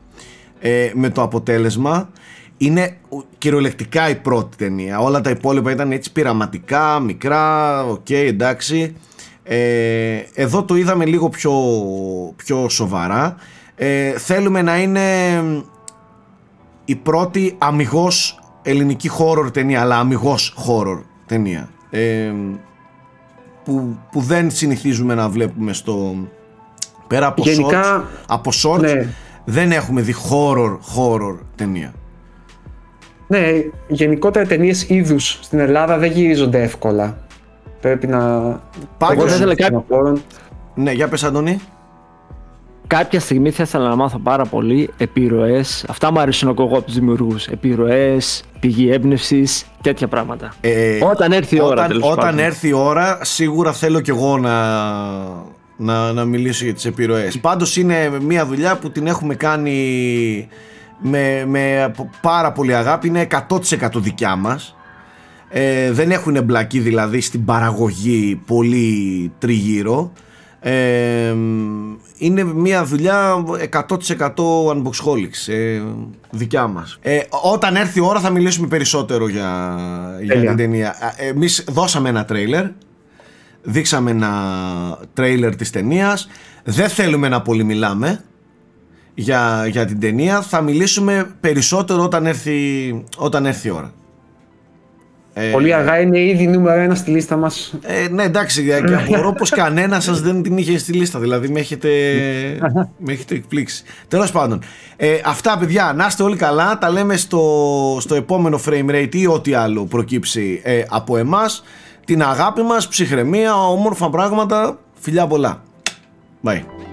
ε, με το αποτέλεσμα. Είναι ο- κυριολεκτικά η πρώτη ταινία. Όλα τα υπόλοιπα ήταν έτσι πειραματικά μικρά, οκ εντάξει ε, εδώ το είδαμε λίγο πιο, πιο σοβαρά ε, θέλουμε να είναι η πρώτη αμυγός ελληνική horror ταινία αλλά αμυγός horror ταινία ε, που, που δεν συνηθίζουμε να βλέπουμε στο πέρα από Γενικά, shorts, από shorts ναι. δεν έχουμε δει horror horror ταινία Ναι, γενικότερα ταινίες είδους στην Ελλάδα δεν γυρίζονται εύκολα. Πρέπει να. Πάντως- Εγώ θα ήθελα κάτι- κάτι. ναι για πες Αντώνη Κάποια στιγμή θα ήθελα να μάθω πάρα πολύ επιρροές. Αυτά μου αρέσουν να ακούω από τους δημιουργούς. Επιρροές, πηγή έμπνευσης, τέτοια πράγματα. Ε, Όταν έρθει η ώρα, όταν, τέλος όταν πάντων. έρθει η ώρα σίγουρα θέλω κι εγώ να, να, να μιλήσω για τις επιρροές πάντως είναι μια δουλειά που την έχουμε κάνει με, με πάρα πολύ αγάπη είναι 100% δικιά μας ε, δεν έχουν εμπλακεί δηλαδή στην παραγωγή πολύ τριγύρω. Ε, είναι μια δουλειά 100% unboxholics ε, δικιά μας. Ε, όταν έρθει η ώρα θα μιλήσουμε περισσότερο για, για Τέλεια. την ταινία. Ε, εμείς δώσαμε ένα τρέιλερ δείξαμε ένα τρέιλερ της ταινίας. Δεν θέλουμε να πολύ μιλάμε για, για την ταινία. Θα μιλήσουμε περισσότερο όταν έρθει, όταν έρθει η ώρα ε, Πολύ αργά είναι ήδη νούμερο ένα στη λίστα μας. ε, ναι, εντάξει, και απορώ πως κανένας σας δεν την είχε στη λίστα. Δηλαδή, με έχετε, με έχετε εκπλήξει. Τέλος πάντων, ε, αυτά παιδιά, να είστε όλοι καλά. Τα λέμε στο, στο επόμενο frame rate ή ό,τι άλλο προκύψει ε, από εμάς. Την αγάπη μας, ψυχραιμία, όμορφα πράγματα. Φιλιά πολλά. Bye.